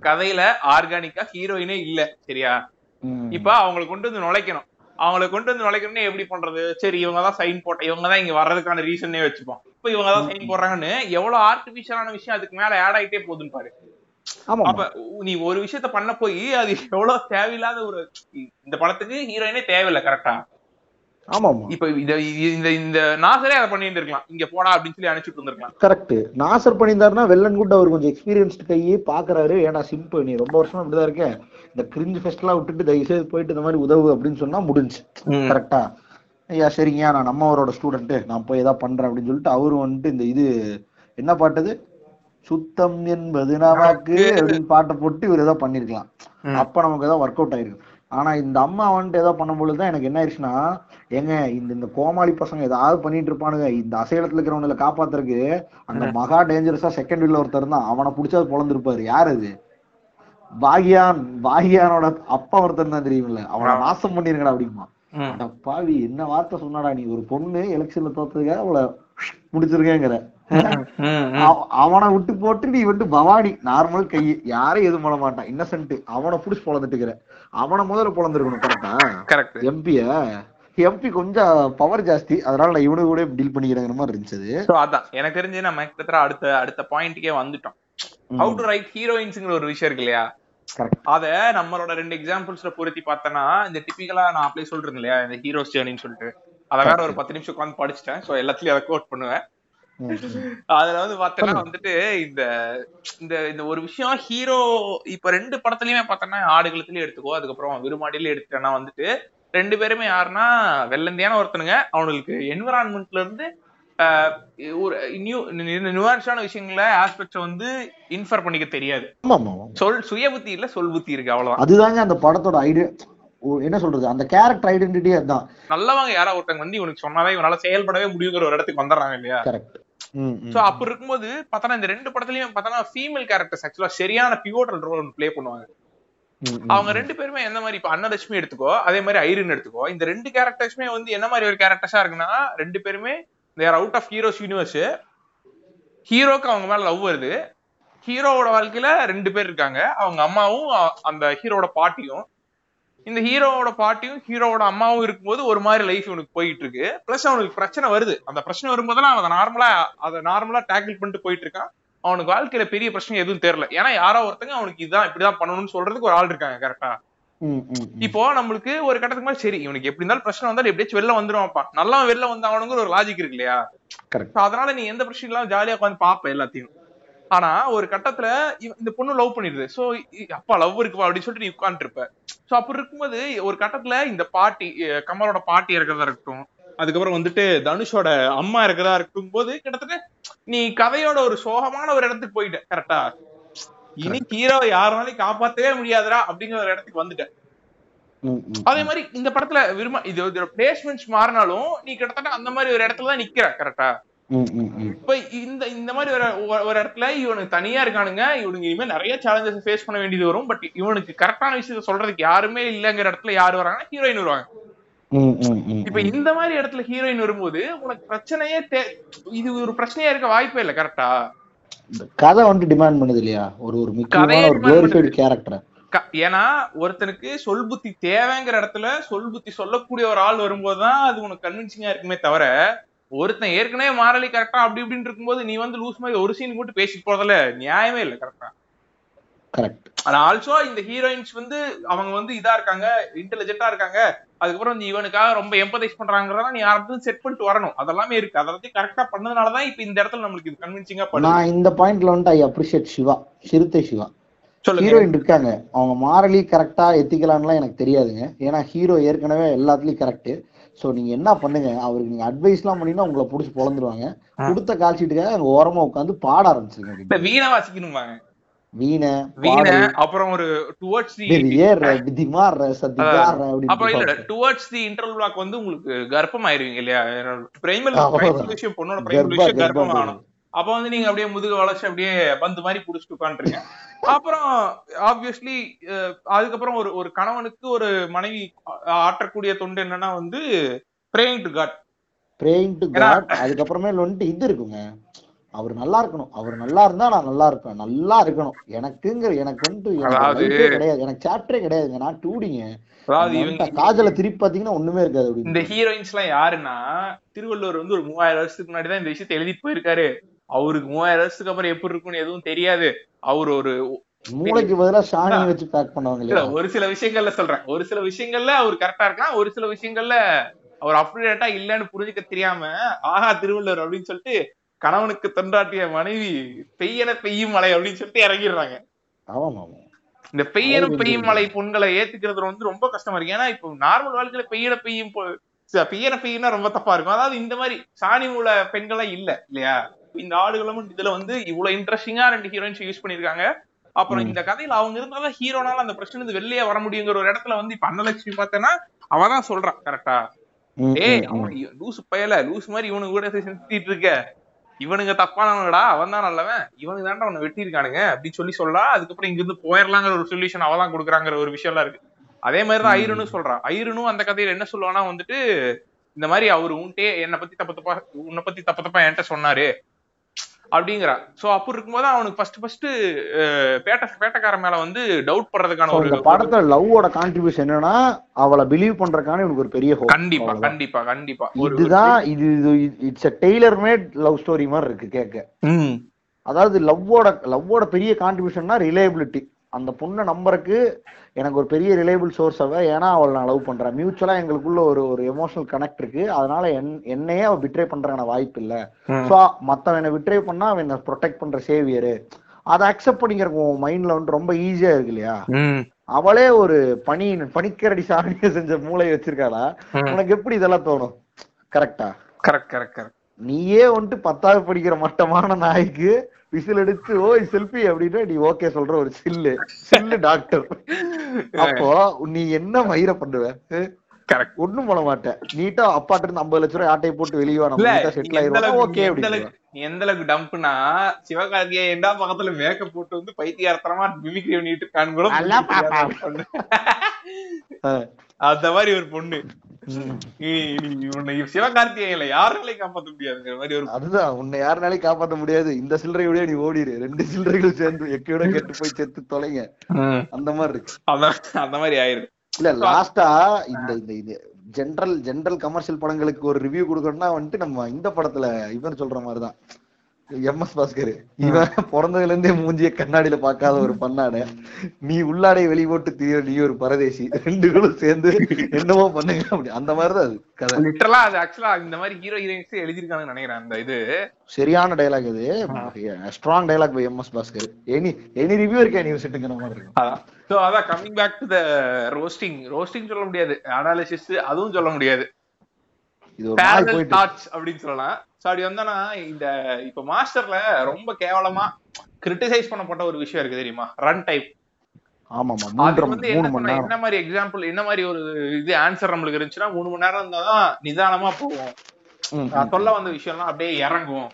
கதையில ஆர்கானிக்கா ஹீரோயினே இல்ல சரியா. இப்ப அவங்களை கொண்டு வந்து நுழைக்கணும். அவங்களை கொண்டு வந்து நுழைக்கணும்னு எப்படி பண்றது? சரி இவங்க தான் சைன் போட்ட இவங்க தான் இங்க வர்றதுக்கான ரீசனே வச்சுப்போம். இப்ப இவங்க தான் சைன் போடுறாங்கன்னு எவ்வளவு ஆர்டிபிஷியலான விஷயம் அதுக்கு மேல ஆட் ஆயிட்டே போகுதுன்னு பாரு. அப்ப நீ ஒரு விஷயத்த பண்ண போய் அது எவ்வளவு தேவையில்லாத ஒரு இந்த படத்துக்கு ஹீரோயினே தேவையில்லை கரெக்டா ஆமா இப்ப இந்த இந்த நாசரே அதை பண்ணிட்டு இருக்கலாம் இங்க போடா அப்படின்னு சொல்லி அனுப்பிச்சுட்டு வந்திருக்கலாம் கரெக்ட் நாசர் பண்ணியிருந்தாருன்னா வெள்ளன் குட் அவர் கொஞ்சம் எக்ஸ்பீரியன்ஸ்டு கையே பாக்குறாரு ஏன்னா சிம்பிள் நீ ரொம்ப வருஷமா இப்படிதான் இருக்க. இந்த கிரிஞ்சு ஃபெஸ்ட் எல்லாம் விட்டுட்டு தயவு செய்து போயிட்டு இந்த மாதிரி உதவு அப்படின்னு சொன்னா முடிஞ்சு. கரெக்டா ஐயா சரிங்கய்யா நான் நம்மவரோட ஸ்டூடெண்ட் நான் போய் ஏதாவது பண்றேன் அப்படின்னு சொல்லிட்டு அவரு வந்துட்டு இந்த இது என்ன பாட்டது சுத்தம் என்பது நமக்கு அப்படின்னு பாட்டை போட்டு இவர் ஏதோ பண்ணிருக்கலாம். அப்ப நமக்கு ஏதோ ஒர்க் அவுட் ஆயிருக்கு. ஆனா இந்த அம்மா வந்துட்டு ஏதோ பண்ணும்பொழுது தான் எனக்கு என்ன ஆயிடுச்சுன்னா ஏங்க இந்த இந்த கோமாளி பசங்க ஏதாவது பண்ணிட்டு இருப்பானுங்க. இந்த அசைலத்துல இருக்கிறவங்கள காப்பாத்துறதுக்கு அந்த மகா டேஞ்சரஸா செகண்ட் வீல்ல ஒருத்தர் தான் அவனை புடிச்சது பொழந்திருப்பாரு. யார் அது? பாகியான் பாகியானோட அப்பா ஒருத்தர் தான் தெரியுமில்ல. அவனை நாசம் பண்ணிருங்கடா அப்படிமா பாவி என்ன வார்த்தை சொன்னாடா நீ? ஒரு பொண்ணு எலெக்ஷன்ல தோத்ததுக்காக அவளை முடிச்சிருக்கேங்கிற. அவ- அவனை விட்டு போட்டு நீ வந்து பவானி நார்மல் கை யாரும் எதுவும் பண்ண மாட்டான் இன்னசென்ட் அவனை புடிச்சு பொழந்துட்டுக்கிற. அவனை முதல்ல பொழந்துருக்கணும் கரெக்ட் எம்பிய எம்பி கொஞ்சம் பவர் ஜாஸ்தி. அதனால நான் இவனு கூட டீல் பண்ணிக்கிறேங்கிற மாதிரி இருந்துச்சு. சோ அதான். எனக்கு தெரிஞ்சு நம்ம கிட்டத்தட்ட அடுத்த அடுத்த பாயிண்ட்டுக்கே வந்துட்டோம். ஹவு டு ரைட் ஹீரோயின்ஸ்ங்கிற ஒரு விஷயம் இருக்கு இல்லையா. அத நம்மளோட ரெண்டு எக்ஸாம்பிள்ஸ்ல பொருத்தி பார்த்தனா இந்த டிபிக்கலா நான் அப்ளை சொல்றேன் இல்லையா? இந்த ஹீரோஸ் ஜேர்னின்னு சொல்லிட்டு. அத வேற ஒரு பத்து நிமிஷம் உட்காந்து படிச்சிட்டேன். சோ எல்லாத்துலயும் அதை கோட் பண்ணுவேன். அதுல வந்து பார்த்தோன்னா வந்துட்டு இந்த இந்த இந்த ஒரு விஷயம் ஹீரோ இப்ப ரெண்டு படத்துலயுமே பார்த்தோன்னா ஆடுகளத்துலயும் எடுத்துக்கோ அதுக்கப்புறம் விருமாடியில எடுத்துட்டேன்னா வந்துட்டு ரெண்டு பேருமே யாருன்னா வெள்ளந்தியான ஒருத்தனுங்க. அவனுக்கு என்விரான்மெண்ட்ல இருந்து ஒரு நியூ நியூவான்ஸான விஷயங்களை ஆஸ்பெக்ட்ஸ் வந்து இன்ஃபர் பண்ணிக்க தெரியாது. சொல் சுய புத்தி இல்ல சொல் புத்தி இருக்கு அவ்வளவுதான். அதுதாங்க அந்த படத்தோட ஐடியா என்ன சொல்றது? அந்த கேரக்டர் ஐடென்டிட்டி அதுதான். நல்லவங்க யாரா ஒருத்தங்க வந்து இவனுக்கு சொன்னாதான் இவனால செயல்படவே முடியுங்கிற ஒரு இடத்துக்கு வந்துடுறாங்க இல்லையா? கரெக்ட் சோ அப்படி இருக்கும்போது பார்த்தோன்னா இந்த ரெண்டு படத்துலயும் பார்த்தோன்னா ஃபீமேல் கேரக்டர்ஸ் ஆக்சுவலா சரியான பிவோட்டல் ரோல் ப்ளே பண்ணுவாங்க. அவங்க ரெண்டு பேருமே எந்த மாதிரி இப்ப அன்னலட்சுமி எடுத்துக்கோ அதே மாதிரி ஐரின் எடுத்துக்கோ இந்த ரெண்டு கேரக்டர்ஸுமே வந்து என்ன மாதிரி ஒரு கேரக்டர்ஸா இருக்குன்னா ரெண்டு பேருமே there out of heroes universe ஹீரோக்கு அவங்க மேல லவ் வருது. ஹீரோவோட வாழ்க்கையில ரெண்டு பேர் இருக்காங்க. அவங்க அம்மாவும் அந்த ஹீரோவோட பாட்டியும். இந்த ஹீரோவோட பாட்டியும் ஹீரோவோட அம்மாவும் இருக்கும்போது ஒரு மாதிரி லைஃப் இவனுக்கு போயிட்டு இருக்கு பிளஸ் அவனுக்கு பிரச்சனை வருது. அந்த பிரச்சனை வரும்போதெல்லாம் அவன் அதை நார்மலா அதை நார்மலா டேக்கிள் பண்ணிட்டு போயிட்டு இருக்கான். அவனுக்கு வாழ்க்கையில பெரிய பிரச்சனை எதுவும் தெரியல. ஏன்னா யாரோ ஒருத்தங்க அவனுக்கு இதுதான் இப்படிதான் பண்ணணும்னு சொல்றதுக்கு ஒரு ஆள் இருக்காங்க கரெக்டா இப்போ நம்மளுக்கு ஒரு கட்டத்துக்கு மேல சரி இவனுக்கு எப்படி இருந்தாலும் பிரச்சனை வந்தாலும் எப்படியாச்சும் வெளில வந்துருவான்ப்பா. நல்லா வெளில வந்தாவணுங்கிற ஒரு லாஜிக் இருக்கு இல்லையா? அதனால நீ எந்த பிரச்சனையும் இல்லாம ஜாலியா உட்காந்து பாப்ப எல்லாத்தையும். ஆனா ஒரு கட்டத்துல இந்த பொண்ணு லவ் பண்ணிடுது. சோ அப்பா லவ் இருக்குப்பா அப்படின்னு சொல்லிட்டு நீ உட்காந்துட்டு இருப்ப சோ அப்படி இருக்கும்போது ஒரு கட்டத்துல இந்த பாட்டி கமலோட பாட்டி இருக்கிறதா இருக்கட்டும் அதுக்கப்புறம் வந்துட்டு தனுஷோட அம்மா இருக்கிறதா இருக்கும் போது கிட்டத்தட்ட நீ கதையோட ஒரு சோகமான ஒரு இடத்துக்கு போயிட்ட கரெக்டா இனி ஹீரோ யாருனாலையும் காப்பாத்தவே முடியாதுடா அப்படிங்கிற ஒரு இடத்துக்கு வந்துட்ட. அதே மாதிரி இந்த படத்துல விரும்ப இது பிளேஸ்மெண்ட்ஸ் மாறினாலும் நீ கிட்டத்தட்ட அந்த மாதிரி ஒரு இடத்துல தான் நிக்கிற கரெக்டா இப்ப இந்த இந்த மாதிரி ஒரு ஒரு- ஒரு இடத்துல இவனுக்கு தனியா இருக்கானுங்க இவனுக்கு இனிமேல் நிறைய சேலஞ்சஸ் ஃபேஸ் பண்ண வேண்டியது வரும் பட் இவனுக்கு கரெக்டான விஷயத்த சொல்றதுக்கு யாருமே இல்லங்கிற இடத்துல யாரு வராங்கன்னா ஹீரோயின் வருவாங்க. இப்ப இந்த மாதிரி இடத்துல ஹீரோயின் வரும்போது உனக்கு பிரச்சனையே இது ஒரு பிரச்சனையா இருக்க வாய்ப்பே இல்ல கரெக்டா கதை வந்து டிமாண்ட் பண்ணுது இல்லையா? ஒரு ஒரு முக்கியமான ஒரு குளோரிஃபைடு. கேரக்டர் ஏன்னா ஒருத்தனுக்கு சொல் புத்தி தேவைங்கிற இடத்துல சொல் புத்தி சொல்லக்கூடிய ஒரு ஆள் வரும்போதுதான் அது உனக்கு கன்வின்சிங்கா இருக்குமே தவிர ஒருத்தன் ஏற்கனவே மாரலி கரெக்டா அப்படி இப்படின்னு இருக்கும்போது நீ வந்து லூஸ் மாதிரி ஒரு சீன் மட்டும் பேசிட்டு போறதுல நியாயமே இல்ல கரெக்டா கரெக்ட் ஆனா ஆல்சோ இந்த ஹீரோயின்ஸ் வந்து அவங்க வந்து இதா இருக்காங்க இன்டெலிஜென்ட்டா இருக்காங்க அதுக்கப்புறம் வந்து இவனுக்காக ரொம்ப எம்பதைஸ் பண்றாங்கிறதா நீ யாரும் செட் பண்ணிட்டு வரணும். அதெல்லாமே இருக்கு. அதை பத்தி கரெக்டா பண்ணதுனாலதான் இப்ப இந்த இடத்துல நம்மளுக்கு இது கன்வின்சிங்கா நான் இந்த பாயிண்ட்ல வந்துட்டு I appreciate Siva. Siruthai Siva. Heroine இருக்காங்க. அவங்க மாரலி கரெக்டா எத்திக்கலான்லாம் எனக்கு தெரியாதுங்க. ஏன்னா ஹீரோ ஏற்கனவே எல்லாத்துலயும் கரெக்ட் சோ நீங்க என்ன பண்ணுங்க? அவருக்கு நீங்க அட்வைஸ் எல்லாம் பண்ணீங்கன்னா உங்களை புடிச்சு பொழந்துருவாங்க. கொடுத்த கால்ஷீட்டுக்காக ஓரமா உட்காந்து பாட இந்த ஆரம்பிச்சிருங்க வீணை வாசிக்கணுமாங்க வீணை வீணை பாடல், அப்புறம் ஒரு டுவர்ட்ஸ் தி அப்புறம் இல்ல டுவர்ட்ஸ் தி இன்டர்வல் பிளாக் வந்து உங்களுக்கு கர்ப்பம் ஆயிருவீங்க இல்லையா பிரைமல் விஷயம் பொண்ணோட பிரைமல் கர்ப்பா விஷயம் கர்ப்பம் ஆகணும் அப்ப வந்து நீங்க அப்படியே முதுக வளைச்சு அப்படியே பந்து மாதிரி புடிச்சிட்டு உட்காந்துருங்க [laughs] அப்புறம் ஆப்வியஸ்லி அதுக்கப்புறம் ஒரு ஒரு கணவனுக்கு ஒரு மனைவி ஆற்றக்கூடிய தொண்டு என்னன்னா வந்து praying to God praying to God அதுக்கப்புறமேல வந்துட்டு இது இருக்குங்க. அவர் நல்லா இருக்கணும். அவர் நல்லா இருந்தா நான் நல்லா இருப்பேன். நல்லா இருக்கணும். எனக்குங்கிற எனக்கு வந்துட்டு ஏ கிடையாது. எனக்கு சாப்டரே கிடையாதுங்க. நான் டூடிங்க காஜல திருப்பி பாத்தீங்கன்னா ஒண்ணுமே இருக்காது இந்த ஹீரோயின்ஸ் எல்லாம் யாருன்னா திருவள்ளுவர் வந்து ஒரு மூவாயிரம் வருஷத்துக்கு முன்னாடி தான் இந்த விஷயத்தை எழுதிட்டு போயிருக்காரு. அவருக்கு மூவாயிரம் வருஷத்துக்கு அப்புறம் எப்படி இருக்கும்னு எதுவும் தெரியாது. அவர் ஒரு மூளைக்கு பதிலா சாணியை வச்சு பேக் பண்ணுவாங்க ஒரு சில விஷயங்கள்ல சொல்றேன். ஒரு சில விஷயங்கள்ல அவர் கரெக்டா இருக்கலாம். ஒரு சில விஷயங்கள்ல அவர் அப்டேட்டா இல்லன்னு புரிஞ்சுக்க தெரியாம ஆஹா திருவள்ளுவர் அப்படின்னு சொல்லிட்டு கணவனுக்கு தொண்டாட்டிய மனைவி பெய்யன பெய்யும் மழை அப்படின்னு சொல்லிட்டு இறங்கிடுறாங்க. இந்த பெய்யன அது பெய்யும் மழை பொண்களை ஏத்துக்கிறது வந்து ரொம்ப கஷ்டமா இருக்கு. ஏன்னா இப்போ நார்மல் வாழ்க்கையில பெய்யன பெய்யும் பெய்யன பெய்யும்னா ரொம்ப தப்பா இருக்கும். அதாவது இந்த மாதிரி சாணி மூல பெண்களா இல்ல இல்லையா? இந்த ஆடுகளும் இதுல வந்து இவ்வளவு இன்ட்ரெஸ்டிங்கா ரெண்டு ஹீரோயின்ஸ் யூஸ் பண்ணிருக்காங்க அப்புறம். இந்த கதையில அவங்க இருந்தாதான் ஹீரோனால அந்த பிரச்சனை வெளியே வர முடியுங்கிற ஒரு இடத்துல வந்து இப்ப அன்னலட்சுமி பார்த்தேன்னா அவதான் சொல்றான் கரெக்டா. ஏய். அவன் லூசு பயல லூஸ் மாதிரி இவனுக்கு கூட செஞ்சுட்டு இருக்க. இவனுங்க தப்பானவனடா அவன் தான் நல்லவன். இவனுக்கு தான்டா அவனை வெட்டியிருக்கானுங்க. அப்படின்னு சொல்லி சொல்லா அதுக்கப்புறம் இங்க இருந்து போயிடலாங்கிற ஒரு சொல்யூஷன் அவதான் கொடுக்குறாங்கிற ஒரு விஷயம் எல்லாம் இருக்கு. அதே மாதிரிதான். ஐரனும் சொல்றான். ஐரனும் அந்த கதையில என்ன சொல்லுவானா வந்துட்டு இந்த மாதிரி அவர் உன்ட்டே என்னை பத்தி தப்பு தப்பா உன்னை பத்தி தப்பு தப்பா என்கிட்ட சொன்னாரு. அப்படிங்கிறா. சோ அப்படி இருக்கும்போது அவனுக்கு ஃபர்ஸ்ட் ஃபர்ஸ்ட் பேட்ட பேட்டக்காரன் மேல வந்து டவுட் படுறதுக்கான So, ஒரு படத்துல லவ்வோட கான்ட்ரிபியூஷன் என்னன்னா அவளை பிலீவ் பண்றதுக்கான இவனுக்கு ஒரு பெரிய. கண்டிப்பா. கண்டிப்பா கண்டிப்பா. இதுதான் இது it's a tailor made love story மாதிரி இருக்கு கேட்க. அதாவது லவ்வோட லவ்வோட பெரிய கான்ட்ரிபியூஷன்னா ரிலேபிலிட்டி அந்த பொண்ணை நம்பருக்கு எனக்கு ஒரு பெரிய ரிலேபிள் சோர்ஸ் அவ ஏன்னா அவளை நான் லவ் பண்றேன். மியூச்சுவலா எங்களுக்குள்ள ஒரு ஒரு எமோஷனல் கனெக்ட் இருக்கு. அதனால என் என்னையே அவ பிட்ரே பண்றதுக்கான வாய்ப்பு இல்ல. சோ மத்தவன் என்ன பிட்ரே பண்ணா அவன் ப்ரொடெக்ட் பண்ற சேவியரு அதை அக்செப்ட் பண்ணிக்கிறக்கு உன் மைண்ட்ல வந்து ரொம்ப ஈஸியா இருக்கு இல்லையா? அவளே ஒரு பனி பனிக்கரடி சாணியை செஞ்ச மூளை வச்சிருக்காளா. உனக்கு எப்படி இதெல்லாம் தோணும்? கரெக்டா கரெக்ட் கரெக்ட் கரெக்ட் நீயே வந்துட்டு பத்தாவது படிக்கிற மட்டமான நாய்க்கு விசில் எடுத்து ஓய் செல்ஃபி அப்படின்னா நீ ஓகே சொல்ற ஒரு சில்லு. சில்லு டாக்டர். [laughs] அப்போ நீ என்ன மயிர பண்ணுவ? கரெக்ட் ஒண்ணும் பண்ண மாட்டேன். நீட்டா அப்பாட்ட இருந்து ஐம்பது லட்ச ரூபாய் ஆட்டையை போட்டு வெளியே வா இல்ல நம்ம நீ செட்டில் எந்த ஆயிருவோம் அளவுக்கு- ஓகே எந்த அளவுக்கு- டம்ப்னா சிவகார்த்திகே ஏண்டா பக்கத்துல மேக்கப் போட்டு வந்து பைத்தியார்த்தனமா மிமிக்ரி பண்ணிட்டு இருக்கான்னு கூட. [laughs] அந்த மாதிரி ஒரு பொண்ணு. சிவகார்த்திகேயன்ல யாராலையும் காப்பாத்த முடியாதுங்கிற மாதிரி ஒரு அதுதான் உன்னை யாருனாலையும் காப்பாத்த முடியாது. இந்த சில்லறையோடய நீ ஓடிடு ரெண்டு சில்லறைகள் சேர்ந்து எக்கையோட கெட்டு போய் செத்து தொலைங்க. அந்த மாதிரி இருக்கு. அந்த அந்த மாதிரி ஆயிருது இல்ல லாஸ்டா இந்த இந்த இது ஜென்ரல் ஜென்ரல் கமர்ஷியல் படங்களுக்கு ஒரு ரிவ்யூ கொடுக்கணும்னா வந்துட்டு நம்ம இந்த படத்துல இவன் சொல்ற மாதிரிதான். எம் எஸ் பாஸ்கர் இவன் பிறந்ததுல இருந்தே மூஞ்சிய கண்ணாடியில பார்க்காத ஒரு பண்ணாட நீ உள்ளாடை வெளி போட்டு தீர நீ ஒரு பரதேசி. ரெண்டு பேரும் சேர்ந்து என்னவோ பண்ணுங்க அப்படி. அந்த மாதிரிதான் அது கதை. லிட்டரலா அது ஆக்சுவலா இந்த மாதிரி ஹீரோ ஹீரோயின்ஸ் எழுதிருக்காங்கன்னு நினைக்கிறேன் அந்த இது. சரியான டைலாக் இது. Strong dialogue by M S Bhaskar any any review இருக்கா நீ செட்டுங்கிற மாதிரி இருக்கும். அதான். சோ அதான் coming back to the roasting roasting சொல்ல முடியாது. அனாலிசிஸ் அதுவும் சொல்ல முடியாது. இது ஒரு நாள் போயிட்டு அப்படின்னு சொல்லலாம். அப்படி வந்தோம்னா இந்த இப்ப மாஸ்டர்ல ரொம்ப கேவலமா கிரிட்டிசைஸ் பண்ணப்பட்ட ஒரு விஷயம் இருக்கு தெரியுமா? ரன் டைப் என்ன மாதிரி எக்ஸாம்பிள் என்ன மாதிரி ஒரு இது ஆன்சர் நம்மளுக்கு இருந்துச்சுன்னா மூணு மணி நேரம் இருந்தாதான் நிதானமா போகும் ம், நான் சொல்ல வந்த விஷயம்லாம் அப்படியே இறங்கும்.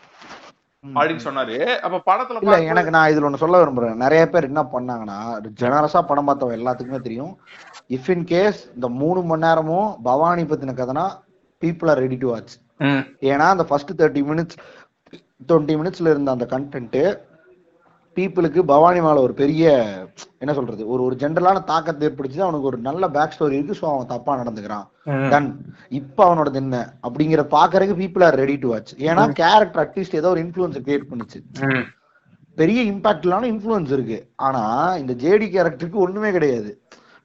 அப்படின்னு சொன்னாரு. அப்ப படத்துல இல்ல எனக்கு நான் இதுல ஒண்ணு சொல்ல விரும்புறேன். நிறைய பேர் என்ன பண்ணாங்கன்னா ஜெனரஸா படம் பார்த்தவங்க எல்லாத்துக்குமே தெரியும். இஃப் இன் கேஸ் இந்த மூணு மணி நேரமும் பவானி பத்தின கதைனா people are ready to watch ஏன்னா அந்த ஃபர்ஸ்ட் தேர்ட்டி மினிட்ஸ் டுவெண்ட்டி மினிட்ஸ்ல இருந்த அந்த கண்டென்ட் பீப்புளுக்கு பவானி மேல ஒரு பெரிய என்ன சொல்றது ஒரு ஒரு ஜென்ரலான தாக்கத்தை ஏற்படுத்தி அவனுக்கு ஒரு நல்ல பேக் ஸ்டோரி இருக்கு. ஸோ அவன் தப்பா நடந்துக்கிறான். டன் இப்ப அவனோடது என்ன? அப்படிங்கிற பாக்குறதுக்கு people are ready to watch ஏன்னா கேரக்டர் அட்லீஸ்ட் ஏதோ ஒரு இன்ஃபுளுன்ஸ் கிரியேட் பண்ணுச்சு. பெரிய இம்பாக்ட் இல்லாம இன்ஃபுளுன்ஸ் இருக்கு. ஆனா இந்த ஜேடி கேரக்டருக்கு ஒண்ணுமே கிடையாது.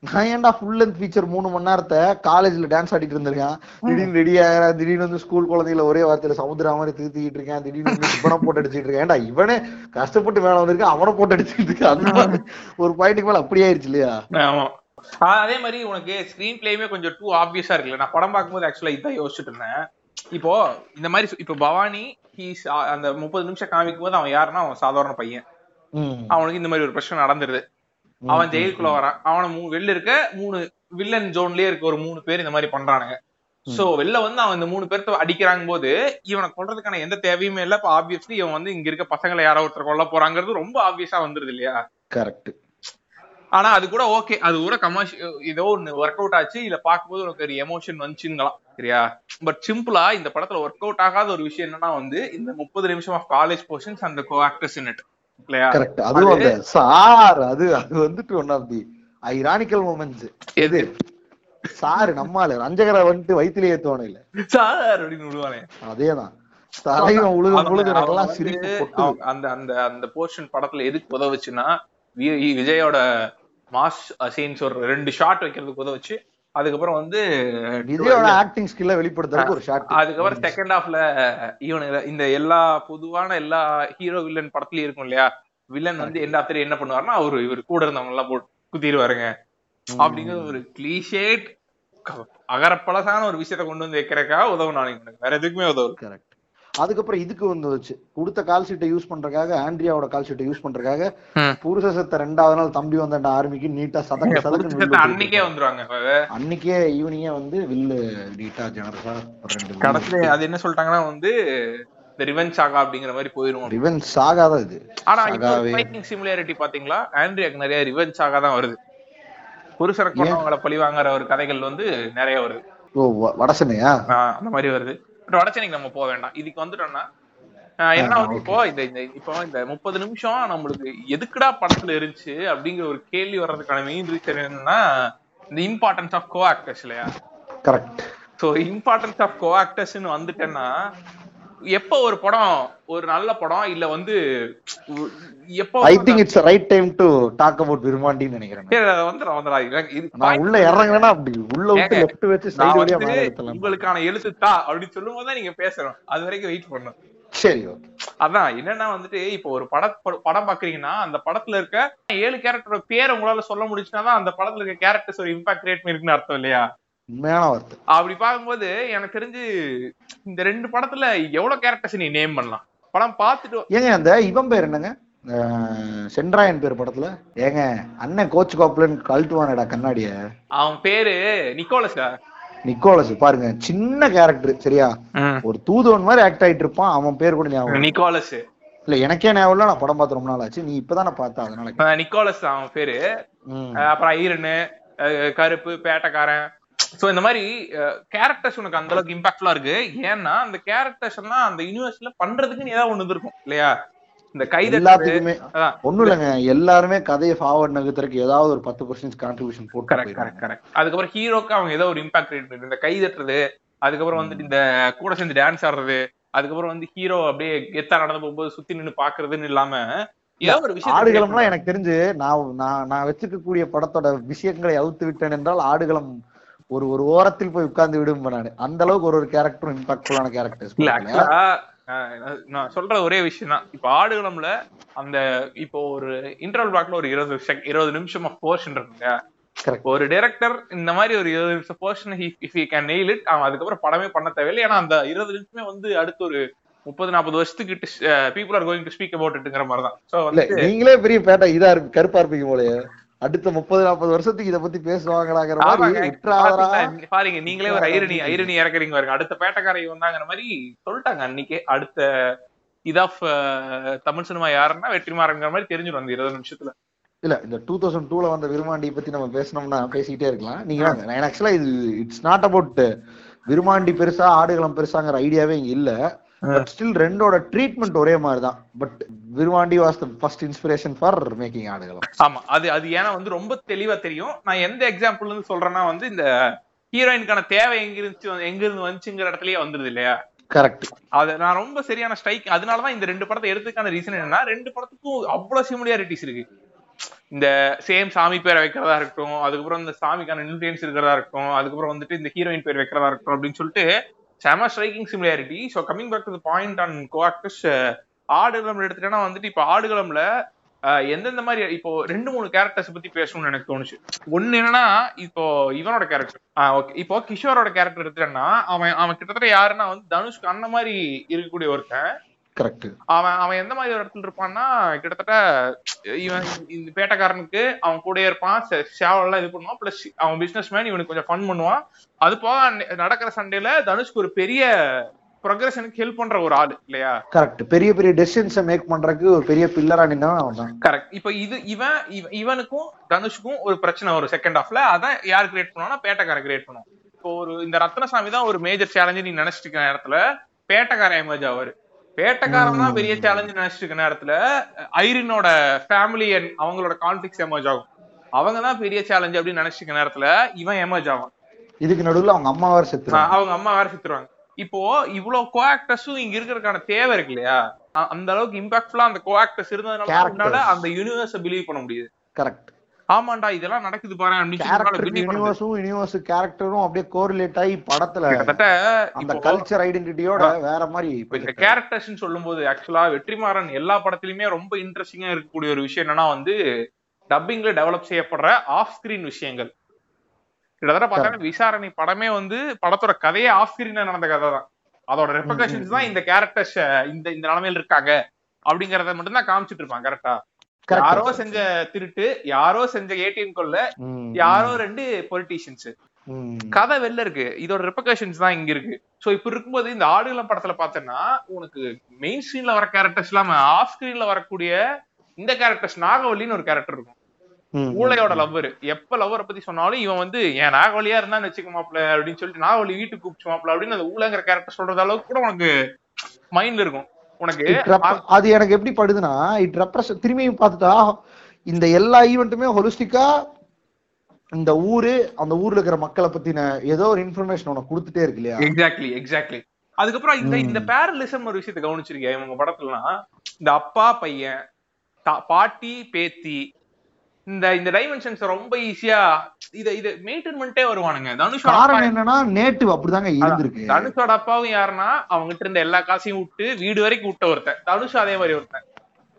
நான் ஏன்டா ஃபுல் லென்த் ஃபீச்சர் மூணு மணி நேரத்தை காலேஜ்ல டான்ஸ் ஆடிட்டு இருந்திருக்கேன். திடீர்னு ரெடி ஆகிறேன் திடீர்னு வந்து ஸ்கூல் குழந்தைகள ஒரே வார்த்தையில சமுத்திரா மாதிரி திருத்திக்கிட்டு இருக்கேன். திடீர்னு இவனை போட்டு அடிச்சுட்டு இருக்கேன். ஏன்டா இவனே கஷ்டப்பட்டு மேல வந்திருக்கான் அவனை போட்டு அடிச்சுட்டு இருக்கான். அந்த ஒரு பாயிண்ட்டுக்கு மேல அப்படி ஆயிருச்சு இல்லையா? ஆமா. அதே மாதிரி உனக்கு ஸ்கிரீன் பிளேயுமே கொஞ்சம் டூ ஆப்வியஸா இருக்குல்ல. நான் படம் பார்க்கும்போது ஆக்சுவலா இதான் யோசிச்சுட்டு இருந்தேன். இப்போ இந்த மாதிரி இப்போ பவானி ஹீஸ் அந்த முப்பது நிமிஷம் காமிக்கும் போது அவன் யாருன்னா அவன் சாதாரண பையன். அவனுக்கு இந்த மாதிரி ஒரு பிரச்சனை நடந்துருது. அவன் ஜெயிலுக்குள்ள வரான். அவனை மூ வெளில இருக்க மூணு வில்லன் ஜோன்லயே இருக்க ஒரு மூணு பேர் இந்த மாதிரி பண்றானுங்க. சோ வெளில வந்து அவன் இந்த மூணு பேர்த்த அடிக்கிறாங்க போது இவனை கொல்றதுக்கான எந்த தேவையுமே இல்ல. இப்ப ஆப்வியஸ்லி இவன் வந்து இங்க இருக்க பசங்களை யாரோ ஒருத்தர் கொல்ல போறாங்கிறது ரொம்ப ஆப்வியஸா வந்துருது இல்லையா? கரெக்ட் ஆனா அது கூட ஓகே அது கூட கமர்ஷியல் ஏதோ ஒன்னு ஒர்க் அவுட் ஆச்சு. இல்ல பார்க்கும்போது உனக்கு ஒரு எமோஷன் வந்துச்சுங்களாம் சரியா? பட் சிம்பிளா இந்த படத்துல ஒர்க் அவுட் ஆகாத ஒரு விஷயம் என்னன்னா வந்து இந்த முப்பது நிமிஷம் ஆஃப் காலேஜ் போர்ஷன்ஸ் அந்த கோ ஆக்டர்ஸ் இன் இல்லையா கரெக்ட் அதுவும் அந்த சார் அது அது வந்துட்டு one of the ironical moments எது? சார் நம்மால ரஞ்சகரை வந்துட்டு வயிற்றுல ஏத்துவானு இல்ல சார் அப்படின்னு விடுவானே. அதேதான். அந்த அந்த அந்த போர்ஷன் படத்துல எதுக்கு உதவுச்சுன்னா விஜயோட மாஸ் சீன்ஸ் ஒரு ரெண்டு ஷாட் வைக்கிறதுக்கு உதவுச்சு. அதுக்கப்புறம் வந்து விஜயோட ஆக்டிங் ஸ்கில்ல வெளிப்படுத்துறதுக்கு ஒரு ஷாட் அதுக்கப்புறம் செகண்ட் ஹாஃப்ல இவனுங்க இந்த எல்லா பொதுவான எல்லா ஹீரோ வில்லன் படத்துலயும் இருக்கும் இல்லையா? வில்லன் வந்து எந்த ஆஃப்டர் என்ன பண்ணுவாருன்னா அவரு இவர் கூட இருந்தவங்க எல்லாம் போட்டு குத்திடுவாருங்க. அப்படிங்கிற ஒரு கிளீஷேட் அகரப்பழசான ஒரு விஷயத்த கொண்டு வந்து வைக்கிறதுக்காக உதவும் நான் வேற எதுக்குமே உதவும் கரெக்ட் அதுக்கப்புறம் இதுக்கு வந்துச்சு. கொடுத்த கால் ஷீட்டை யூஸ் பண்றதுக்காக ஆண்ட்ரியாவோட கால் ஷீட்டை யூஸ் பண்றதுக்காக. புருஷ சத்த ரெண்டாவது நாள் தம்பி வந்த ஆர்மிக்கு நீட்டா சதக்கு சதக்கு அன்னைக்கே வந்துருவாங்க அன்னைக்கே ஈவினிங்கே வந்து வில்லு நீட்டா ஜெனரஸா கடைசியில அது என்ன சொல்லிட்டாங்கன்னா வந்து இந்த ரிவெஞ்ச் சாகா அப்படிங்கிற மாதிரி போயிரும் ரிவென்ஸ் சாகாதான் இது. ஆனா ஃபைட்டிங் சிமிலாரிட்டி பாத்தீங்களா? ஆண்ட்ரியாக்கு நிறைய ரிவெஞ்ச் சாகா தான் வருது. புருஷரை கொண்டவங்களை பழி வாங்குற ஒரு கதைகள் வந்து நிறைய வருது. ஓ வடசனையா அந்த மாதிரி வருது. பட் வடச்சென்னைக்கு நம்ம போக வேண்டாம். இதுக்கு வந்துட்டோம்னா என்ன வந்து. இப்போ இந்த இந்த இப்போ இந்த முப்பது நிமிஷம் நம்மளுக்கு எதுக்குடா படத்துல இருந்துச்சு அப்படிங்கிற ஒரு கேள்வி வர்றதுக்கான மெயின் ரீசன் என்னன்னா இந்த இம்பார்ட்டன்ஸ் ஆஃப் கோ ஆக்டர்ஸ் இல்லையா? Correct so importance of co ஆக்டர்ஸ்னு வந்துட்டேன்னா எப்போ ஒரு படம் ஒரு நல்ல படம் இல்ல வந்து எப்போ I think it's right time to talk about விரும்பாண்டின்னு நினைக்கிறேன் வந்துடும் வந்துடும் இது நான் உள்ள இறங்குறேன்னா அப்படி உள்ள விட்டு லெஃப்ட் வச்சு நான் சைடு வழியா வந்து மேல எடுத்தலாம் உங்களுக்கான எழுத்து தா அப்படின்னு சொல்லும் போது தான் நீங்க பேசுறோம் அது வரைக்கும் வெயிட் பண்ணும் சரி ஓகே அதான் என்னன்னா வந்துட்டு இப்போ ஒரு பட பட- படம் பாக்குறீங்கன்னா அந்த படத்துல இருக்க ஏழு கேரக்டரோட பேர் உங்களால சொல்ல முடிச்சுன்னா தான் அந்த படத்துல இருக்க கேரக்டர்ஸ் ஒரு இம்பாக்ட் கிரியேட் பண்ணிருக்குன்னு அர்த்தம் இல்லையா? உண்மையான வார்த்தை. அப்படி பார்க்கும்போது எனக்கு தெரிஞ்சு இந்த ரெண்டு படத்துல எவ்வளவு கேரக்டர்ஸ் நீ நேம் பண்ணலாம்? படம் பார்த்துட்டு ஏங்க அந்த இவன் பேர் என்னங்க? சென்ட்ராயன் பேர் படத்துல? ஏங்க அண்ணன் கோச் கோப்லன் கழட்டுவானடா கண்ணாடிய. அவன் பேரு நிக்கோலஸா நிக்கோலஸ் பாருங்க சின்ன கேரக்டர் சரியா? ஒரு தூதுவன் மாதிரி ஆக்ட் ஆயிட்டு இருப்பான் அவன் பேர் கூட ஞாபகம். நிக்கோலஸ். இல்ல எனக்கே ஞாபகம் இல்ல நான் படம் பார்த்து ரொம்ப நாள் ஆச்சு. நீ இப்பதானே பார்த்த அதனால நிக்கோலஸ் அவன் பேரு. அப்புறம் ஐரனு அஹ் கருப்பு பேட்டக்காரன். சோ இந்த மாதிரி கேரக்டர்ஸ் உனக்கு அந்த அளவுக்கு இம்பாக்ட்ஃபுல்லா இருக்கு. ஏன்னா அந்த கேரக்டர்ஸ் எல்லாம் அந்த யூனிவர்ஸ்ல பண்றதுக்கு ஏதாவது ஒண்ணு இருக்கும் இல்லையா? இந்த கைதட்டுறது எல்லாத்துக்குமே. ஒண்ணும் இல்லைங்க. எல்லாருமே கதையை ஃபார்வர்ட் நகர்த்துறதுக்கு ஏதாவது ஒரு பத்து பர்சன்ட் கான்ட்ரிபியூஷன் போட்டு கரெக்ட் கரெக்ட். கரெக்ட் அதுக்கப்புறம் ஹீரோக்கு அவங்க ஏதோ ஒரு இம்பாக்ட் கிரியேட் இந்த கை தட்டுறது அதுக்கப்புறம் வந்துட்டு இந்த கூட சேர்ந்து டான்ஸ் ஆடுறது அதுக்கப்புறம் வந்து ஹீரோ அப்படியே கெத்தா நடந்து போகும்போது சுத்தி நின்னு பாக்குறதுன்னு இல்லாம ஏதோ ஒரு விஷயம் ஆடுகளம்லாம் எனக்கு தெரிஞ்சு நான் நான் நான் வச்சிருக்கக்கூடிய படத்தோட விஷயங்களை அவுத்து விட்டேன் என்றால் ஆடுகளம் ஒரு ஒரு ஓரத்தில் போய் உட்கார்ந்து விடும் நான். அந்த அளவுக்கு ஒரு ஒரு கேரக்டரும் இம்பாக்ட்ஃபுல்லான கேரக்டர்ஸ் நான் சொல்ற ஒரே விஷயம் தான். இப்ப ஆடுகளம்ல அந்த இப்போ ஒரு இன்டர்வல் பிளாக்ல ஒரு இருபது இருபது நிமிஷம் ஆஃப் போர்ஷன் இருக்குங்க. ஒரு டைரக்டர் இந்த மாதிரி ஒரு இருபது நிமிஷம் portion if can nail it அவன் அதுக்கப்புறம் படமே பண்ண தேவையில்லை. ஏன்னா அந்த இருபது நிமிஷமே வந்து அடுத்து ஒரு முப்பது நாற்பது வருஷத்துக்கு people are going to speak about இட்ங்கிற மாதிரி தான் நீங்களே பெரிய பேட்டை இதா இருக்கு கருப்பா இருப்பீங்க போலயே. அடுத்த முப்பது நாற்பது வருஷத்துக்கு இத பத்தி பேசுவாங்களாங்கிற மாதிரி பாருங்க நீங்களே ஒரு ஐரணி ஐரணி இறக்குறீங்க பாருங்க. அடுத்த பேட்டக்காரை வந்தாங்கிற மாதிரி சொல்லிட்டாங்க அன்னைக்கே. அடுத்த இதாஃப் தமிழ் சினிமா யாருன்னா வெற்றிமாறன்ங்கிற மாதிரி தெரிஞ்சிடும் அந்த இருபது நிமிஷத்துல. இல்ல இந்த டூ தௌசண்ட் டூல வந்த விருமாண்டி பத்தி நம்ம பேசணும்னா பேசிக்கிட்டே இருக்கலாம். நீங்க வாங்க ஆக்சுவலா இது இட்ஸ் நாட் அபவுட் விருமாண்டி பெருசா ஆடுகளம் பெருசாங்கிற ஐடியாவே இங்க இல்ல. பட் ஸ்டில் ரெண்டோட ட்ரீட்மெண்ட் ஒரே மாதிரி தான் but Virumaandi was the first inspiration for making Aadukalam. ஆமா அது அது ஏன்னா வந்து ரொம்ப தெளிவா தெரியும். நான் எந்த எக்ஸாம்பிள் இருந்து சொல்றேன்னா வந்து இந்த ஹீரோயினுக்கான தேவை எங்க இருந்துச்சு எங்க இருந்து வந்துச்சுங்கிற இடத்துலயே வந்துருது இல்லையா? கரெக்ட் அது நான் ரொம்ப சரியான ஸ்ட்ரைக் அதனாலதான் இந்த ரெண்டு படத்தை எடுத்ததுக்கான ரீசன் என்னன்னா ரெண்டு படத்துக்கும் அவ்வளவு சிமிலியாரிட்டிஸ் இருக்கு. இந்த சேம் சாமி பேரை வைக்கிறதா இருக்கட்டும் அதுக்கப்புறம் இந்த சாமிக்கான இன்ஃபுளுயன்ஸ் இருக்கிறதா இருக்கட்டும் அதுக்கப்புறம் வந்துட்டு இந்த ஹீரோயின் பேர் வைக்கிறதா இருக்கட்டும் அப்படின்னு சொல்லிட்டு செம striking similarity so coming back to point on coactors Aadukalam எடுத்துட்டேன்னா வந்துட்டு இப்போ ஆடுகளம்ல எந்தெந்த மாதிரி இப்போ ரெண்டு மூணு கேரக்டர்ஸ் பத்தி பேசணும்னு எனக்கு தோணுச்சு. ஒன்னு என்னன்னா இப்போ இவனோட கேரக்டர் ஓகே இப்போ கிஷோரோட கேரக்டர் எடுத்துட்டேன்னா அவன் அவன் கிட்டத்தட்ட யாருன்னா வந்து தனுஷ்க்கு அந்த மாதிரி இருக்கக்கூடிய ஒருத்தன். கரெக்ட் அவன் அவன் எந்த மாதிரி ஒரு இடத்துல இருப்பான்னா கிட்டத்தட்ட இவன் இந்த பேட்டக்காரனுக்கு அவன் கூடயே இருப்பான் சேவல் இது பண்ணுவான். பிளஸ் அவன் பிசினஸ் மேன் இவனுக்கு கொஞ்சம் ஃபன் பண்ணுவான். அது போக நடக்கிற சண்டையில தனுஷ்க்கு ஒரு பெரிய ப்ரொக்ரஷனுக்கு ஹெல்ப் பண்ற ஒரு ஆளு இல்லையா? கரெக்ட் பெரிய பெரிய டெசிஷன்ஸை மேக் பண்றதுக்கு ஒரு பெரிய பில்லரா நின்னவன் அவன் கரெக்ட் இப்போ இது இவன் இவ- இவனுக்கும் தனுஷ்க்கும் ஒரு பிரச்சனை ஒரு செகண்ட் ஹாஃப்ல அதான் யார் கிரியேட் பண்ணுவான்னா பேட்டக்காரன் கிரியேட் பண்ணுவோம் இப்போ ஒரு இந்த ரத்னசாமி தான் ஒரு மேஜர் சேலஞ்சு நீ நினைச்சிட்டு இருக்க நேரத்துல பேட்டக்காரன் எமர்ஜ் ஆவாரு. பேட்டக்காரன் தான் பெரிய சேலஞ்சு நினைச்சிட்டு இருக்க நேரத்துல ஐரினோட ஃபேமிலி அண்ட் அவங்களோட கான்ஃபிளிக்ஸ் எமர்ஜ் ஆகும். அவங்க தான் பெரிய சேலஞ்ச் அப்படின்னு நினைச்சிட்டு இருக்க நேரத்துல இவன் எமர்ஜ் ஆவான். இதுக்கு நடுவுல அவங்க அம்மா வேற செத்து அவங்க அம்மா வேற சுத்துருவாங்க. இப்போ இவ்வளவு கோஆக்டர்ஸும் இங்க இருக்கிறதுக்கான தேவை இருக்கு இல்லையா? அந்த அளவுக்கு இம்பாக்ட்ஃபுல்லா அந்த கோஆக்டர்ஸ் இருந்ததுனால அந்த யூனிவர்ஸ பிலீவ் பண்ண முடியுது. கரெக்ட் ஆமாண்டா இதெல்லாம் நடக்குது பாரு அப்படின்னு யூனிவர்ஸும் யூனிவர்ஸ் கேரக்டரும் அப்படியே கோரிலேட் ஆகி படத்துல கிட்டத்தட்ட அந்த கல்ச்சர் ஐடென்டிட்டியோட வேற மாதிரி இப்ப இந்த கேரக்டர்ஸ் சொல்லும்போது ஆக்சுவலா வெற்றிமாறன் எல்லா படத்துலயுமே ரொம்ப இன்ட்ரெஸ்டிங்கா இருக்கக்கூடிய ஒரு விஷயம் என்னன்னா வந்து டப்பிங்ல டெவலப் செய்யப்படுற ஆஃப் ஸ்கிரீன் விஷயங்கள். கிட்டத்தட்ட பார்த்தா விசாரணை படமே வந்து படத்தோட கதையே ஆஃப் ஸ்கிரீன்ல நடந்த கதை தான். அதோட ரெப்ரகஷன்ஸ் தான் இந்த கேரக்டர்ஸ் இந்த இந்த நிலைமையில இருக்காங்க அப்படிங்கறத மட்டும் தான் காமிச்சிட்டு இருப்பான் கரெக்டா யாரோ செஞ்ச திருட்டு யாரோ செஞ்ச ஏடிஎம் கொள்ள யாரோ ரெண்டு பொலிட்டீஷியன்ஸ் கதை வெளில இருக்கு. இதோட ரெப்பகேஷன்ஸ் தான் இங்க இருக்கு. சோ இப்ப இருக்கும்போது இந்த ஆடுகளம் படத்துல பார்த்தேன்னா உனக்கு மெயின் ஸ்கிரீன்ல வர கேரக்டர்ஸ் இல்லாம ஆஃப் ஸ்கிரீன்ல வரக்கூடிய இந்த கேரக்டர்ஸ் நாகவல்லின்னு ஒரு கேரக்டர் இருக்கும். ஊழையோட லவ்வர் எப்ப லவ்வரை பத்தி சொன்னாலும் இவன் வந்து என் நாகவலியா இருந்தான்னு வச்சுக்க மாப்ள அப்படின்னு சொல்லிட்டு நாகவலி வீட்டுக்கு கூப்பிச்சு மாப்ள அப்படின்னு அந்த ஊழங்கிற கேரக்டர் சொல்றது அளவுக்கு கூட உனக்கு மைண்ட்ல இருக்கும். உனக்கு அது எனக்கு எப்படி படுதுன்னா இட் ரெப்ரஸ் திரும்பியும் பார்த்துட்டா இந்த எல்லா ஈவெண்ட்டுமே ஹொலிஸ்டிக்கா இந்த ஊரு அந்த ஊர்ல இருக்கிற மக்களை பத்தின ஏதோ ஒரு இன்ஃபர்மேஷன் உனக்கு கொடுத்துட்டே இருக்கு இல்லையா எக்ஸாக்ட்லி எக்ஸாக்ட்லி அதுக்கப்புறம் இந்த. இந்த பேரலிசம் ஒரு விஷயத்தை கவனிச்சிருக்கியா இவங்க படத்துலலாம் இந்த அப்பா பையன் பாட்டி பேத்தி இந்த இந்த டைமென்ஷன்ஸ் ரொம்ப ஈஸியா இத இத மெயின்டைன் பண்ணிட்டே வருவானுங்க. தனுஷோட காரணம் என்னன்னா நேட்டிவ் அப்படிதாங்க இருந்திருக்கு. தனுஷோட அப்பாவும் யாருன்னா அவங்ககிட்ட இருந்த எல்லா காசையும் விட்டு வீடு வரைக்கும் விட்ட ஒருத்தன். தனுஷ் அதே மாதிரி ஒருத்தன்.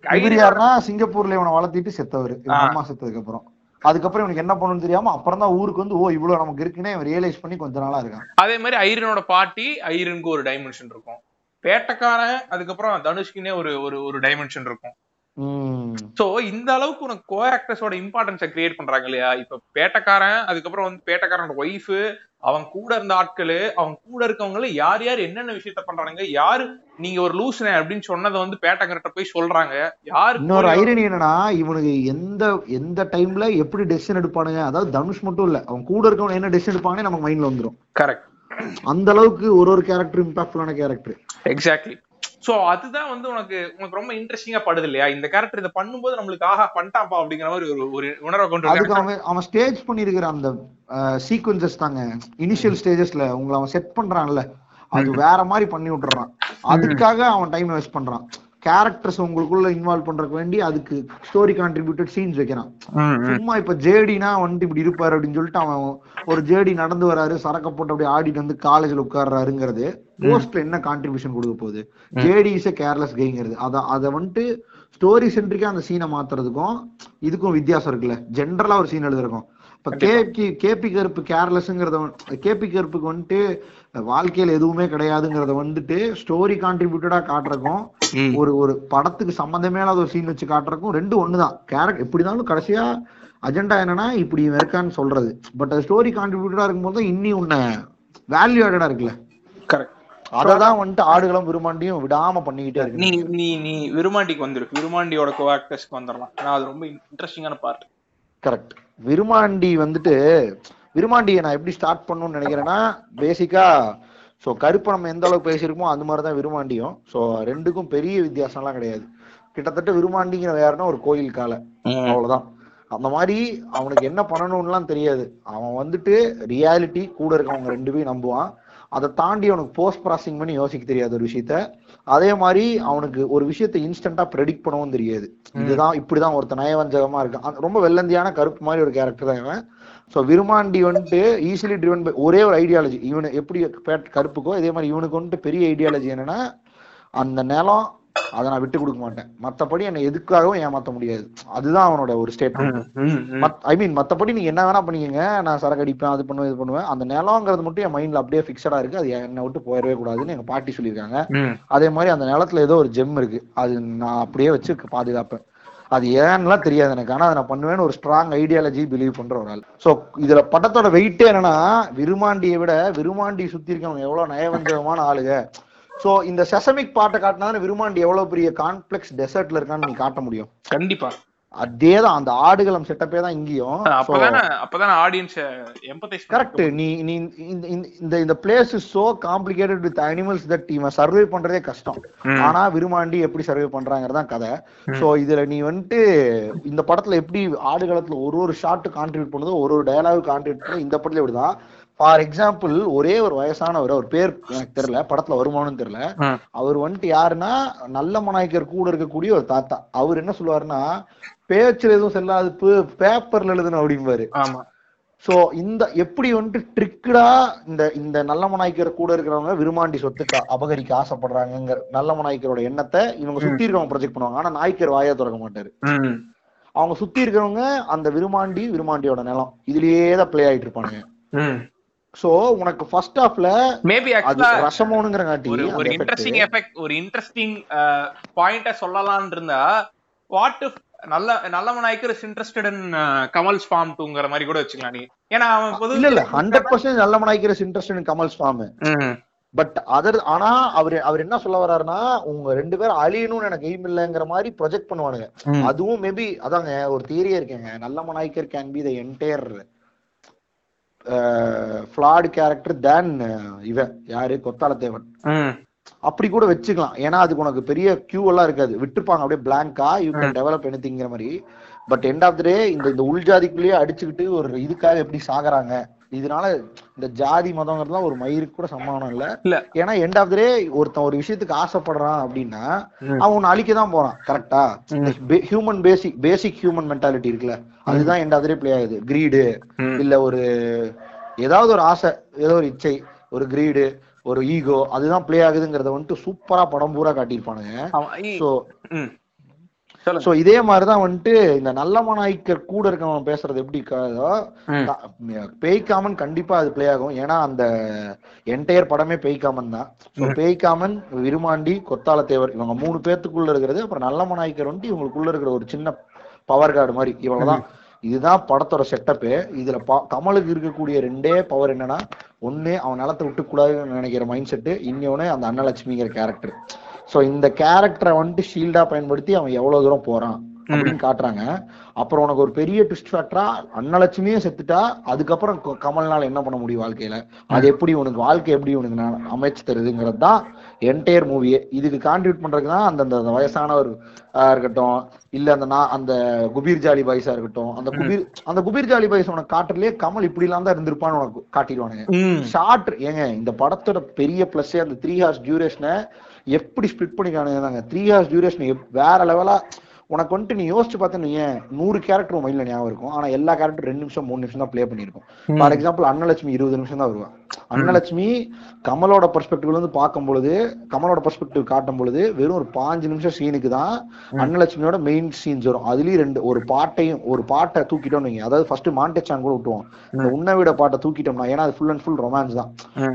இவர் யாருன்னா சிங்கப்பூர்ல இவனை வளர்த்திட்டு செத்தவர். அம்மா செத்ததுக்கு அப்புறம். அதுக்கப்புறம் இவனுக்கு என்ன பண்ணணும்னு தெரியாம அப்புறம் தான் ஊருக்கு வந்து ஓ இவ்வளவு நமக்கு இருக்குன்னு ரியலைஸ் பண்ணி கொஞ்ச நாளா இருக்கான். அதே மாதிரி ஐரனோட பாட்டி ஐரனுக்கு ஒரு டைமென்ஷன் இருக்கும். பேட்டக்காரன் அதுக்கப்புறம் தனுஷ்க்குனே ஒரு ஒரு ஒரு டைமென்ஷன் இருக்கும். சோ இந்த அளவுக்கு உனக்கு கோ ஆக்டர்ஸோட இம்பார்ட்டன்ஸை கிரியேட் பண்றாங்க இல்லையா? இப்ப பேட்டக்காரன் அதுக்கப்புறம் வந்து பேட்டக்காரனோட ஒய்ஃப் அவன் கூட இருந்த ஆட்களு அவன் கூட இருக்கவங்கள யார் யார் என்னென்ன விஷயத்த பண்றாங்க யாரு நீங்க ஒரு லூசுனே அப்படின்னு சொன்னதை வந்து பேட்டக்காரட்ட போய் சொல்றாங்க. யாரு இன்னொரு ஐரணி என்னன்னா இவனுக்கு எந்த எந்த டைம்ல எப்படி டெசிஷன் எடுப்பானுங்க? அதாவது தனுஷ் மட்டும் இல்ல அவன் கூட இருக்கவன் என்ன டெசிஷன் எடுப்பானே நமக்கு மைண்ட்ல வந்துரும். கரெக்ட் அந்த அளவுக்கு ஒரு ஒரு கேரக்டர் இம்பாக்ட்ஃபுல்லான கேரக்டர் எக்ஸாக்ட்லி சோ அதுதான் வந்து உனக்கு உனக்கு ரொம்ப இன்ட்ரெஸ்டிங்கா படுது இல்லையா? இந்த கேரக்டர் இதை பண்ணும்போது நம்மளுக்கு ஆஹா பண்ணிட்டாப்பா அப்படிங்கிற மாதிரி ஒரு ஒரு உணர்வை கொண்டு அவன் அவன் ஸ்டேஜ் பண்ணிருக்கிற அந்த சீக்வன்சஸ் தாங்க. இனிஷியல் ஸ்டேஜஸ்ல உங்களை அவன் செட் பண்றான்ல. அது வேற மாதிரி பண்ணி விட்டுறான். அதுக்காக அவன் டைம் வேஸ்ட் பண்றான். கேரக்டர்ஸ் உங்களுக்குள்ள இன்வால்வ் பண்றதுக்கு வேண்டி அதுக்கு ஸ்டோரி கான்ட்ரிபியூட்டட் சீன்ஸ் வைக்கிறான். சும்மா இப்ப ஜேடினா வந்துட்டு இப்படி இருப்பாரு அப்படின்னு சொல்லிட்டு அவன் ஒரு ஜேடி நடந்து வராரு சரக்க போட்டு அப்படியே ஆடிட்டு வந்து காலேஜ்ல உட்கார்றாருங்கிறது போஸ்ட்ல என்ன கான்ட்ரிபியூஷன் கொடுக்க போகுது? ஜேடி இஸ் கேர்லெஸ் கைங்கிறது அத அத வந்துட்டு ஸ்டோரி சென்ட்ரிக்கா அந்த சீனை மாத்துறதுக்கும் இதுக்கும் வித்தியாசம் இருக்குல்ல. ஜென்ரலா ஒரு சீன் எழுதுறக்கும் இப்ப கேபி கேபி கருப்பு கேர்லெஸ்ங்கிறத கேபி கருப்புக்கு வந்துட்டு வாழ்க்கையில எதுவுமே கிடையாதுங்கிறத வந்துட்டு ஸ்டோரி கான்ட்ரிபியூட்டடா காட்டுறக்கும் ஒரு ஒரு படத்துக்கு சம்பந்தமே இல்லாத ஒரு சீன் வச்சு காட்டுறக்கும் ரெண்டும் ஒண்ணுதான். கேரக்டர் எப்படி இருந்தாலும் கடைசியா அஜெண்டா என்னன்னா இப்படி இருக்கான்னு சொல்றது. பட் அது ஸ்டோரி கான்ட்ரிபியூட்டடா இருக்கும்போது இன்னி உன்ன வேல்யூ ஆடடா இருக்குல்ல. கரெக்ட் அததான் வந்துட்டு ஆடுகளும் விரும்பாண்டியும் விடாம பண்ணிக்கிட்டே இருக்கு நீ நீ நீ விருமாண்டிக்கு வந்துரு. விருமாண்டியோட கோ ஆக்டர்ஸ்க்கு வந்துடலாம். ஏன்னா அது ரொம்ப இன்ட்ரெஸ்டிங்கான பார்ட் கரெக்ட் விருமாண்டி வந்துட்டு விருமாண்டியை நான் எப்படி ஸ்டார்ட் பண்ணணும்னு நினைக்கிறேன்னா பேசிக்கா ஸோ கருப்பு நம்ம எந்த அளவுக்கு பேசியிருக்கோமோ அந்த மாதிரி தான் விருமாண்டியும் ஸோ ரெண்டுக்கும் பெரிய வித்தியாசம்லாம் கிடையாது. கிட்டத்தட்ட விருமாண்டிங்கிற வேறனா ஒரு கோயில் காலை. அவ்வளவுதான். அந்த மாதிரி அவனுக்கு என்ன பண்ணணும்லாம் தெரியாது. அவன் வந்துட்டு ரியாலிட்டி கூட இருக்கவங்க ரெண்டு பேரும் நம்புவான். அதை தாண்டி அவனுக்கு போஸ்ட் ப்ராசஸிங் பண்ணி யோசிக்க தெரியாத ஒரு விஷயத்த. அதே மாதிரி அவனுக்கு ஒரு விஷயத்தை இன்ஸ்டன்டா ப்ரெடிக்ட் பண்ணவும் தெரியாது. இதுதான் இப்படிதான் ஒருத்தன் நயவஞ்சகமா இருக்கான். ரொம்ப வெள்ளந்தியான கருப்பு மாதிரி ஒரு கேரக்டர் தான் இவன். ஸோ விருமாண்டி வந்துட்டு ஈஸிலி ட்ரிவன் பை ஒரே ஒரு ஐடியாலஜி இவனு எப்படி பேட் கருப்புக்கோ இதே மாதிரி இவனுக்கு வந்துட்டு பெரிய ஐடியாலஜி என்னன்னா அந்த நிலம் அதை நான் விட்டு கொடுக்க மாட்டேன். மத்தபடி என்னை எதுக்காகவும் ஏமாத்த முடியாது. அதுதான் அவனோட ஒரு ஸ்டேட்மெண்ட் ஐ மீன் மத்தபடி நீங்க என்ன வேணா பண்ணிக்கங்க. நான் சரக்கு அடிப்பேன் அது பண்ணுவேன் இது பண்ணுவேன். அந்த நிலங்கிறது மட்டும் என் மைண்ட்ல அப்படியே ஃபிக்ஸடா இருக்கு. அது என்னை விட்டு போயிடவே கூடாதுன்னு எங்க பாட்டி சொல்லியிருக்காங்க. அதே மாதிரி அந்த நிலத்துல ஏதோ ஒரு ஜெம் இருக்கு. அது நான் அப்படியே வச்சு பாதுகாப்பேன். அது ஏன்னுலாம் தெரியாது எனக்கு. ஆனா அதை நான் பண்ணுவேன்னு ஒரு ஸ்ட்ராங் ஐடியாலஜி பிலீவ் பண்ற ஒரு ஆள். சோ இதுல படத்தோட வெயிட்டே என்னன்னா விருமாண்டியை விட விருமாண்டி சுத்தி இருக்கவங்க எவ்வளவு நயவஞ்சகமான ஆளுங்க. சோ இந்த செசமிக் பாட்டை காட்டினா விருமாண்டி எவ்வளவு பெரிய காம்ப்ளெக்ஸ் டெசர்ட்ல இருக்கான்னு நீ காட்ட முடியும். கண்டிப்பா. அதேதான் அந்த ஆடுகளம் செட்டப்பே தான் இங்கேயும். அப்பதானே ஆடியன்ஸ் எம்பத்தைஸ் கரெக்ட் நீ நீ இந்த இந்த- place is so complicated with animals that இவன் சர்வே பண்றதே கஷ்டம். ஆனா விருமாண்டி எப்படி சர்வே பண்றாங்கறதான் கதை. சோ இதுல நீ வந்துட்டு இந்த படத்துல எப்படி ஆடுகளத்துல ஒரு ஒரு ஷாட் கான்ட்ரிபியூட் பண்ணுதோ ஒரு ஒரு டயலாக் கான்ட்ரிபியூட் பண்ணுதோ இந்த படத்துல இப்படிதான். ஃபார் எக்ஸாம்பிள் ஒரே ஒரு வயசானவர் அவர் பேர் எனக்கு தெரியல படத்துல வருமானு தெரியல. அவர் வந்துட்டு யாருன்னா நல்ல மனாய்க்கர் கூட இருக்கக்கூடிய ஒரு தாத்தா. அவர் என்ன சொல்லுவாருன்னா பேச்சுல எதுவும் செல்லாது பேப்பர்ல எழுதணும் அப்படிம்பாரு. ஆமா. சோ இந்த எப்படி வந்துட்டு ட்ரிக்கடா இந்த இந்த நல்ல மனாய்க்கர் கூட இருக்கிறவங்க விருமாண்டி சொத்துக்கு அபகரிக்க ஆசைப்படுறாங்கிற நல்ல மனாய்க்கரோட எண்ணத்தை இவங்க சுத்தி இருக்கவங்க ப்ரொஜெக்ட் பண்ணுவாங்க. ஆனா நாய்க்கர் வாயா திறக்க மாட்டாரு. அவங்க சுத்தி இருக்கிறவங்க அந்த விருமாண்டி விருமாண்டியோட நிலம். இதுலயே தான் பிளே ஆயிட்டு இருப்பானுங்க. சோ உனக்கு ஃபர்ஸ்ட் ஹாஃப்ல மேபி அது ஆக்சுவலா ரசமோனுங்கிறங்காட்டி ஒரு. இன்ட்ரெஸ்டிங் எஃபெக்ட் ஒரு இன்ட்ரெஸ்டிங் பாயிண்ட சொல்லலாம்னு இருந்தா what if Nalla Nalla Naicker is interested in Kamal's farm டூங்கிற மாதிரி கூட வச்சுக்கலாம் நீ. ஏன்னா அவன் பொது இல்ல இல்ல hundred percent Nalla Naicker interest Kamal's farm. But other ஆனா அவர் அவர் என்ன சொல்ல வர்றாருன்னா உங்க ரெண்டு பேரும் அழியணும்னு எனக்கு எய்ம் இல்லைங்கிற மாதிரி ப்ரொஜெக்ட் பண்ணுவானுங்க. அதுவும் மேபி அதாங்க ஒரு தியரியே இருக்கேங்க. Nalla Naicker can be the entire flat character then இவன். யாரு? கொத்தால தேவன். அப்படி கூட வச்சுக்கலாம். ஏன்னா அதுக்கு உனக்கு பெரிய கியூ எல்லாம் இருக்காது. விட்டுருப்பாங்க. அப்படியே பிளாங்கா யூ கேன் டெவலப் எனிதிங்கிற மாதிரி. But end of the day இந்த இந்த உள்ஜாதிக்குள்ளேயே அடிச்சுக்கிட்டு ஒரு இதுக்காக எப்படி சாகுறாங்க? இதனால இந்த ஜாதி மதங்கிறதுலாம் ஒரு மயிருக்கு கூட சமானம் இல்ல. ஏன்னா எண்ட் ஆஃப் டே ஒருத்தன் ஒரு விஷயத்துக்கு ஆசைப்படுறான் அப்படின்னா. அவன் உன்னை அழிக்க தான் போறான். கரெக்டா human basic basic human mentality இருக்குல்ல. அதுதான் எண்ட் ஆஃப் டே ப்ளே ஆகுது. கிரீடு. இல்ல ஒரு ஏதாவது ஒரு ஆசை ஏதோ ஒரு இச்சை ஒரு கிரீடு ஒரு ஈகோ அதுதான் ப்ளே ஆகுதுங்கிறத வந்துட்டு சூப்பரா படம் பூரா காட்டியிருப்பானுங்க. சோ இதே மாதிரிதான் வந்துட்டு இந்த நல்ல மனாய்க்கர் கூட இருக்கவன் பேசுறது எப்படி பேய்க்காமன் கண்டிப்பா அது ப்ளே ஆகும். ஏன்னா அந்த என்டையர் படமே பேய்க்காமன் தான். ஸோ பேய்க்காமன் விருமாண்டி கொத்தாலத்தேவர் இவங்க மூணு பேர்த்துக்குள்ள இருக்கிறது அப்புறம் நல்ல மனாய்க்கர் வந்துட்டு இவங்களுக்குள்ள இருக்கிற ஒரு சின்ன பவர் கார்டு மாதிரி. இவ்வளவுதான் இதுதான் படத்தோட செட்டப்பு இதுல பா- கமலுக்கு இருக்கக்கூடிய ரெண்டே பவர் என்னன்னா ஒண்ணு அவன் நிலத்தை விட்டு கூடாதுன்னு நினைக்கிற மைண்ட் செட்டு இன்னொன்னு அந்த அன்னலட்சுமிங்கிற கேரக்டர் சோ இந்த கேரக்டரை வந்துட்டு ஷீல்டா பயன்படுத்தி அவன் எவ்வளவு தூரம் போறான் அப்படின்னு காட்டுறாங்க. அப்புறம் உனக்கு ஒரு பெரிய ட்விஸ்ட் ஃபேக்டரா அன்னலட்சுமியும் செத்துட்டா அதுக்கப்புறம் கமல்னால என்ன பண்ண முடியும் வாழ்க்கையில? அது எப்படி உனக்கு வாழ்க்கை எப்படி உனக்கு அமைச்சு தருதுங்கிறது தான் என்டையர் மூவியே இதுக்கு கான்ட்ரிபியூட் பண்றதுக்கு தான் அந்த அந்த வயசானவர் இருக்கட்டும் இல்ல அந்த நான் அந்த குபீர் ஜாலி பாய்ஸா இருக்கட்டும் அந்த குபீர் அந்த குபீர் ஜாலி பாய்ஸ் உனக்கு காட்டுறதுலயே கமல் இப்படி எல்லாம் தான் இருந்திருப்பான்னு உனக்கு காட்டிடுவானுங்க. ஷார்ட் ஏங்க இந்த படத்தோட பெரிய பிளஸ் அந்த த்ரீ ஹார்ஸ் டியூரேஷனை எப்படி ஸ்பிளிட் பண்ணிக்கானுங்க த்ரீ ஹார்ஸ் டியூரேஷன் வேற லெவலா உனக்கு வந்துட்டு நீ யோசிச்சு பார்த்தேன்னு ஏன் நூறு கேரக்டர் மைண்ட்ல ஞாபகம் இருக்கும். ஆனா எல்லா கேரக்டர் ரெண்டு நிமிஷம் மூணு நிமிஷம் தான் ப்ளே பண்ணிருக்கும் ஃபார் எக்ஸாம்பிள் அன்னலட்சுமி இருபது நிமிஷம் தான் வருவா. அன்னலட்சுமி கமலோட பெர்ஸ்பெக்டிவ்ல இருந்து பார்க்கும் பொழுது கமலோட பெர்ஸ்பெக்டிவ் காட்டும் பொழுது வெறும் ஒரு பாஞ்சு நிமிஷம் சீனுக்கு தான் அன்னலட்சுமியோட மெயின் சீன்ஸ் வரும். அதுலயும் ரெண்டு ஒரு பாட்டையும் ஒரு பாட்டை தூக்கிட்டோம்னு வைங்க. அதாவது ஃபர்ஸ்ட் மாண்டேச்சான் கூட விட்டுவோம் இந்த உன்னை விட பாட்டை தூக்கிட்டோம்னா ஏன்னா அது ஃபுல் அண்ட் ஃபுல் ரொமான்ஸ் தான்.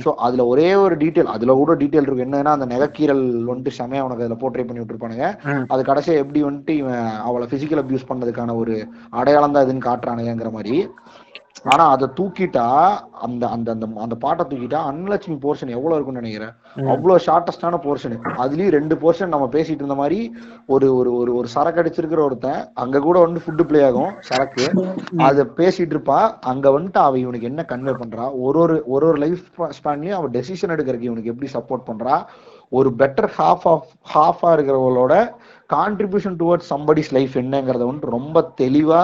சோ அதுல ஒரே ஒரு டீடைல் அதுல கூட டீடைல் இருக்கு என்னன்னா அந்த நெகக்கீரல் வந்துட்டு செமையா உனக்கு அதுல போர்ட்ரே பண்ணி விட்டுருப்பானுங்க. அது கடைசியா எப்படி வந்துட்டு இவன் அவளை பிசிக்கல் அபியூஸ் பண்ணதுக்கான ஒரு அடையாளம் தான் இதுன்னு காட்டுறானுங்கிற மாதிரி. ஆனா அதை தூக்கிட்டா அந்த அந்த அந்த அந்த பாட்டை தூக்கிட்டா அன்னலட்சுமி போர்ஷன் எவ்வளவு இருக்கும்னு நினைக்கிறேன்? அவ்வளவு ஷார்டஸ்டான போர்ஷன் அதுலயும் ரெண்டு போர்ஷன் நம்ம பேசிட்டு இருந்த மாதிரி ஒரு ஒரு ஒரு ஒரு சரக்கு அடிச்சிருக்கிற ஒருத்தன் அங்க கூட வந்து ஃபுட்டு ப்ளே ஆகும் சரக்கு. அத பேசிட்டு இருப்பா. அங்க வந்துட்டு அவ இவனுக்கு என்ன கன்வே பண்றா? ஒரு ஒரு ஒரு ஒரு லைஃப் ஸ்பேன்லயும் அவ டெசிஷன் எடுக்கிறதுக்கு இவனுக்கு எப்படி சப்போர்ட் பண்றா? ஒரு பெட்டர் ஹாஃப் ஆஃப் ஹாஃபா இருக்கிறவங்களோட கான்ட்ரிபியூஷன் டுவர்ட்ஸ் சம்படிஸ் லைஃப் என்னங்கறத வந்துட்டு ரொம்ப தெளிவா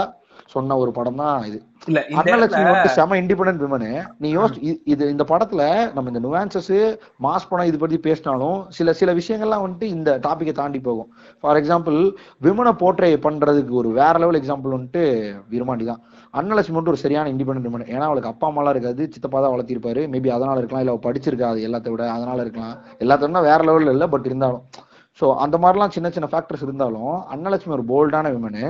சொன்ன ஒரு படம் தான் இது. இல்ல அன்னலட்சுமி வந்துட்டு செம இண்டிபெண்டன்ட் விமனு நீ யோசி இ- இது இந்த படத்துல நம்ம இந்த நுவான்சஸ் மாஸ் படம் இது பத்தி பேசினாலும் சில சில விஷயங்கள்லாம் வந்துட்டு இந்த டாபிக்கை தாண்டி போகும். ஃபார் எக்ஸாம்பிள் விமனை போர்ட்ரே பண்றதுக்கு ஒரு வேற லெவல் எக்ஸாம்பிள் வந்துட்டு விருமாண்டி தான். அன்னலட்சுமி மட்டும் ஒரு சரியான இண்டிபெண்டன்ட் விமன் ஏன்னா அவளுக்கு அப்பா அம்மாலாம் இருக்காது சித்தப்பா தான் வளர்த்திருப்பாரு. மேபி அதனால இருக்கலாம் இல்ல அவ படிச்சிருக்கா அது எல்லாத்த விட அதனால இருக்கலாம். எல்லாத்த வேற லெவல்ல இல்ல பட் இருந்தாலும். சோ அந்த மாதிரிலாம் சின்ன சின்ன ஃபேக்டர்ஸ் இருந்தாலும் அன்னலட்சுமி ஒரு போல்டான விமனு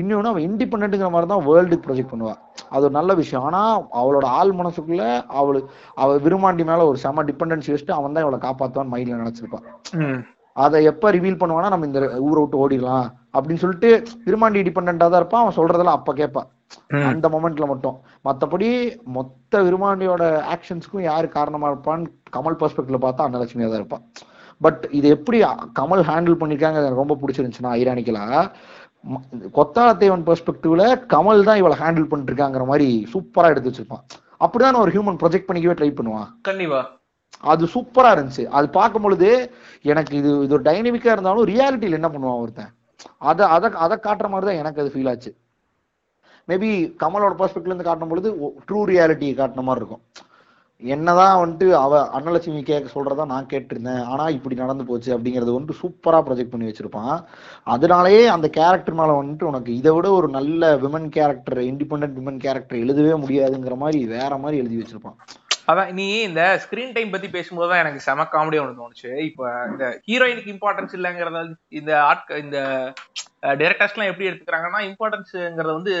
இன்னொன்னு அவன் இண்டிபெண்ட்ங்கிற மாதிரி தான் வேர்ல்டுக்கு ப்ரொஜெக்ட் பண்ணுவா. அது ஒரு நல்ல விஷயம். ஆனா அவளோட ஆள் மனசுக்குள்ள அவளு அவ விருமாண்டி மேல ஒரு செம டிபெண்டன்சி வச்சுட்டு அவன் தான் இவளை காப்பாத்துவான்னு மைண்ட்ல நினைச்சிருப்பான். அதை எப்ப ரிவீல் பண்ணுவானா நம்ம இந்த ஊரை விட்டு ஓடிடலாம் அப்படின்னு சொல்லிட்டு விருமாண்டி டிபெண்டா தான் இருப்பான் அவன் சொல்றதெல்லாம் அப்ப கேட்பான். அந்த மொமெண்ட்ல மட்டும். மத்தபடி மொத்த விருமாண்டியோட ஆக்ஷன்ஸ்க்கும் யாரு காரணமா இருப்பான்னு கமல் பெர்ஸ்பெக்ட்ல பார்த்தா அன்னலட்சுமியா தான் இருப்பான் பட் இது எப்படி கமல் ஹேண்டில் பண்ணிருக்காங்க எனக்கு ரொம்ப பிடிச்சிருந்துச்சுன்னா ஐரானிக்கலா கொத்தாளத்தேவன் பெர்ஸ்பெக்டிவ்ல கமல் தான் இவளை ஹேண்டில் பண்ணிட்டு இருக்காங்கிற மாதிரி சூப்பரா எடுத்து வச்சிருப்பான். அப்படிதான் ஒரு ஹியூமன் ப்ரொஜெக்ட் பண்ணிக்கவே ட்ரை பண்ணுவான். கண்டிப்பா. அது சூப்பரா இருந்துச்சு. அது பார்க்கும் பொழுது எனக்கு இது இது ஒரு டைனமிக்கா இருந்தாலும் ரியாலிட்டியில என்ன பண்ணுவான் ஒருத்தன்? அதை அதை அதை காட்டுற மாதிரி தான் எனக்கு அது ஃபீல் ஆச்சு. மேபி கமலோட பெர்ஸ்பெக்ட்ல இருந்து காட்டும் பொழுது ட்ரூ ரியாலிட்டி காட்டின மாதிரி இருக்கும். என்னதான் வந்துட்டு அவ அன்னலட்சுமி கேட்க சொல்றதா நான் கேட்டிருந்தேன். ஆனா இப்படி நடந்து போச்சு அப்படிங்கறது வந்துட்டு சூப்பரா ப்ரொஜெக்ட் பண்ணி வச்சிருப்பான். அதனாலயே அந்த கேரக்டர் மேல வந்துட்டு உனக்கு இதை விட ஒரு நல்ல women character independent women character எழுதவே முடியாதுங்கிற மாதிரி வேற மாதிரி எழுதி வச்சிருப்பான். அதான் நீ இந்த ஸ்கிரீன் டைம் பத்தி பேசும்போது தான் எனக்கு செம காமெடியா ஒன்று தோணுச்சு. இப்ப இந்த ஹீரோயினுக்கு இம்பார்ட்டன்ஸ் இல்லைங்கிறத இந்த ஆட்க இந்த டைரக்டர்ஸ் எல்லாம் எப்படி எடுத்துக்கிறாங்கன்னா இம்பார்ட்டன்ஸுங்கிறது வந்து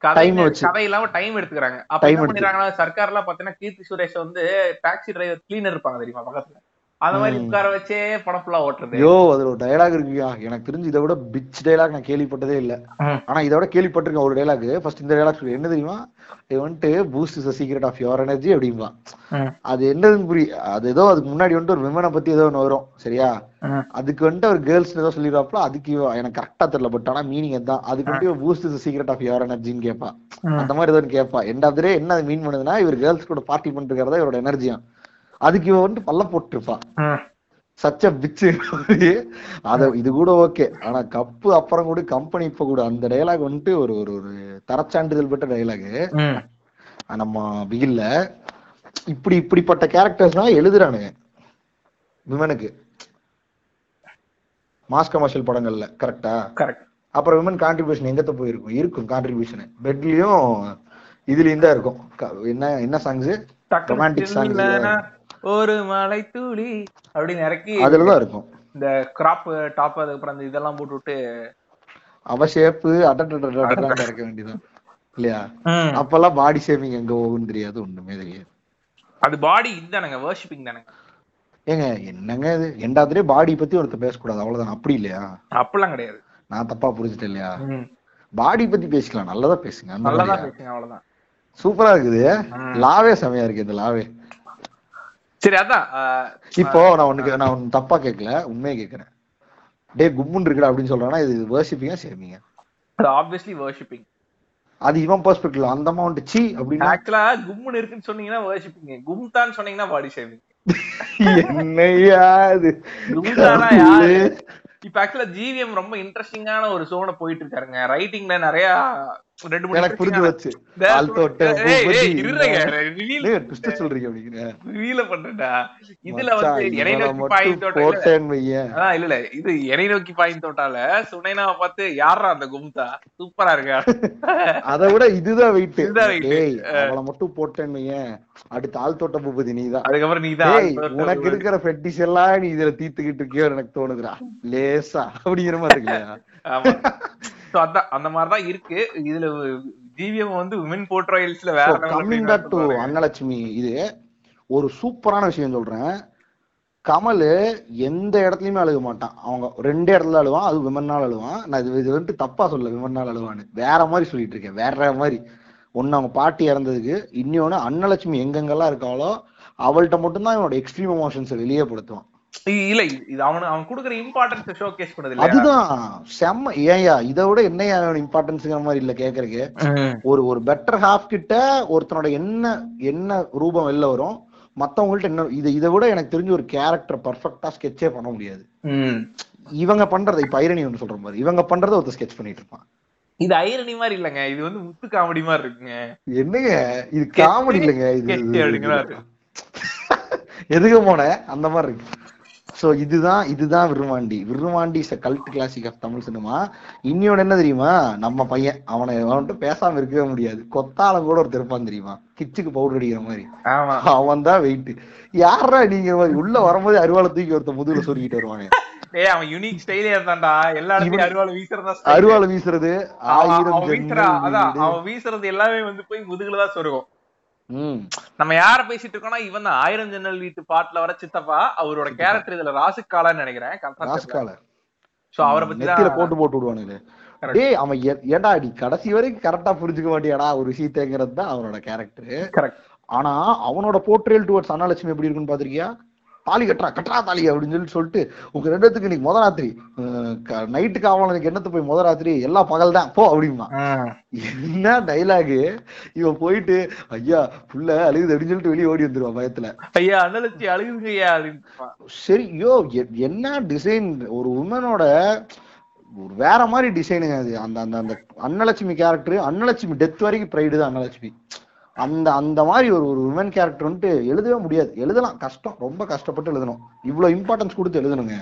கதை இல்லாம டைம் எடுத்துக்கிறாங்க. அப்ப என்ன. பண்ணிடுறாங்கன்னா சர்க்கார் எல்லாம் பாத்தீங்கன்னா கீர்த்தி சுரேஷ் வந்து டாக்ஸி டிரைவர் கிளீனர் இருப்பாங்க தெரியுமா பக்கத்துல? அந்த மாதிரி. உட்கார வச்சே படம் ஃபுல்லா ஓட்டுறது. ஐயோ அதுல ஒரு டயலாக் இருக்குயா? எனக்கு தெரிஞ்சு இதை விட பிச் டயலாக் நான் கேள்விப்பட்டதே இல்ல. ஆனா இதை விட கேள்விப்பட்டிருக்கேன் ஒரு டயலாக் ஃபர்ஸ்ட் இந்த டயலாக் சொல்லு என்ன தெரியுமா? இது வந்துட்டு boost is secret of your energy அப்படிம்பா. அது என்னதுன்னு புரிய அது ஏதோ அதுக்கு முன்னாடி வந்துட்டு ஒரு விமனை பத்தி ஏதோ ஒண்ணு வரும் சரியா. அதுக்கு வந்துட்டு ஒரு கேர்ள்ஸ் ஏதோ சொல்லிடுவாப்ல அதுக்கு எனக்கு கரெக்டா தெரியல பட் ஆனா மீனிங் தான் அதுக்கு வந்துட்டு boost is secret of your எனர்ஜின்னு கேட்பா. அந்த மாதிரி ஏதோ கேட்பா எண்டாவது என்ன மீன் பண்ணுதுன்னா இவர் கேர்ள்ஸ் கூட பார்ட்டி பண்ணிட்டு இருக்கிறதா இவரோட எனர்ஜியா அதுக்கு இவ வந்துட்டு பல்ல போட்டுருப்பா ம். சச்ச பிச்சு அத இது கூட ஓகே. ஆனா கப்பு அப்புறம் கூட கம்பெனி இப்ப கூட அந்த டைலாக் வந்துட்டு ஒரு ஒரு ஒரு தரச்சான்றிதழ் பெற்ற டைலாக். நம்ம பிகில்ல இப்படி இப்படிப்பட்ட கேரக்டர்ஸ் தான் எழுதுறானுங்க. விமனுக்கு. மாஸ் கமர்ஷியல் படங்கள்ல கரெக்டா அப்புறம் விமன் கான்ட்ரிபியூஷன் எங்கத்த போயிருக்கும்? இருக்கும் கான்ட்ரிபியூஷன் பெட்லயும் இதுலயும் தான் இருக்கும். என்ன என்ன சாங்ஸ் songs டக்குனு ஒரு மலை துளி அப்படின்னு இறக்கி அதுலதான் இருக்கும். இந்த கிராப் டாப் அதுக்கப்புறம் அந்த இதெல்லாம் போட்டு விட்டு அவ ஷேப்பு அட்டா இருக்க வேண்டியதான் இல்லையா. அப்பெல்லாம் பாடி ஷேப்பிங் எங்க போகும்னு தெரியாது ஒண்ணுமே தெரியாது. அது பாடி இதுதானங்க வர்ஷிப்பிங் தானங்க. ஏங்க என்னங்க இது? ரெண்டாவதுலயே பாடி பத்தி ஒருத்தர் பேசக்கூடாது அவ்வளவுதான். அப்படி இல்லையா? அப்படிலாம் கிடையாது. நான் தப்பா புரிஞ்சுட்டேன் இல்லையா. பாடி பத்தி பேசிக்கலாம் நல்லதா பேசுங்க மாதிரியா? பேசுங்க அவ்வளவுதான். சூப்பரா இருக்குது. லாவே செமையா இருக்கு இந்த லாவே. சரி அதான் இப்போ நான் உனக்கு நான் உன்னை தப்பா கேட்கல உண்மையை கேட்கறேன். டேய் கும்முன் இருக்குடா அப்படின்னு சொல்றானா இது வர்ஷிப்பிங்கா சேமிங்க. அது ஆப்வியஸ்லி வர்ஷிப்பிங் அது இவன் பெர்ஸ்பெக்டிவ்ல அந்த அமௌண்ட் சி அப்படின்னா ஆக்சுவலா கும்முன்னு இருக்குன்னு சொன்னீங்கன்னா வர்ஷிப்பிங் கும்தான் சொன்னீங்கன்னா பாடி ஷேவிங் என்னையா யாரு? இப்ப ஆக்சுவலா ஜிவிஎம் ரொம்ப இன்ட்ரெஸ்டிங்கான ஒரு சோனை போயிட்டு இருக்காருங்க. ரைட்டிங்ல நிறைய ரெண்டு மூணு எனக்கு புரிஞ்சு வச்சு. இதுல வந்து இவனை நோக்கி பாயும் தோட்டம் இல்ல. இல்ல இது என்னை நோக்கி பாயும் தோட்டால சுனைனாவை பார்த்து யாரா அந்த கும்தா? சூப்பரா இருக்கா? [laughs] அதை விட இதுதான் வெயிட் இதுதான் அவளை மட்டும் போட்டேன்னு அடுத்த ஆள் தோட்ட பூபதி நீதான். அதுக்கப்புறம் நீதான் உனக்கு இருக்கிற ஃபெட்டிஷ் எல்லாம் நீ இதுல தீத்துக்கிட்டு இருக்கியோ எனக்கு தோணுதுடா. லேசா. அப்படிங்கிற மாதிரி So அதான் அந்த மாதிரிதான் இருக்கு. இதுல ஜிவிஎம் வந்து விமன் போர்ட்ராயல்ஸ்ல வேற கம்மிங் பேக் டு. அன்னலட்சுமி இது ஒரு சூப்பரான விஷயம் சொல்றேன். கமல் எந்த இடத்துலயுமே அழுக மாட்டான். அவங்க ரெண்டு இடத்துல அழுவான் அது விமன்னால அழுவான். நான் இது இது வந்துட்டு தப்பா சொல்ல விமன்னால அழுவான்னு. வேற மாதிரி சொல்லிட்டு இருக்கேன் வேற மாதிரி. ஒன்னு அவங்க பாட்டி இறந்ததுக்கு இன்னொன்னு அன்னலட்சுமி எங்கெங்கெல்லாம் இருக்காளோ அவள்கிட்ட மட்டும்தான் இவனோட எக்ஸ்ட்ரீம் எமோஷன்ஸ் வெளியே படுத்துவான் இல்ல இது- அவனு அவன் கொடுக்குற இம்பார்ட்டன்ஸ் ஷோ கேஸ் பண்ணது அதுதான். செம்ம ஏன்யா இதை விட என்னையா இம்பார்ட்டன்ஸுங்கிற மாதிரி இல்ல கேக்குறதுக்கு. ஒரு ஒரு பெட்டர் ஹாஃப் கிட்ட ஒருத்தனோட என்ன என்ன ரூபம் வெளில வரும் மத்தவங்கள்ட்ட என்ன இதை இதை விட எனக்கு தெரிஞ்ச ஒரு கேரக்டர் பர்ஃபெக்டா ஸ்கெட்சே பண்ண முடியாது. இவங்க பண்றதை இப்ப ஐரணி ஒன்று சொல்ற மாதிரி இவங்க பண்றதை ஒருத்தர் ஸ்கெட்ச் பண்ணிட்டு இருப்பான். இது ஐரணி மாதிரி இல்லங்க இது வந்து முத்து காமெடி மாதிரி இருக்குங்க. என்னங்க இது காமெடி இல்லைங்க இது. எதுக்கு போன? அந்த மாதிரி இருக்கு. சோ இதுதான் இதுதான் Virumaandi. Virumaandi is cult classic of Tamil cinema இன்னொன்னு என்ன தெரியுமா? நம்ம பையன் அவனை அவன்கிட்ட பேசாம இருக்கவே முடியாது. கொத்தால கூட ஒரு திருப்பான் தெரியுமா? கிச்சுக்கு பவுடர் அடிக்கிற மாதிரி. அவன் தான் வெயிட் யாரா நீங்க மாதிரி? உள்ள வரும்போது அருவாளை தூக்கி ஒருத்த முதுகுல சொருகிட்டு வருவாங்க டேய் அவன் யூனிக் ஸ்டைலே இருந்தான்டா. எல்லா இடத்துலயும் அருவாள் வீசுறதா. அருவாளை வீசுறது ஆயிரம் அவன் அதான் வீசுறது எல்லாமே வந்து போய் முதுகுல தான் சொருகும். நம்ம யார பேசிட்டு இருக்கோம்னா இவன் தான். ஆயிரம் ஜன்னல் வீட்டு பாட்டுல வர சித்தப்பா அவரோட கேரக்டர் இதுல ராசுக்காலான்னு நினைக்கிறேன். சோ அவரை பத்தி போட்டு போட்டு விடுவானுங்களே. டேய் அவன் ஏ- ஏன்டா நீ கடைசி வரைக்கும் கரெக்டா புரிஞ்சுக்க மாட்டியாடா ஒரு விஷயத்தைங்கிறது தான் அவனோட கேரக்டர் கரெக்ட் ஆனா அவனோட போர்ட்ரேல் டுவர்ட்ஸ் அன்னலட்சுமி எப்படி இருக்குன்னு பாத்திருக்கியா தாலி கட்டுறா கட்டுறா தாலி அப்படின்னு சொல்லி சொல்லிட்டு உங்க ரெண்டுத்துக்கு இன்னைக்கு முத ராத்திரி நைட்டு காவலனுக்கு என்னத்து போய் முத ராத்திரி? எல்லாம் பகல் தான் போ அப்படிமா என்ன டைலாகு இவன் போயிட்டு ஐயா புள்ள அழுகுது அப்படின்னு சொல்லிட்டு வெளியே ஓடி வந்துருவான் பயத்துல. ஐயா ஐயா அப்படின்னு சரி யோ என்ன டிசைன் ஒரு உமனோட ஒரு வேற மாதிரி டிசைனுங்க அது. அந்த அந்த அந்த அன்னலட்சுமி கேரக்டர் அன்னலட்சுமி டெத் வரைக்கும் ப்ரைடு தான் அன்னலட்சுமி. அந்த அந்த மாதிரி ஒரு ஒரு உமன் கேரக்டர் வந்துட்டு எழுதவே முடியாது. எழுதலாம். கஷ்டம். ரொம்ப கஷ்டப்பட்டு எழுதணும். இவ்வளவு இம்பார்ட்டன்ஸ் கொடுத்து எழுதணுங்க.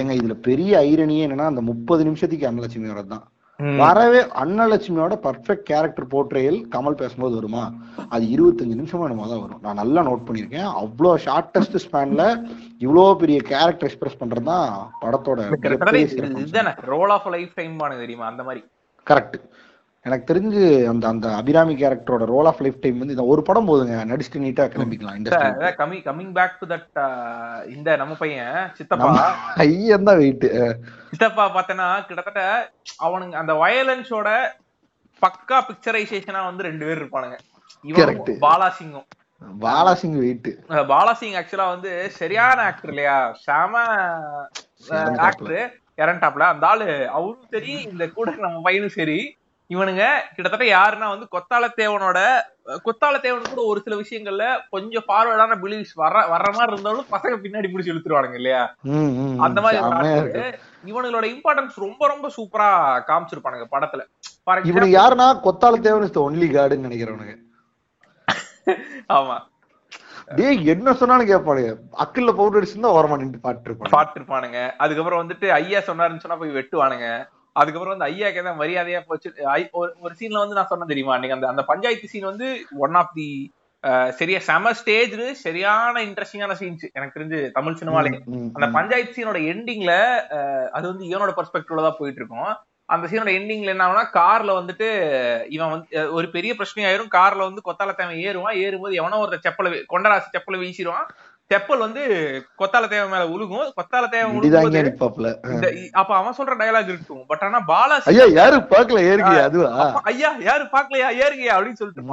ஏங்க இதுல பெரிய ஐரணியே என்னன்னா அந்த முப்பது நிமிஷத்துக்கு அன்னலட்சுமி வரதுதான். வரவே அன்னலட்சுமியோட பர்ஃபெக்ட் கேரக்டர் போர்ட்ரேயல் கமல் பேசும்போது வருமா? அது இருபத்தஞ்சு நிமிஷமா என்னமோ தான் வரும். நான் நல்லா நோட் பண்ணியிருக்கேன். அவ்வளோ ஷார்ட்டஸ்ட் ஸ்பேன்ல இவ்வளோ பெரிய கேரக்டர் எக்ஸ்பிரஸ் பண்றது தான் படத்தோட ரோல் ஆஃப் லைஃப் டைம் தெரியுமா? அந்த மாதிரி. கரெக்ட் எனக்கு தெரிஞ்சு அந்த அந்த அபிராமி கேரக்டரோட ரோல் ஆஃப் லைஃப் டைம் வந்து இந்த ஒரு படம் போதுங்க. நடிச்சுட்டு நீட்டா கிளம்பிக்கலாம் industry coming coming back to that இந்த நம்ம பையன் சித்தப்பா. ஐயன் தான் வெயிட் சித்தப்பா பார்த்தேன்னா கிட்டத்தட்ட அவனுங்க அந்த வயலன்ஸோட பக்கா பிக்சரைசேஷனா வந்து ரெண்டு பேர் இருப்பானுங்க. இவன் பாலாசிங்கும். பாலாசிங் வெயிட் பாலாசிங் ஆக்சுவலா வந்து சரியான ஆக்டர் இல்லையா? செம. ஆக்டர் இறண்டாப்ல அந்த ஆளு அவரும் சரி இந்த கூட நம்ம பையனும் சரி. இவனுங்க கிட்டத்தட்ட யாருன்னா வந்து கொத்தால தேவனோட கொத்தால தேவன் கூட ஒரு சில விஷயங்கள்ல கொஞ்சம் ஃபார்வர்டான பிலீவ்ஸ் வர வர்ற மாதிரி இருந்தாலும் பசங்க பின்னாடி பிடிச்சி இழுத்துருவானுங்க இல்லையா? அந்த மாதிரி. இவனுங்களோட இம்பார்ட்டன்ஸ் ரொம்ப ரொம்ப சூப்பரா காமிச்சிருப்பானுங்க படத்துல. எக்ஸாம்பிள் யாருன்னா கொத்தால தேவன் இஸ் ஒன்லி கார்டுன்னு நினைக்கிறவனுங்க. [laughs] ஆமா. டேய் என்ன சொன்னாலும் கேட்பானுங்க. அக்கில்ல பவுடர் அடிச்சுதான் ஓரமா நின்று பாட்டு இருப்பானுங்க. பாத்துருப்பானுங்க அதுக்கப்புறம் வந்துட்டு ஐயா சொன்னாருன்னு சொன்னா போய் வெட்டுவானுங்க. அதுக்கப்புறம் வந்து ஐயாக்கு ஏதாவது மரியாதையா போச்சு. ஒரு- ஒரு சீன்ல வந்து நான் சொன்னேன் தெரியுமா? நீங்க அந்த அந்த பஞ்சாயத்து சீன் வந்து ஒன் ஆஃப் தி சரியா செம ஸ்டேஜ் சரியான இன்ட்ரெஸ்டிங்கான சீன்ஸ் எனக்கு தெரிஞ்சு தமிழ் சினிமாலே அந்த. பஞ்சாயத்து சீனோட எண்டிங்ல அது வந்து இவனோட பெர்ஸ்பெக்டிவ்ல தான் போயிட்டு இருக்கும் அந்த சீனோட எண்டிங்ல என்ன ஆகும்னா கார்ல வந்துட்டு இவன் வந்து ஒரு பெரிய பிரச்சனையாயிரும். கார்ல வந்து கொத்தால தேவன் ஏறுவான். ஏறும்போது எவனோ ஒருத்தர் செப்பல கொண்டராசி செப்பல வீசிடுவான். செப்பல் வந்து கொத்தால தேவன் மேல உழுகும். கொத்தால தேவன் இ- அப்ப அவன் சொல்ற டயலாக் இருக்கும் பட் ஆனா பாலாஜி ஐயா யாரு பாக்கல ஏறுங்க அதுவா? ஐயா யாரு பாக்கலையா ஏறுங்கயா அப்படின்னு சொல்லிட்டு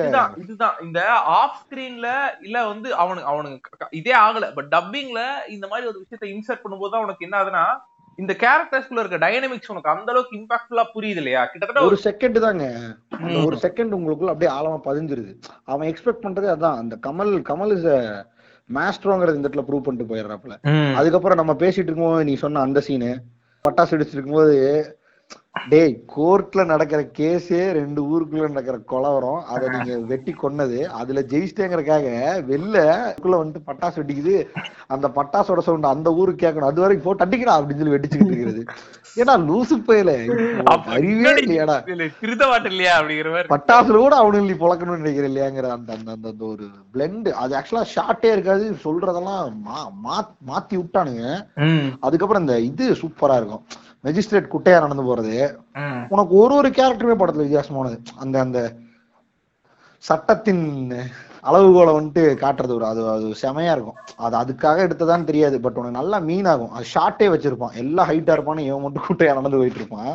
இதுதான் இதுதான். இந்த ஆஃப் ஸ்கிரீன்ல இல்ல வந்து அவனுக்கு அவனுக்கு இதே ஆகல. பட் டப்பிங்ல இந்த மாதிரி ஒரு விஷயத்தை இன்சர்ட் பண்ணும்போது உனக்கு என்ன ஆகுதுன்னா இந்த கேரக்டர்ஸ்குள்ள இருக்க டைனமிக்ஸ் உனக்கு அந்த அளவுக்கு இம்பாக்ட்ஃபுல்லா புரியுது இல்லையா கிட்டத்தட்ட ஒரு செகண்ட் தாங்க. ஒரு செகண்ட் உங்களுக்குள்ள அப்படியே ஆழமா பதிஞ்சிருது. அவன் எக்ஸ்பெக்ட் பண்றதே அதான். அந்த கமல் கமல் இஸ் மாஸ்ட்ரோங்கிறது இந்த இடத்துல ப்ரூவ் பண்ணிட்டு போயிடுறாப்ல. அதுக்கப்புறம் நம்ம பேசிட்டு இருக்கும்போது நீ சொன்ன அந்த சீனு பட்டாசு வெடிச்சிட்டு இருக்கும்போது டேய் கோர்ட்ல நடக்கிற கேஸே ரெண்டு ஊருக்குள்ள நடக்கிற கொலவரம் அதை நீங்க [laughs] வெட்டி கொன்னது அதுல ஜெயிச்சிட்டேங்கிறக்காக வெளில வந்துட்டு பட்டாசு வெடிக்குது அந்த பட்டாசோட சவுண்ட் அந்த ஊருக்கு கேட்கணும் அது வரைக்கும் போட்டு அடிக்கடா அப்படின்னு சொல்லி வெடிச்சுக்கிட்டு இருக்கிறது. ஏன்னா லூசு போயில அறிவே இல்லையாடா. இதுல திருத்த மாட்டேன் இல்லையா அப்படிங்கிற பட்டாசுல கூட அவனுங்க நீ பொழக்கணும்னு நினைக்கிற இல்லையாங்கிற அந்த அந்த அந்த ஒரு பிளெண்ட் அது ஆக்சுவலா ஷார்ட்டே இருக்காது சொல்றதெல்லாம் மாத்தி விட்டானுங்க. அதுக்கப்புறம் இந்த இது சூப்பரா இருக்கும். மெஜிஸ்ட்ரேட் குட்டையா நடந்து போறது. உனக்கு ஒரு ஒரு கேரக்டருமே படத்துல வித்தியாசமானது அந்த அந்த சட்டத்தின் அளவுகோலை வந்துட்டு காட்டுறது ஒரு அது அது செமையா இருக்கும். அது அதுக்காக எடுத்ததான்னு தெரியாது பட் உனக்கு நல்லா மீன் ஆகும் அது ஷார்ட்டே வச்சிருப்பான். எல்லாம் ஹைட்டா இருப்பான்னு இவன் மட்டும் குட்டையா நடந்து போயிட்டு இருப்பான்.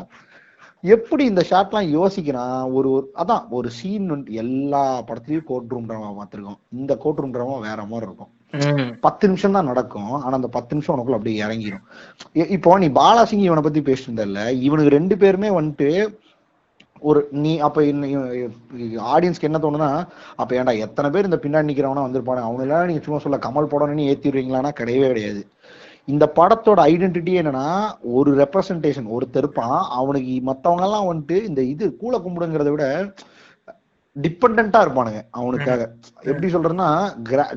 எப்படி இந்த ஷாட்லாம் யோசிக்கிறான்? ஒரு ஒரு அதான் ஒரு சீன் எல்லா படத்துலயும் கோர்ட் ரூம் ட்ராமா பார்த்திருக்கோம். இந்த கோர்ட் ரூம் ட்ராமா வேற மாதிரி இருக்கும். பத்து நிமிஷம் தான் நடக்கும். ஆனா அந்த பத்து நிமிஷம் உனக்குள்ள அப்படியே இறங்கிடும் இப்போ நீ பாலாசிங் இவனை பத்தி பேசிட்டு இருந்தல்ல இவனுக்கு ரெண்டு பேருமே வந்துட்டு ஒரு நீ அப்ப ஆடியன்ஸ்க்கு என்ன தோணுன்னா அப்ப ஏன்டா எத்தனை பேர் இந்த பின்னாடி நிக்கிறவனா வந்திருப்பானு. அவனெல்லாம் நீங்க சும்மா சொல்ல கமல் போடணும்னு ஏத்திடுவீங்களான்னா கிடையவே கிடையாது. இந்த படத்தோட ஐடென்டிட்டி என்னன்னா ஒரு ரெப்ரசன்டேஷன் ஒருத்தருப்பான் அவனுக்கு மத்தவங்க எல்லாம் வந்துட்டு இந்த இது கூல கும்பிடுங்கிறத விட டிபெண்டா இருப்பானுங்க அவனுக்காக. எப்படி சொல்றேன்னா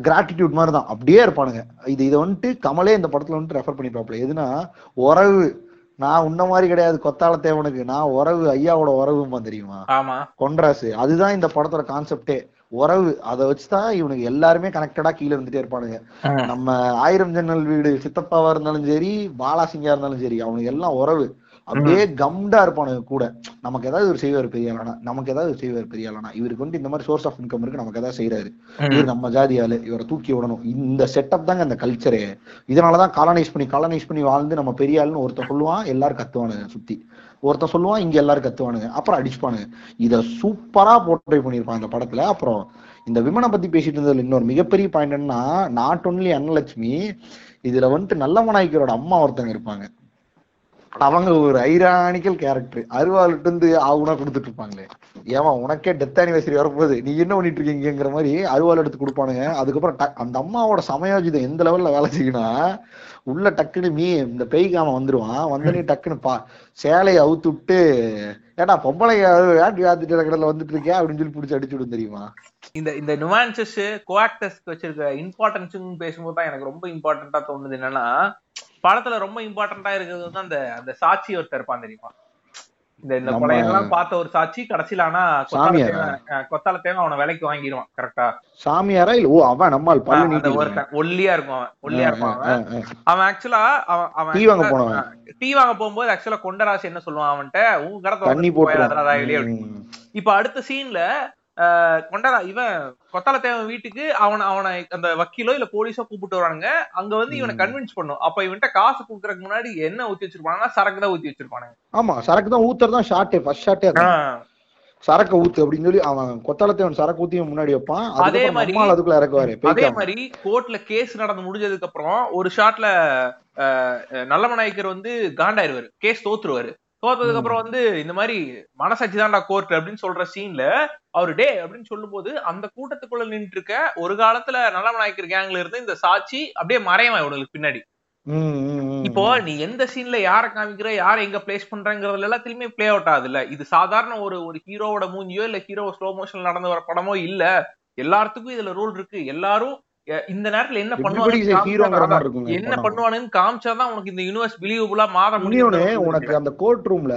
கிராட்டிடியூட் மாதிரி தான் அப்படியே இருப்பானுங்க. இது இதை வந்துட்டு கமலே இந்த படத்துல வந்துட்டு ரெஃபர் பண்ணிப்பாப்ல எதுனா உறவு. நான் உன்ன மாதிரி கிடையாது. கொத்தால தேவனுக்கு. நான் உறவு. ஐயாவோட உறவுமா தெரியுமா? ஆமா. கொன்றாசு. அதுதான் இந்த படத்தோட கான்செப்டே உறவு. அதை வச்சுதான் இவனுக்கு எல்லாருமே கனெக்டடா கீழே இருந்துட்டே இருப்பானுங்க. நம்ம ஆயிரம் ஜன்னல் வீடு. சித்தப்பாவா இருந்தாலும் சரி பாலாசிங்கா இருந்தாலும் சரி அவனுக்கு எல்லாம் உறவு. அப்படியே கம்டா இருப்பானுங்க கூட. நமக்கு ஏதாவது ஒரு செய்வார் பெரிய ஆளானா நமக்கு ஏதாவது ஒரு செய்வார் பெரிய ஆளானா இவருக்கு வந்து இந்த மாதிரி சோர்ஸ் ஆஃப் இன்கம் இருக்கு நமக்கு ஏதாவது செய்யறாரு இவர் நம்ம ஜாதி ஆளு இவரை தூக்கி விடணும். இந்த செட்டப் தாங்க அந்த கல்ச்சரே இதனாலதான் காலனைஸ் பண்ணி காலனைஸ் பண்ணி வாழ்ந்து நம்ம பெரிய ஆளுன்னு ஒருத்தன் சொல்லுவான் எல்லாரும் கத்துவானுங்க சுத்தி. ஒருத்தன் சொல்லுவான் இங்க எல்லாரும் கத்துவானுங்க. அப்புறம் அடிச்சுப்பானுங்க. இத சூப்பரா போர்ட்ரை பண்ணிருப்பான் இந்த படத்துல. அப்புறம் இந்த விமனை பத்தி பேசிட்டு இருந்ததுல இன்னொரு மிகப்பெரிய பாயிண்ட் என்னன்னா நாட் ஒன்லி அன்னலட்சுமி இதுல வந்துட்டு நல்லமநாயக்கரோட அம்மா ஒருத்தங்க இருப்பாங்க. அவங்க ஒரு ஐரானிக்கல் கேரக்டர் அருவாளுட்டு இருந்து ஆகுனா கொடுத்துட்டு இருப்பாங்களே ஏமா உனக்கே டெத் ஆனிவர்சரி வரப்போகுது. நீ என்ன பண்ணிட்டு இருக்கீங்கிற மாதிரி அருவாள் எடுத்து கொடுப்பானுங்க. அதுக்கப்புறம் அந்த அம்மாவோட சமயோஜிதம் எந்த லெவல்ல வேலை செய்யணும் உள்ள டக்குன்னு மீ இந்த பேய்காம வந்துருவான். வந்தனே [laughs] டக்குன்னு பா சேலையை அவுத்து விட்டு ஏடா பொம்பளை வேட்டி ஆத்திட்டு கடல வந்துட்டு இருக்கியா அப்படின்னு சொல்லி பிடிச்சி அடிச்சு விடும் தெரியுமா? இந்த இந்த நுவான்சஸ் கோஆக்டர்ஸ்க்கு வச்சிருக்க இம்பார்ட்டன்ஸ் பேசும்போது தான் எனக்கு ரொம்ப இம்பார்ட்டன்டா தோணுது. என்னன்னா படத்துல ரொம்ப இம்பார்ட்டன்டா இருக்கிறது வந்து அந்த அந்த சாட்சி ஒருத்தர் இருப்பான் தெரியுமா? இந்த இந்த கொலையெல்லாம் பார்த்த ஒரு சாட்சி கடைசியில ஆனா கொத்தால தேவன் அவனை விலைக்கு வாங்கிடுவான் கரெக்டா சாமியாரா இல்ல? ஓ அவன் நம்மால் அந்த ஒருத்தன் ஒல்லியா இருக்கும் அவன் ஒல்லியா இருப்பான் அவன். அவன் ஆக்சுவலா அவன் அவன் டீ வாங்க போனவன். டீ வாங்க போகும்போது ஆக்சுவலா கொண்டராசி என்ன சொல்லுவான் அவன்கிட்ட? உங்க கடை தண்ணி ம். இப்ப அடுத்த சீன்ல கொண்டரா இவன் கொத்தால தேவன் வீட்டுக்கு அவன அவனை அந்த வக்கீலோ இல்ல போலீஸோ கூப்பிட்டு வரானுங்க அங்க வந்து இவனை. கன்வின்ஸ் பண்ணும். அப்ப இவன்ட்ட காசு குடுக்கறதுக்கு முன்னாடி என்ன ஊத்தி வச்சிருப்பாங்கன்னா சரக்கு தான் ஊத்தி வச்சிருப்பானுங்க. ஆமா சரக்கு தான் ஊத்துறது தான் ஷார்ட்டே ஃபர்ஸ்ட் ஷார்ட்டே சரக்கு ஊத்து அப்படின்னு சொல்லி அவன் கொத்தாலத்தேவன் சரக்கு ஊத்தியும் முன்னாடி வைப்பான். அதுக்கப்புறம் மாதிரி- அதுக்குள்ள இறக்குவாரு. அதே மாதிரி கோர்ட்ல கேஸ் நடந்து முடிஞ்சதுக்கு அப்புறம் ஒரு ஷாட்ல நல்லம நாயக்கர் வந்து காண்டாயிருவாரு. கேஸ் தோத்துருவாரு. தோத்ததுக்கு அப்புறம் வந்து இந்த மாதிரி மனசாட்சி தான்டா கோர்ட் அப்படின்னு சொல்ற சீன்ல அவரு டே அப்படின்னு சொல்லும்போது அந்த கூட்டத்துக்குள்ள நின்று இருக்க ஒரு காலத்துல நல்ல நாயக்கர் கேங்ல இருந்து இந்த சாட்சி அப்படியே மறையவன் இவனுக்கு பின்னாடி. இப்போ நீ எந்த சீன்ல யார காமிக்கிற யார எங்க பிளேஸ் பண்றங்கிறதுல எல்லாத்துலயுமே பிளே அவுட் ஆகுது இல்ல இது சாதாரண ஒரு ஒரு ஹீரோவோட மூஞ்சியோ இல்ல ஹீரோ ஸ்லோ மோஷன் நடந்து வர படமோ இல்ல. எல்லாத்துக்கும் இதுல ரூல் இருக்கு. எல்லாரும் இந்த நேரத்துல என்ன பண்ணுவாங்க என்ன. பண்ணுவானுன்னு காமிச்சாதான் உனக்கு இந்த யூனிவர்ஸ் பிலீவபுளா மாற முடியும். உனக்கு அந்த கோர்ட் ரூம்ல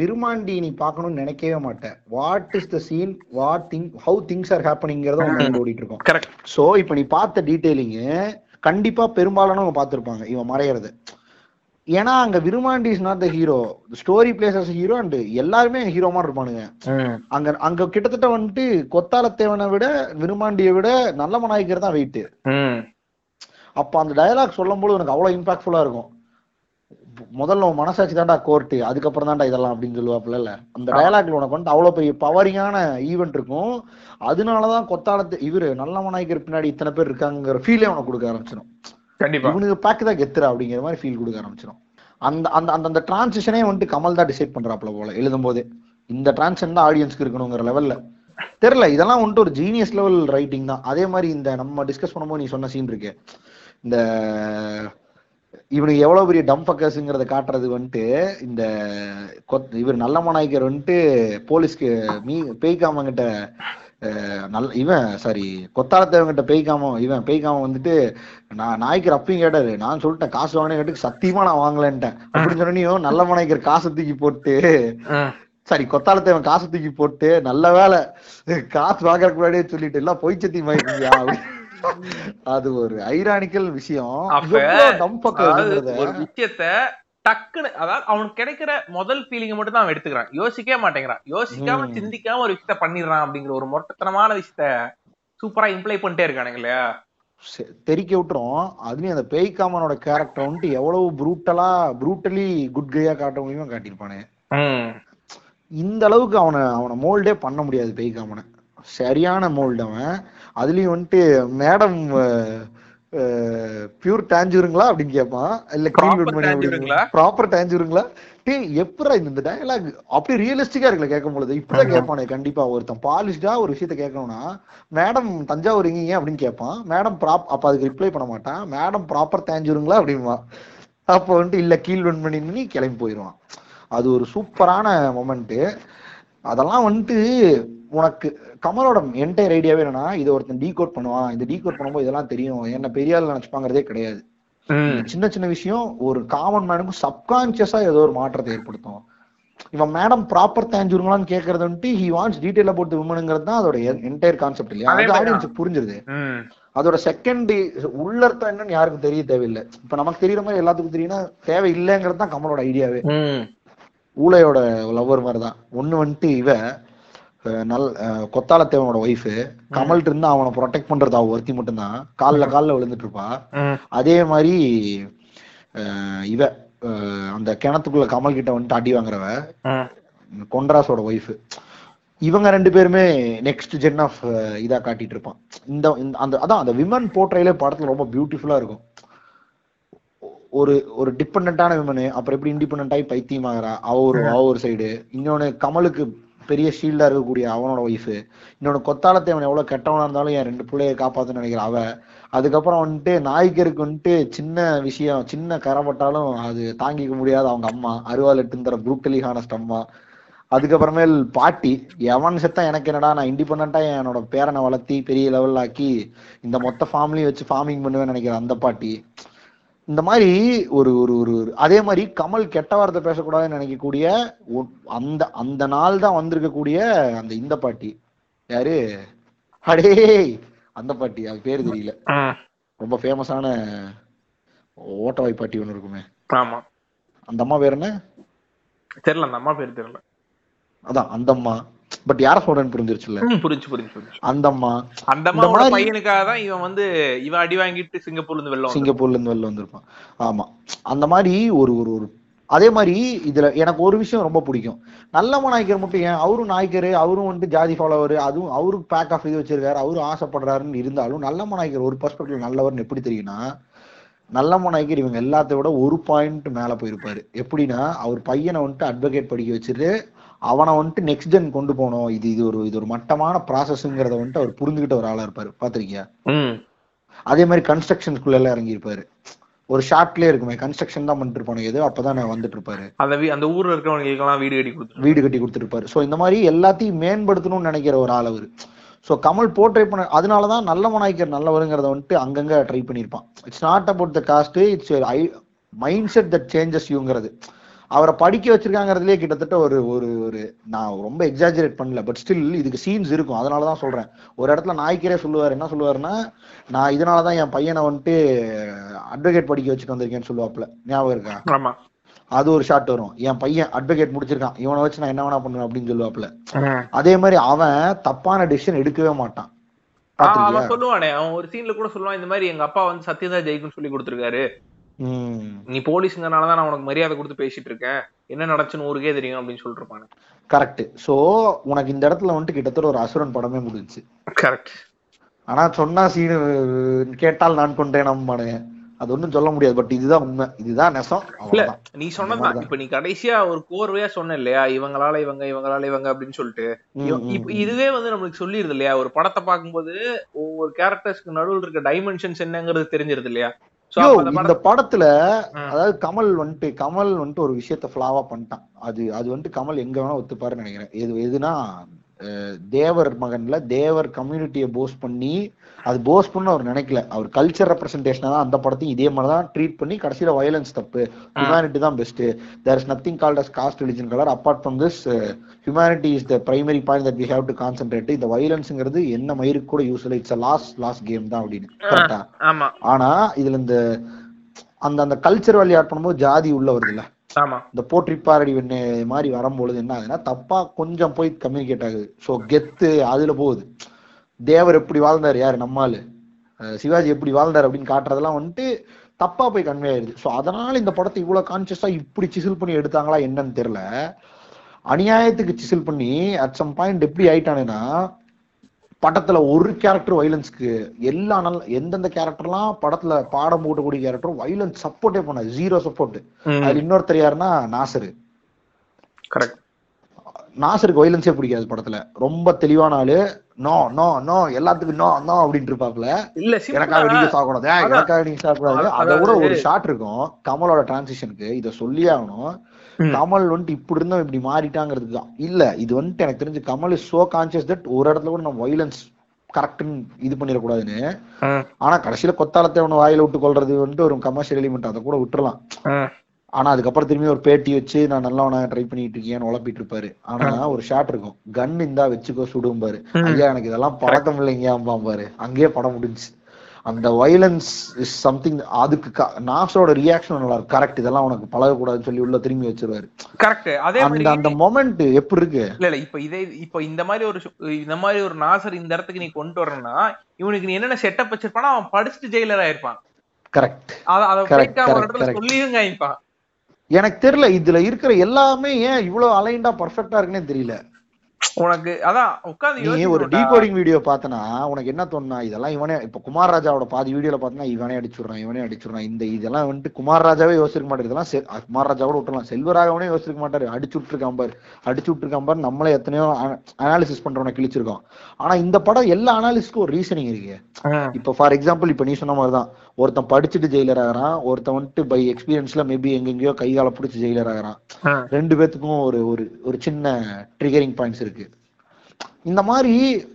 விருமாண்டி நீ பார்க்கணும்னு நினைக்கவே மாட்டேன். What is the scene what thing how things are ஹேப்பனிங்கிறத உன் மைண்ட் ஓடிட்டு இருக்கும். கரெக்ட் சோ இப்போ நீ பார்த்த டீடைலிங் கண்டிப்பா பெரும்பாலானவங்க பார்த்திருப்பாங்க இவன் மறையறது. ஏன்னா அங்க Virumaandi is not the hero story places as hero and எல்லாருமே ஹீரோ மாதிரி இருப்பானுங்க. அங்க அங்க கிட்டத்தட்ட வந்துட்டு கொத்தாலத்தேவனை விட விருமாண்டியை விட நல்ல மனாய்க்கர் தான் வெயிட் அப்ப அந்த டயலாக் சொல்லும்போது எனக்கு அவ்வளவு இம்பாக்ட்ஃபுல்லா இருக்கும். முதல்ல உன் மனசாட்சி தான்டா கோர்ட்டு அதுக்கப்புறம் தான்டா இதெல்லாம் அப்படின்னு சொல்லுவாப்புல அந்த டயலாக்ல உனக்கு வந்து அவ்வளவு பெரிய பவரிங்கான ஈவெண்ட் இருக்கும். அதனாலதான் கொத்தாலத்து இவரு நல்ல மனாய்க்கர் பின்னாடி இத்தனை பேர் இருக்காங்கிற ஃபீலே உனக்கு கொடுக்க ஆரம்பிச்சிடும். கண்டிப்பா. இவனுக்கு பேக் தான் கெத்துறா அப்படிங்கிற மாதிரி ஃபீல் கொடுக்க ஆரம்பிச்சிடும் அந்த அந்த அந்த அந்த டிரான்சிஷனே வந்துட்டு கமல் தான் டிசைட் பண்றாப்ல போல எழுதும் போதே இந்த டிரான்சிஷன் தான் ஆடியன்ஸ்க்கு இருக்கணுங்கிற லெவல்ல தெரியல இதெல்லாம் வந்துட்டு ஒரு ஜீனியஸ் லெவல் ரைட்டிங் தான். அதே மாதிரி இந்த நம்ம டிஸ்கஸ் பண்ணும்போது நீ சொன்ன சீன் இருக்கு. இந்த இவனுக்கு எவ்வளவு பெரிய டம் ஃபக்கர்ஸுங்கிறத காட்டுறது வந்துட்டு இந்த கொத் இவர் நல்ல மனாய்க்கர் வந்துட்டு போலீஸ்க்கு மீ பேய்க்காமங்கிட்ட நல்ல இவன் சாரி கொத்தாலத்தேவங்கிட்ட பேய்க்காம இவன் பேய்க்காம வந்துட்டு நான் நாய்க்கர் அப்பயும் கேட்டாரு. நான் சொல்லிட்டேன் காசு வாங்கினே கேட்டு சத்தியமா நான் வாங்கலன்ட்டேன். அப்படின்னு சொன்னியும் நல்ல மனாய்க்கர் காசு தூக்கி போட்டு சாரி கொத்தாலத்தேவன் காசு தூக்கி போட்டு நல்ல வேலை காசு வாங்குறதுக்கு முன்னாடியே சொல்லிட்டு எல்லாம் பொய் சத்தி மாய்க்கியா அது ஒரு ஐரானிக்கல் விஷயம். ஒரு விஷயத்த டக்குன்னு அதாவது அவனுக்கு கிடைக்கிற முதல் ஃபீலிங்க மட்டும் தான் அவன் எடுத்துக்கிறான். யோசிக்கவே மாட்டேங்கிறான். யோசிக்காம. சிந்திக்காம ஒரு விஷயத்த பண்ணிடுறான் அப்படிங்கிற ஒரு மொட்டத்தனமான விஷயத்த சூப்பரா இம்ப்ளை பண்ணிட்டே இருக்கானுங்க இல்லையா? தெறிக்க விட்டுரும். அதுலயும் அந்த பேய்காமனோட கேரக்டர் வந்துட்டு எவ்வளவு ப்ரூட்டலா ப்ரூட்டலி குட் கையா காட்ட முடியுமோ காட்டியிருப்பானே. இந்த அளவுக்கு அவனை அவனை மோல்டே பண்ண முடியாது பேய்காமனை சரியான மோல்டு அவன். அதுலயும் வந்துட்டு மேடம் பியூர் டேஞ்சூருங்களா அப்படின்னு கேட்பான். இல்ல Proper கிரீன் tangerine-ங்களா? ப்ராப்பர் டேஞ்சூருங்களா டேய் எப்படா இந்த டயலாக் அப்படி ரியலிஸ்டிக்கா இருக்குல்ல கேட்கும் பொழுது இப்படிதான் கேட்பானே கண்டிப்பா. ஒருத்தன் பாலிஷ்டா ஒரு விஷயத்த கேட்கணும்னா மேடம் தஞ்சாவூர் எங்கீங்க? அப்படின்னு கேட்பான். மேடம் ப்ராப் அப்ப அதுக்கு ரிப்ளை பண்ண மாட்டான். மேடம் ப்ராப்பர் தேஞ்சூருங்களா அப்படின்வா அப்போ வந்துட்டு இல்ல கீழ் வென் பண்ணி கிளம்பி போயிடுவான் அது ஒரு சூப்பரான மொமெண்ட் அதெல்லாம் வந்துட்டு உனக்கு கமலோட என்டையர் ஐடியாவே என்னன்னா இதை ஒருத்தன் டீகோட் பண்ணுவான். இந்த டீகோட் பண்ணும்போது இதெல்லாம் தெரியும். என்ன பெரிய ஆள் நினைச்சுப்பாங்கிறதே கிடையாது. சின்ன சின்ன விஷயம் ஒரு காமன் மேனுக்கும் சப்கான்சியஸா ஏதோ ஒரு மாற்றத்தை ஏற்படுத்தும். இவன் மேடம் ப்ராப்பர் தேஞ்சூருங்களான்னு கேட்கறது வந்துட்டு ஹி வாண்ட்ஸ் டீடைல் அபவுட் விமனுங்கிறது தான் அதோட என்டையர் கான்செப்ட் இல்லையா? அதே ஆடியன்ஸுக்கு புரிஞ்சிருது. அதோட செகண்ட் உள்ளர்த்தம் என்னன்னு யாருக்கும் தெரிய தேவையில்லை. இப்ப நமக்கு தெரியற மாதிரி எல்லாத்துக்கும் தெரியும்னா தேவை இல்லைங்கிறது தான் கமலோட ஐடியாவே ஊழையோட லவ்வர் மாதிரி தான். ஒண்ணு வந்துட்டு இவ அஹ், நல் அஹ், கொத்தாலத்தேவனோட ஒய்ஃபு கமல்ட்டு இருந்து அவனை ப்ரொடெக்ட் பண்றது அவ ஒருத்தி மட்டும்தான். கால்ல கால்ல விழுந்துட்டு இருப்பா. அதே மாதிரி இவ அந்த கிணத்துக்குள்ள கமல் கிட்ட வந்துட்டு அடி வாங்குறவ கொண்டராஸோட ஒய்ஃப் இவங்க ரெண்டு பேருமே நெக்ஸ்ட் ஜென் ஆஃப் இதா காட்டிட்டு இருப்பான். இந்த அந்த அதான் அந்த விமன் போர்ட்ரையிலே படத்துல ரொம்ப பியூட்டிஃபுல்லா இருக்கும். ஒரு ஒரு டிபெண்டான விமனு அப்புறம் எப்படி இண்டிபெண்ட் ஆகி பைத்தியமாகறா? அவ ஒரு அவ ஒரு சைடு இன்னொன்னு கமலுக்கு பெரிய ஷீல்டா இருக்கக்கூடிய அவனோட ஒய்ஃபு இன்னொன்னு கொத்தாலத்தேவன் எவ்வளவு கெட்டவனா இருந்தாலும் என் ரெண்டு பிள்ளைய காப்பாத்துன்னு நினைக்கிற அவ. அதுக்கப்புறம் வந்துட்டு நாய்க்கருக்கு வந்துட்டு சின்ன விஷயம் சின்ன கரைப்பட்டாலும் அது தாங்கிக்க முடியாத அவங்க அம்மா. அருவாள் எட்டுந்தர ப்ரூட்டலி ஹானஸ்ட் அம்மா. அதுக்கப்புறமேல் பாட்டி எவன் செத்தான் எனக்கு என்னடா நான் இண்டிபெண்டா என்னோட பேரனை வளர்த்தி பெரிய லெவல் ஆக்கி இந்த மொத்த ஃபார்ம்லயும் வச்சு ஃபார்மிங் பண்ணுவேன்னு நினைக்கிறேன் அந்த பாட்டி. இந்த மாதிரி ஒரு ஒரு ஒரு அதே மாதிரி கமல் கெட்ட வார்த்தை பேசக்கூடாதுன்னு நினைக்கக்கூடிய அந்த அந்த நாள் தான் வந்திருக்கக்கூடிய அந்த இந்த பாட்டி. யாரு? அடே அந்த பாட்டி. அது பேரு தெரியல. ரொம்ப ஃபேமஸான ஓட்டவாய் பாட்டி ஒண்ணு இருக்குமே. ஆமா. அந்த அம்மா பேர் என்ன? தெரியல அந்த அம்மா பேர் தெரியல. அதான் அந்த அம்மா. பட் யார சொல்றேன்னு புரிஞ்சிருச்சுல்ல? புரிஞ்சு புரிஞ்சு புரிஞ்சு அந்த அம்மா அந்த அம்மாவோட மாதிரி- பையனுக்காக தான் இவன் வந்து இவன் அடி வாங்கிட்டு சிங்கப்பூர்ல இருந்து வெளில. சிங்கப்பூர்ல இருந்து வெளில வந்திருப்பான். ஆமா. அந்த மாதிரி ஒரு ஒரு ஒரு அதே மாதிரி இதுல எனக்கு ஒரு விஷயம் ரொம்ப பிடிக்கும். நல்ல நாய்க்கர் மட்டும் ஏன்? அவரும் நாய்க்கர் அவரும் வந்துட்டு ஜாதி ஃபாலோவர் அதுவும் அவரும் பேக் ஆஃப் இது வச்சிருக்காரு அவரும் ஆசைப்படுறாருன்னு இருந்தாலும் நல்ல நாய்க்கர் ஒரு பர்ஸ்பெக்டிவ் நல்லவர்னு எப்படி தெரியும்னா நல்ல நாயக்கர் இவங்க எல்லாத்த விட ஒரு பாயிண்ட் மேல போயிருப்பாரு. எப்படின்னா அவர் பையனை வந்துட்டு அட்வொகேட் படிக்க வச்சுட்டு அவனை வந்துட்டு நெக்ஸ்ட் ஜென் கொண்டு போகணும். இது இது ஒரு இது ஒரு மட்டமான ப்ராசஸ்ங்கிறத வந்துட்டு அவர் புரிஞ்சுக்கிட்ட ஒரு ஆளா இருப்பாரு. பாத்திருக்கியா அதே மாதிரி கன்ஸ்ட்ரக்ஷன்ஸ்குள்ள எல்லாம் இறங்கி இருப்பாரு ஒரு ஷார்ட்லயே இருக்குமே கன்ஸ்ட்ரக்ஷன் தான் பண்ணிட்டு இருப்பானு எது அப்பதான் நான் வந்துட்டு இருப்பாரு அந்த அந்த ஊர்ல இருக்கிறவங்களுக்கு எல்லாம் வீடு கட்டி கொடுத்துரு வீடு கட்டி கொடுத்துருப்பாரு ஸோ இந்த மாதிரி எல்லாத்தையும் மேம்படுத்தணும்னு நினைக்கிற ஒரு ஆள் அவரு. ஸோ கமல் போர்ட்ரே பண்ண அதனாலதான் நல்ல மனாய்க்கர் நல்லவருங்கிறத வந்துட்டு அங்கங்க ட்ரை பண்ணியிருப்பான். It's not about the caste it's mindset that changes யூங்கிறது அவரை படிக்க வச்சிருக்காங்கிறதுலயே கிட்டத்தட்ட ஒரு ஒரு ஒரு நான் ரொம்ப எக்ஸாஜரேட் பண்ணல பட் ஸ்டில் இதுக்கு சீன்ஸ் இருக்கும். அதனால தான் சொல்றேன். ஒரு இடத்துல நாய்க்கரே சொல்லுவார் என்ன சொல்லுவாருன்னா நான் இதனால தான் என் பையனை வந்துட்டு அட்வொகேட் படிக்க வச்சுட்டு வந்திருக்கேன்னு சொல்லுவாப்புல. ஞாபகம் இருக்கா? அது ஒரு ஷாட் வரும். என் பையன் அட்வொகேட் முடிச்சிருக்கான். இவனை வச்சு நான் என்ன வேணா பண்ணுவேன் அப்படின்னு சொல்லுவாப்புல. அதே மாதிரி அவன் தப்பான டிசிஷன் எடுக்கவே மாட்டான். அவன் சொல்லுவானே. அவன் ஒரு சீன்ல கூட சொல்லுவான் இந்த மாதிரி எங்க அப்பா வந்து சத்யதா ஜெயிக்குன்னு சொல்லி கொடுத்துருக்காரு. நீ போலீஸுங்கனாலதான் நான் உனக்கு மரியாதை கொடுத்து பேசிட்டு இருக்கேன். என்ன நடந்துச்சுன்னு ஊருக்கே தெரியும் அப்படின்னு சொல்லிட்டு இருப்பானு கரெக்ட் சோ உனக்கு இந்த இடத்துல வந்துட்டு கிட்டத்தட்ட ஒரு அசுரன் படமே முடிஞ்சுச்சு. கரெக்ட் ஆனா சொன்னா சீனு கேட்டால் நான் கொண்டேன் நம்பானுங்க அது ஒண்ணும் சொல்ல முடியாது பட் இதுதான் உண்மை. இதுதான் நெசம். இல்ல நீ சொன்னதான் இப்ப நீ கடைசியா ஒரு கோர்வையா சொன்ன இல்லையா? இவங்களால இவங்க இவங்களால இவங்க அப்படின்னு சொல்லிட்டு. இதுவே வந்து நம்மளுக்கு சொல்லிருது இல்லையா? ஒரு படத்தை பார்க்கும்போது ஒவ்வொரு கேரக்டர்ஸ்க்கு நடுவில் இருக்க டைமென்ஷன்ஸ் என்னங்கிறது தெரிஞ்சிருது இல்லையா? இந்த படத்தை படத்துல. அதாவது கமல் வந்துட்டு கமல் வந்துட்டு ஒரு விஷயத்த ஃபிளாவா பண்ணிட்டான் அது அது வந்துட்டு கமல் எங்க வேணா ஒத்துப்பாருன்னு நினைக்கிறேன் எது எதுனா தேவர் மகன்ல தேவர் கம்யூனிட்டியை போஸ் பண்ணி அது போஸ் பண்ண அவர் நினைக்கல. அவர் கல்ச்சர் ரெப்ரஸன்டேஷனா தான் அந்த படத்தையும் இதே மாதிரி தான் ட்ரீட் பண்ணி கடைசியில வயலன்ஸ் தப்பு. ஹியூமனிட்டி தான் best there is nothing called as caste religion colour apart from this humanity is the primary point that we have to concentrate இந்த வயலன்ஸ்ங்கிறது என்ன மயிருக்கு கூட யூஸ் இல்லை. இட்ஸ் லாஸ்ட் லாஸ்ட் கேம் தான் அப்படின்னு. கரெக்டா ஆனா இதுல இந்த அந்த அந்த கல்ச்சர் வழி ஆட் பண்ணும்போது ஜாதி உள்ள வருது இல்ல? இந்த போற்றி பாரடி மாதிரி வரும்பொழுது என்ன ஆகுதுன்னா தப்பா கொஞ்சம் போய் கம்யூனிகேட் ஆகுது. சோ கெத்து அதுல போகுது. தேவர் எப்படி வாழ்ந்தாரு யாரு? நம்மாலு சிவாஜி எப்படி வாழ்ந்தாரு அப்படின்னு காட்டுறதெல்லாம் வந்துட்டு தப்பா போய் கன்வே ஆயிடுது சோ அதனால இந்த படத்தை இவ்வளவு கான்சியஸா இப்படி சிசில் பண்ணி எடுத்தாங்களா என்னன்னு தெரியல. அநியாயத்துக்கு சிசில் பண்ணி அட் சம் பாயிண்ட் எப்படி ஆயிட்டானுன்னா படத்துல ஒரு கேரக்டர் வைலன்ஸ்க்கு எல்லா நல்ல எந்தெந்த கேரக்டர்லாம் படத்துல பாடம் போட்டக்கூடிய கேரக்டரும் வைலன்ஸ் சப்போர்ட்டே பண்ணாது ஜீரோ சப்போர்ட் அதுல இன்னொருத்தர் யாருன்னா நாசரு. கரெக்ட் நாசருக்கு வைலன்ஸே பிடிக்காது படத்துல. ரொம்ப தெளிவான ஆளு. நோ நோ நோ எல்லாத்துக்கும் நோ நோ அப்படின்ட்டு இருப்பாப்ல இல்ல எனக்காக நீங்க அதான். எனக்காக நீங்க அதான், அதை விட ஒரு ஷாட் இருக்கும். கமலோட டிரான்சிஷனுக்கு இத சொல்லியே ஆகணும். கமல் வந்துட்டு இப்படி இருந்தோம் இப்படி மாறிட்டாங்கிறதுக்கு தான். இல்ல இது வந்துட்டு எனக்கு தெரிஞ்சு Kamal is so conscious that ஒரு இடத்துல கூட நம்ம வைலன்ஸ் கரெக்ட்னு இது பண்ணிடக்கூடாதுன்னு. ஆனா கடைசியில கொத்தாலத்தை ஒண்ணு வாயில விட்டு கொள்றது வந்துட்டு ஒரு கமர்ஷியல் எலிமெண்ட் அதை கூட விட்டுறலாம். ஆனா அதுக்கப்புறம் திரும்பி ஒரு பேட்டி வச்சு நான் நல்லவனா ட்ரை பண்ணிட்டு இருக்கேன்னு உழப்பிட்டு இருப்பாரு ஆனா ஒரு ஷாட் இருக்கும். கன் இந்தா வச்சுக்கோ சுடும் பாரு ம். ஐயா எனக்கு இதெல்லாம் பழக்கம் இல்லைங்க பாரு அங்கேயே படம் முடிஞ்சு அந்த வைலன்ஸ் இஸ் சம்திங் அதுக்கு நாசோட ரியாக்ஷன் நல்லா இருக்கும். கரெக்ட் இதெல்லாம் உனக்கு பழகக்கூடாதுன்னு சொல்லி உள்ள திரும்பி வச்சிருவாரு. கரெக்ட் அதே அந்த அந்த மொமெண்ட் எப்படி இருக்கு? இல்ல இல்ல. இப்ப இதே இப்ப இந்த மாதிரி ஒரு இந்த மாதிரி ஒரு நாசர் இந்த இடத்துக்கு நீ கொண்டு வரணும்னா இவனுக்கு நீ என்னென்ன செட்டப் வச்சிருப்பானா அவன் படிச்சுட்டு ஜெயிலர் ஆயிருப்பான். கரெக்ட் அத அத ஒரு இடத்துல. சொல்லியும் காமிப்பான். எனக்கு தெரியல இதுல இருக்கிற எல்லாமே ஏன் இவ்வளவு அலைண்டா பர்ஃபெக்டா இருக்குன்னே தெரியல. உனக்கு அதான் உட்கார்ந்து நீ ஒரு. டீகோடிங் வீடியோ பார்த்தனா உனக்கு என்ன தோணுனா இதெல்லாம் இவனே இப்ப குமார் ராஜாவோட பாதி வீடியோல பார்த்தனா இவனே அடிச்சுடுறான் இவனே அடிச்சுடுறான். இந்த இதெல்லாம் வந்துட்டு குமார் ராஜாவே யோசிக்க மாட்டாரு. இதெல்லாம் குமார் ராஜாவோட விட்டுலாம் செல்வராகவனே யோசிக்க மாட்டாரு. அடிச்சு விட்டுருக்கான் பாரு அடிச்சு விட்டுருக்கான் பாரு. நம்மளே எத்தனையோ அனாலிசிஸ் பண்றவன கிழிச்சிருக்கோம். ஆனா இந்த படம் எல்லா அனாலிசிஸ்க்கும் ஒரு ரீசனிங் இருக்கு. இப்ப ஃபார் எக்ஸாம்பிள் இப்ப நீ சொன்ன மாதிரிதான். ஒருத்தன் படிச்சுட்டு ஜெயிலர் ஆகிறான் ஒருத்தன் வந்துட்டு பை எக்ஸ்பீரியன்ஸ்ல மேபி எங்கெங்கயோ கை காலை பிடிச்சி ஜெயிலர் ஆகிறான். ரெண்டு பேத்துக்கும் ஒரு ஒரு ஒரு சின்ன ட்ரிகரிங் பாயிண்ட்ஸ் இருக்கு. இந்த மாதிரி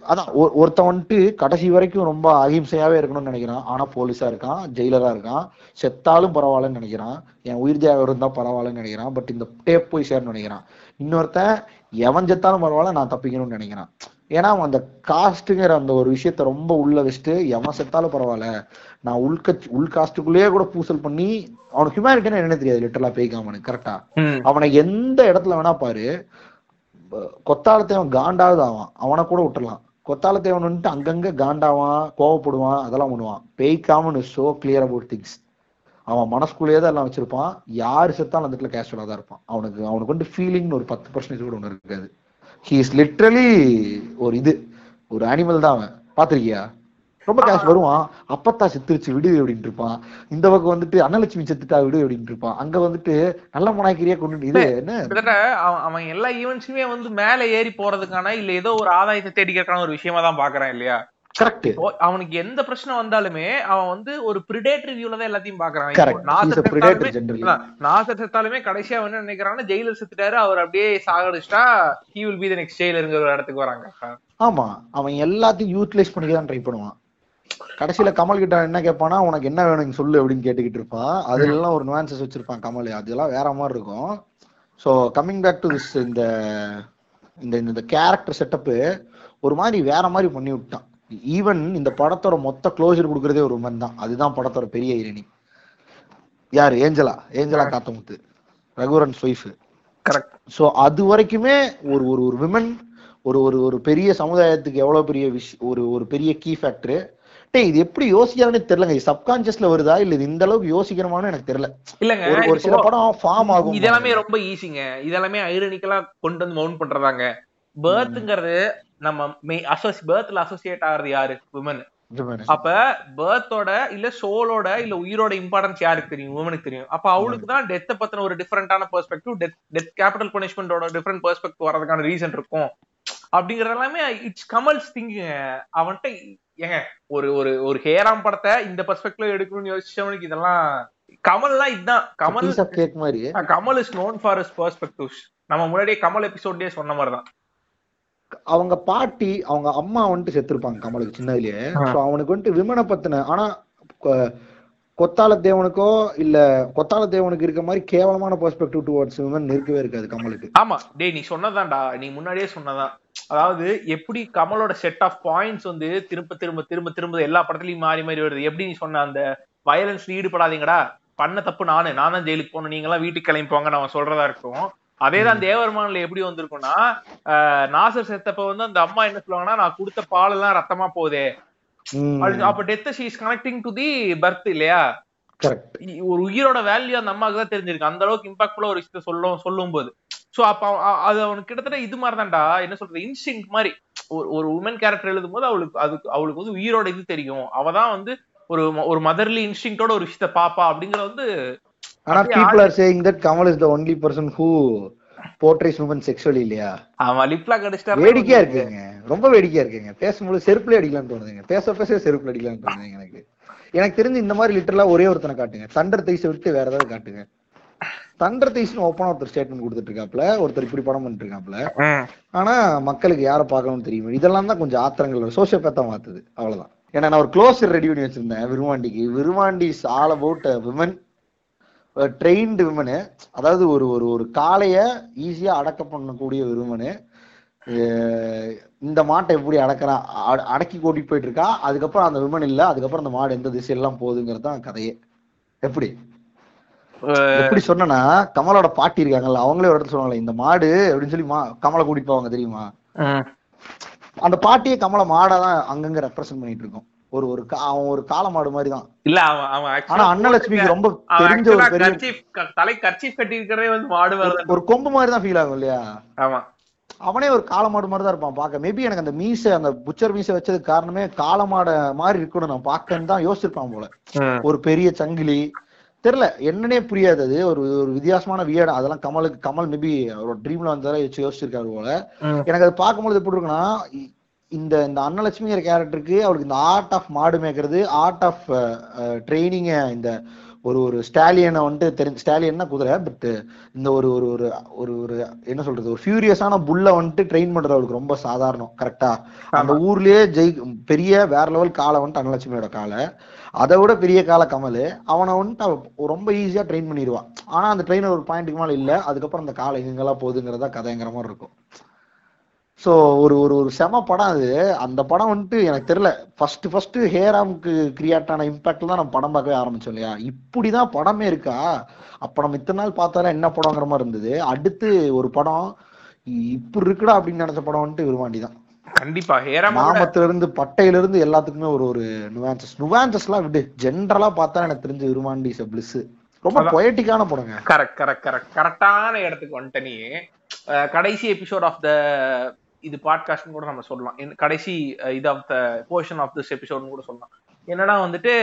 அதான் ஒருத்தன் வந்துட்டு கடைசி வரைக்கும் ரொம்ப அகிம்சையாவே இருக்கணும்னு நினைக்கிறான். ஆனா போலீஸா இருக்கான் ஜெயிலரா இருக்கான். செத்தாலும் பரவாயில்லன்னு நினைக்கிறான். என் உயிர் தியாகம் இருந்தா பரவாயில்லன்னு நினைக்கிறான். பட் இந்த டேப் போய் சேரணும்னு நினைக்கிறான். இன்னொருத்தன் எவன் செத்தாலும் பரவாயில்ல நான் தப்பிக்கணும்னு நினைக்கிறான். ஏன்னா அவன் அந்த காஸ்ட்டுங்கிற அந்த ஒரு விஷயத்த ரொம்ப உள்ள வச்சுட்டு எவன் செத்தாலும் பரவாயில்ல. நான் உள்கட்சி உள் காஸ்ட்டுக்குள்ளேயே கூட பூசல் பண்ணி அவனுக்கு ஹியூமனிட்டினா என்ன தெரியாது லிட்டரலா பேய்க்காமனுக்கு கரெக்டா ம். அவனை எந்த இடத்துல வேணா பாரு. கொத்தாலத்தேவன் காண்டாவது ஆவான். அவனை கூட விட்டுறலாம். கொத்தாலத்தேவன் வந்துட்டு அங்கங்க காண்டாவான் கோவப்படுவான் அதெல்லாம் பண்ணுவான். Peikkaman so clear about things அவன் மனசுக்குள்ளேயே தான் எல்லாம் வச்சிருப்பான். யாரு செத்தாலும் அந்த இடத்துல கேஷுவலா தான் இருப்பான். அவனுக்கு அவனுக்கு வந்து ஃபீலிங்னு ஒரு பத்து பர்சன்டேஜ் கூட ஒன்று இருக்காது. ஹி இஸ் லிட்ரலி ஒரு இது. ஒரு அனிமல் தான் அவன். பாத்திருக்கியா ரொம்ப கேஷ் வருவான். அப்பத்தா செத்துருச்சு விடு அப்படின்ட்டு இருப்பான். இந்த பக்கம் வந்துட்டு அன்னலட்சுமி செத்துட்டா விடு அப்படின்ட்டு இருப்பான். அங்க வந்துட்டு நல்ல மனாக்கிரியா கொண்டு இது என்ன? அவன் அவன் எல்லா ஈவெண்ட்ஸுமே வந்து மேல ஏறி போறதுக்கான இல்ல ஏதோ ஒரு ஆதாயத்தை தேடிக்கிறதுக்கான ஒரு விஷயமா தான் பாக்குறான் இல்லையா? கரெக்ட் அவனுக்கு எந்த பிரச்சனை வந்தாலுமே அவன் வந்து ஒரு பிரிடேட்டரி வியூல தான் எல்லாத்தையும் பாக்குறான் நாசர் செத்தாலுமே- கடைசியா அவன் என்ன நினைக்கிறான்னா ஜெயிலர் செத்துட்டாரு அவர் அப்படியே சாகடிச்சிட்டா he will be the next ஜெயிலருங்கிற ஒரு இடத்துக்கு வராங்க. ஆமா அவன் எல்லாத்தையும் யூட்டிலைஸ் பண்ணிக்க தான் ட்ரை பண்ணுவான். கடைசியில கமல் கிட்ட என்ன கேட்பானா உனக்கு என்ன வேணும் சொல்லு அப்படின்னு கேட்டுக்கிட்டு இருப்பான் அதுல எல்லாம் ஒரு nuances வச்சிருப்பான் கமல். அதெல்லாம் வேற மாதிரி இருக்கும். So coming back to this இந்த இந்த இந்த கேரக்டர் செட்டப்பு ஒரு மாதிரி வேற மாதிரி பண்ணி விட்டான். ஈவன் இந்த படத்தோட மொத்த க்ளோஷர் கொடுக்கறதே ஒரு உமன் தான். அதுதான் படத்தோட பெரிய இரணி யாரு? Angela. Angela Kaathamuthu Raghuvaran's wife correct so அது வரைக்குமே ஒரு ஒரு ஒரு விமன் ஒரு ஒரு ஒரு பெரிய சமுதாயத்துக்கு எவ்வளவு பெரிய விஷ் ஒரு ஒரு பெரிய கீ ஃபேக்டர் டேய் இது எப்படி யோசிக்கிறானே தெரியலங்க. சப்கான்சியஸ்ல வருதா? இல்ல இது இந்த அளவுக்கு யோசிக்கிறமான்னு எனக்கு தெரியல. இல்லங்க ஒரு சில படம் ஃபார்ம் ஆகும் இதெல்லாமே ரொம்ப ஈஸிங்க இதெல்லாமே ஐரனிக்கலா கொண்டு வந்து மவுண்ட் பண்றதாங்க. பேர்த்ங்கிறது நம்ம அசோசி பேர்த்ல அசோசியேட் ஆகுறது யாரு? உமன் அப்ப பேர்த்தோட இல்ல சோலோட இல்ல உயிரோட இம்பார்ட்டன்ஸ் யாருக்கு தெரியும்? உமனுக்கு தெரியும். அப்ப அவளுக்கு தான் டெத்த பத்தின ஒரு டிஃபரெண்டான பெர்ஸ்பெக்டிவ் டெத் டெத் கேபிட்டல் பனிஷ்மெண்டோட டிஃபரெண்ட் பெர்ஸ்பெக்டிவ் வரதுக்கான ரீசன் இருக்கும். அப்படிங்கறது எல்லாமே இட்ஸ் கமல்ஸ் திங்கிங் அவன்கிட்ட ஏங்க ஒரு ஒரு ஒரு ஹேராம் படத்தை இந்த பெர்ஸ்பெக்டிவ்ல எடுக்கணும்னு யோசிச்சவனுக்கு இதெல்லாம் கமல்லாம் இதுதான் Kamal Kamal is known for his perspectives நம்ம முன்னாடியே கமல் எபிசோட்லயே சொன்ன மாதிரி தான் அவங்க பாட்டி அவங்க அம்மா வந்துட்டு செத்துருப்பாங்க கமலுக்கு சின்னதுலயே. ஸோ அவனுக்கு வந்துட்டு விமனை பத்தின ஆனா கொத்தால தேவனுக்கோ இல்ல கொத்தால தேவனுக்கு இருக்க மாதிரி கேவலமான பெர்ஸ்பெக்டிவ் டுவர்ட்ஸ் விமன் இருக்கவே இருக்காது கமலுக்கு. ஆமா. டேய் நீ சொன்னதான்டா. நீ முன்னாடியே சொன்னதான். அதாவது எப்படி கமலோட செட் ஆஃப் பாயிண்ட்ஸ் வந்து திரும்ப திரும்ப திரும்ப திரும்ப எல்லா படத்துலயும் மாறி மாறி வருது. எப்படி நீ சொன்ன அந்த வயலன்ஸ்ல ஈடுபடாதீங்கடா. பண்ண தப்பு நானு. நான் தான் ஜெயிலுக்கு போகணும். நீங்க எல்லாம் வீட்டுக்கு கிளம்பி போங்கன்னு அவன் சொல்றதா இருக்கும். அதேதான் தேவர்மான்ல எப்படி வந்திருக்கும்னா நாசர் செத்தப்ப வந்து அந்த அம்மா என்ன சொல்லுவாங்கன்னா நான் கொடுத்த பால் எல்லாம் ரத்தமா அப்படி- அப்ப death she is connecting to the birth இல்லையா ஒரு உயிரோட வேல்யூ அந்த அம்மாவுக்கு தான் தெரிஞ்சிருக்கு. அந்த அளவுக்கு இம்பாக்ட்ஃபுல்லா ஒரு விஷயத்த சொல்லும் சொல்லும் போது சோ அப்ப அது அவனுக்கு கிட்டத்தட்ட இது மாதிரி தான்டா என்ன சொல்றது? இன்ஸ்டிங் மாதிரி. ஒரு ஒரு உமன் கேரக்டர் எழுதும் போது அவளுக்கு அதுக்கு அவளுக்கு வந்து உயிரோட இது தெரியும். அவ தான் வந்து ஒரு ஒரு மதர்லி இன்ஸ்டிங்கோட ஒரு விஷயத்த பாப்பா அப்படிங்கறது வந்து ஆனா people are saying that Kamal is the only person who portrays women sexually இல்லையா? அவன் லிப்லா கடிச்சிட்டா வேடிக்கையா இருக்குங்க. ரொம்ப வேடிக்கையா இருக்குங்க. பேசும்போது செருப்புல அடிக்கலாம்னு தோணுதுங்க. பேச பேச செருப்புல அடிக்கலாம்னு தோணுதுங்க எனக்கு. எனக்கு தெரிஞ்சு இந்த மாதிரி லிட்டரலா ஒரே ஒருத்தனை காட்டுங்க. தண்டர் தைஸை விட்டு வேற ஏதாவது காட்டுங்க. தண்டர் தைஸ்னு ஓப்பனா ஒருத்தர் ஸ்டேட்மெண்ட் கொடுத்துட்டு இருக்காப்ல ஒருத்தர் இப்படி படம் பண்ணிட்டு இருக்காப்ல ஆனா மக்களுக்கு யாரை பார்க்கணும்னு தெரியும்? இதெல்லாம் தான் கொஞ்சம் ஆத்திரங்கள் சோசியோபேத்தா மாத்துது. அவ்வளவுதான். ஏன்னா நான் ஒரு க்ளோசர் ரெடி பண்ணி வச்சிருந்தேன். விருவாண்டிக்கு Virumaandi all about women trained women அதாவது ஒரு ஒரு ஒரு காளைய ஈஸியா அடக்க பண்ணக்கூடிய விருமனு இந்த மாட்டை எப்படி அடக்குறா அட- அடக்கி கூட்டிட்டு போயிட்டு இருக்கா அதுக்கப்புறம் அந்த விமன் இல்ல அதுக்கப்புறம் அந்த மாடு எந்த திசையெல்லாம் போகுதுங்கிறது தான் கதையே. எப்படி? எப்படி சொன்னனா கமலோட பாட்டி இருக்காங்கல்ல அவங்களே ஒரு இடத்துல சொல்லுவாங்கல்ல இந்த மாடு அப்படின்னு சொல்லி மா கமலை கூட்டிட்டு போவாங்க தெரியுமா? அந்த பாட்டியை கமலை மாடா தான் அங்கங்க ரெப்ரசென்ட் பண்ணிட்டு இருக்கோம். ஒரு ஒரு அவன் ஒரு காளை மாடு மாதிரி தான் இல்ல அவன் அவன் ஆனா அன்னலட்சுமிக்கு ரொம்ப தெரிஞ்ச ஒரு பெரிய தலை கர்ச்சீஃப் கட்டி இருக்கிறதே வந்து மாடு வருது ஒரு கொம்பு மாதிரி தான் ஃபீல் ஆகும் இல்லையா? ஆமா. அவனே ஒரு காளை மாடு மாதிரி தான் இருப்பான். பார்க்க மேபி எனக்கு அந்த மீசை அந்த புச்சர் மீசை வச்சதுக்கு காரணமே காளை மாட மாதிரி இருக்கணும். நான் பார்க்கன்னு தான் யோசிச்சிருப்பான் போல. ஒரு பெரிய சங்கிலி. தெரியல என்னன்னே புரியாது அது. ஒரு ஒரு வித்தியாசமான வியர்டு அதெல்லாம் கமலுக்கு கமல் மேபி ஒரு ட்ரீம்ல வந்ததை வச்சு யோசிச்சிருக்காரு போல. எனக்கு அது பார்க்கும்போது எப்படி இருக்குன்னா இந்த இந்த அன்னலட்சுமிங்கிற கேரக்டருக்கு அவளுக்கு இந்த ஆர்ட் ஆஃப் மாடு மேய்க்கிறது ஆர்ட் ஆஃப் ட்ரைனிங்க இந்த ஒரு ஒரு ஸ்டாலியனை வந்துட்டு தெரிஞ்ச ஸ்டாலியன்னா குதிரை பட் இந்த ஒரு ஒரு ஒரு ஒரு ஒரு என்ன சொல்றது ஒரு ஃபியூரியஸான புல்ல வந்துட்டு ட்ரெயின் பண்றது அவளுக்கு ரொம்ப சாதாரணம் கரெக்டா அந்த ஊர்லயே ஜெய் பெரிய வேற லெவல் காலை வந்துட்டு அன்னலட்சுமியோட காலை அதை விட பெரிய கால கமல். அவனை வந்துட்டு ரொம்ப ஈஸியா ட்ரெயின் பண்ணிடுவான் ஆனா அந்த ட்ரெயின் ஒரு பாயிண்ட்டுக்கு மேல இல்ல அதுக்கப்புறம் அந்த காலை எங்கெங்கெல்லாம் போகுதுங்கிறதா கதைங்கிற மாதிரி இருக்கும். சோ ஒரு ஒரு ஒரு செம படம் அது. அந்த படம் வந்துட்டு எனக்கு தெரியல. ஃபர்ஸ்ட் ஃபர்ஸ்ட் ஹேராமுக்கு கிரியேட் ஆன இம்பாக்ட்ல தான் நம்ம படம் பார்க்கவே ஆரம்பிச்சோம் இல்லையா? இப்படிதான் படமே இருக்கா? அப்ப நம்ம இத்தனை நாள் பார்த்தாலும் என்ன படங்கிற மாதிரி இருந்தது. அடுத்து ஒரு படம் இப்படி இருக்குடா அப்படின்னு நினைச்ச படம் வந்துட்டு விரும்பாண்டி தான் கண்டிப்பா. நாமத்துல இருந்து பட்டையில இருந்து எல்லாத்துக்குமே ஒரு ஒரு நுவான்சஸ் நுவான்சஸ் எல்லாம் விடு. ஜென்ரலா பார்த்தா எனக்கு தெரிஞ்சு விரும்பாண்டி இஸ் பிளிஸ் ரொம்ப. பொயட்டிக்கான படங்க. கரெக்ட் கரெக்ட் கரெக்ட் கரெக்டான இடத்துக்கு வந்துட்ட நீ. அஹ் கடைசி எபிசோட் ஆஃப் த இது பாட்காஸ்ட் கூட நம்ம சொல்லலாம். கடைசி இது of the portion of this எபிசோட்னு கூட சொல்லலாம். என்னன்னா வந்துட்டு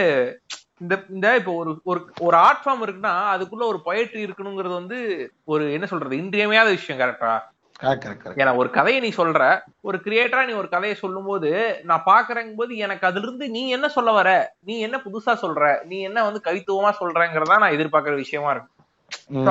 இந்த இந்த இப்போ ஒரு ஒரு ஒரு ஆர்ட் ஃபார்ம் இருக்குன்னா அதுக்குள்ள ஒரு பொயட்ரி இருக்கணுங்கிறது வந்து ஒரு என்ன சொல்றது இன்றியமையாத விஷயம் கரெக்டா ஏன்னா ஒரு கதையை நீ சொல்ற ஒரு கிரியேட்டரா நீ ஒரு கதையை சொல்லும்போது நான் பாக்குறேங்கும் போது எனக்கு அதுல இருந்து நீ என்ன சொல்ல வர? நீ என்ன புதுசா சொல்ற? நீ என்ன வந்து கவித்துவமா சொல்றங்கிறதா நான் எதிர்பார்க்கிற விஷயமா இருக்கு. So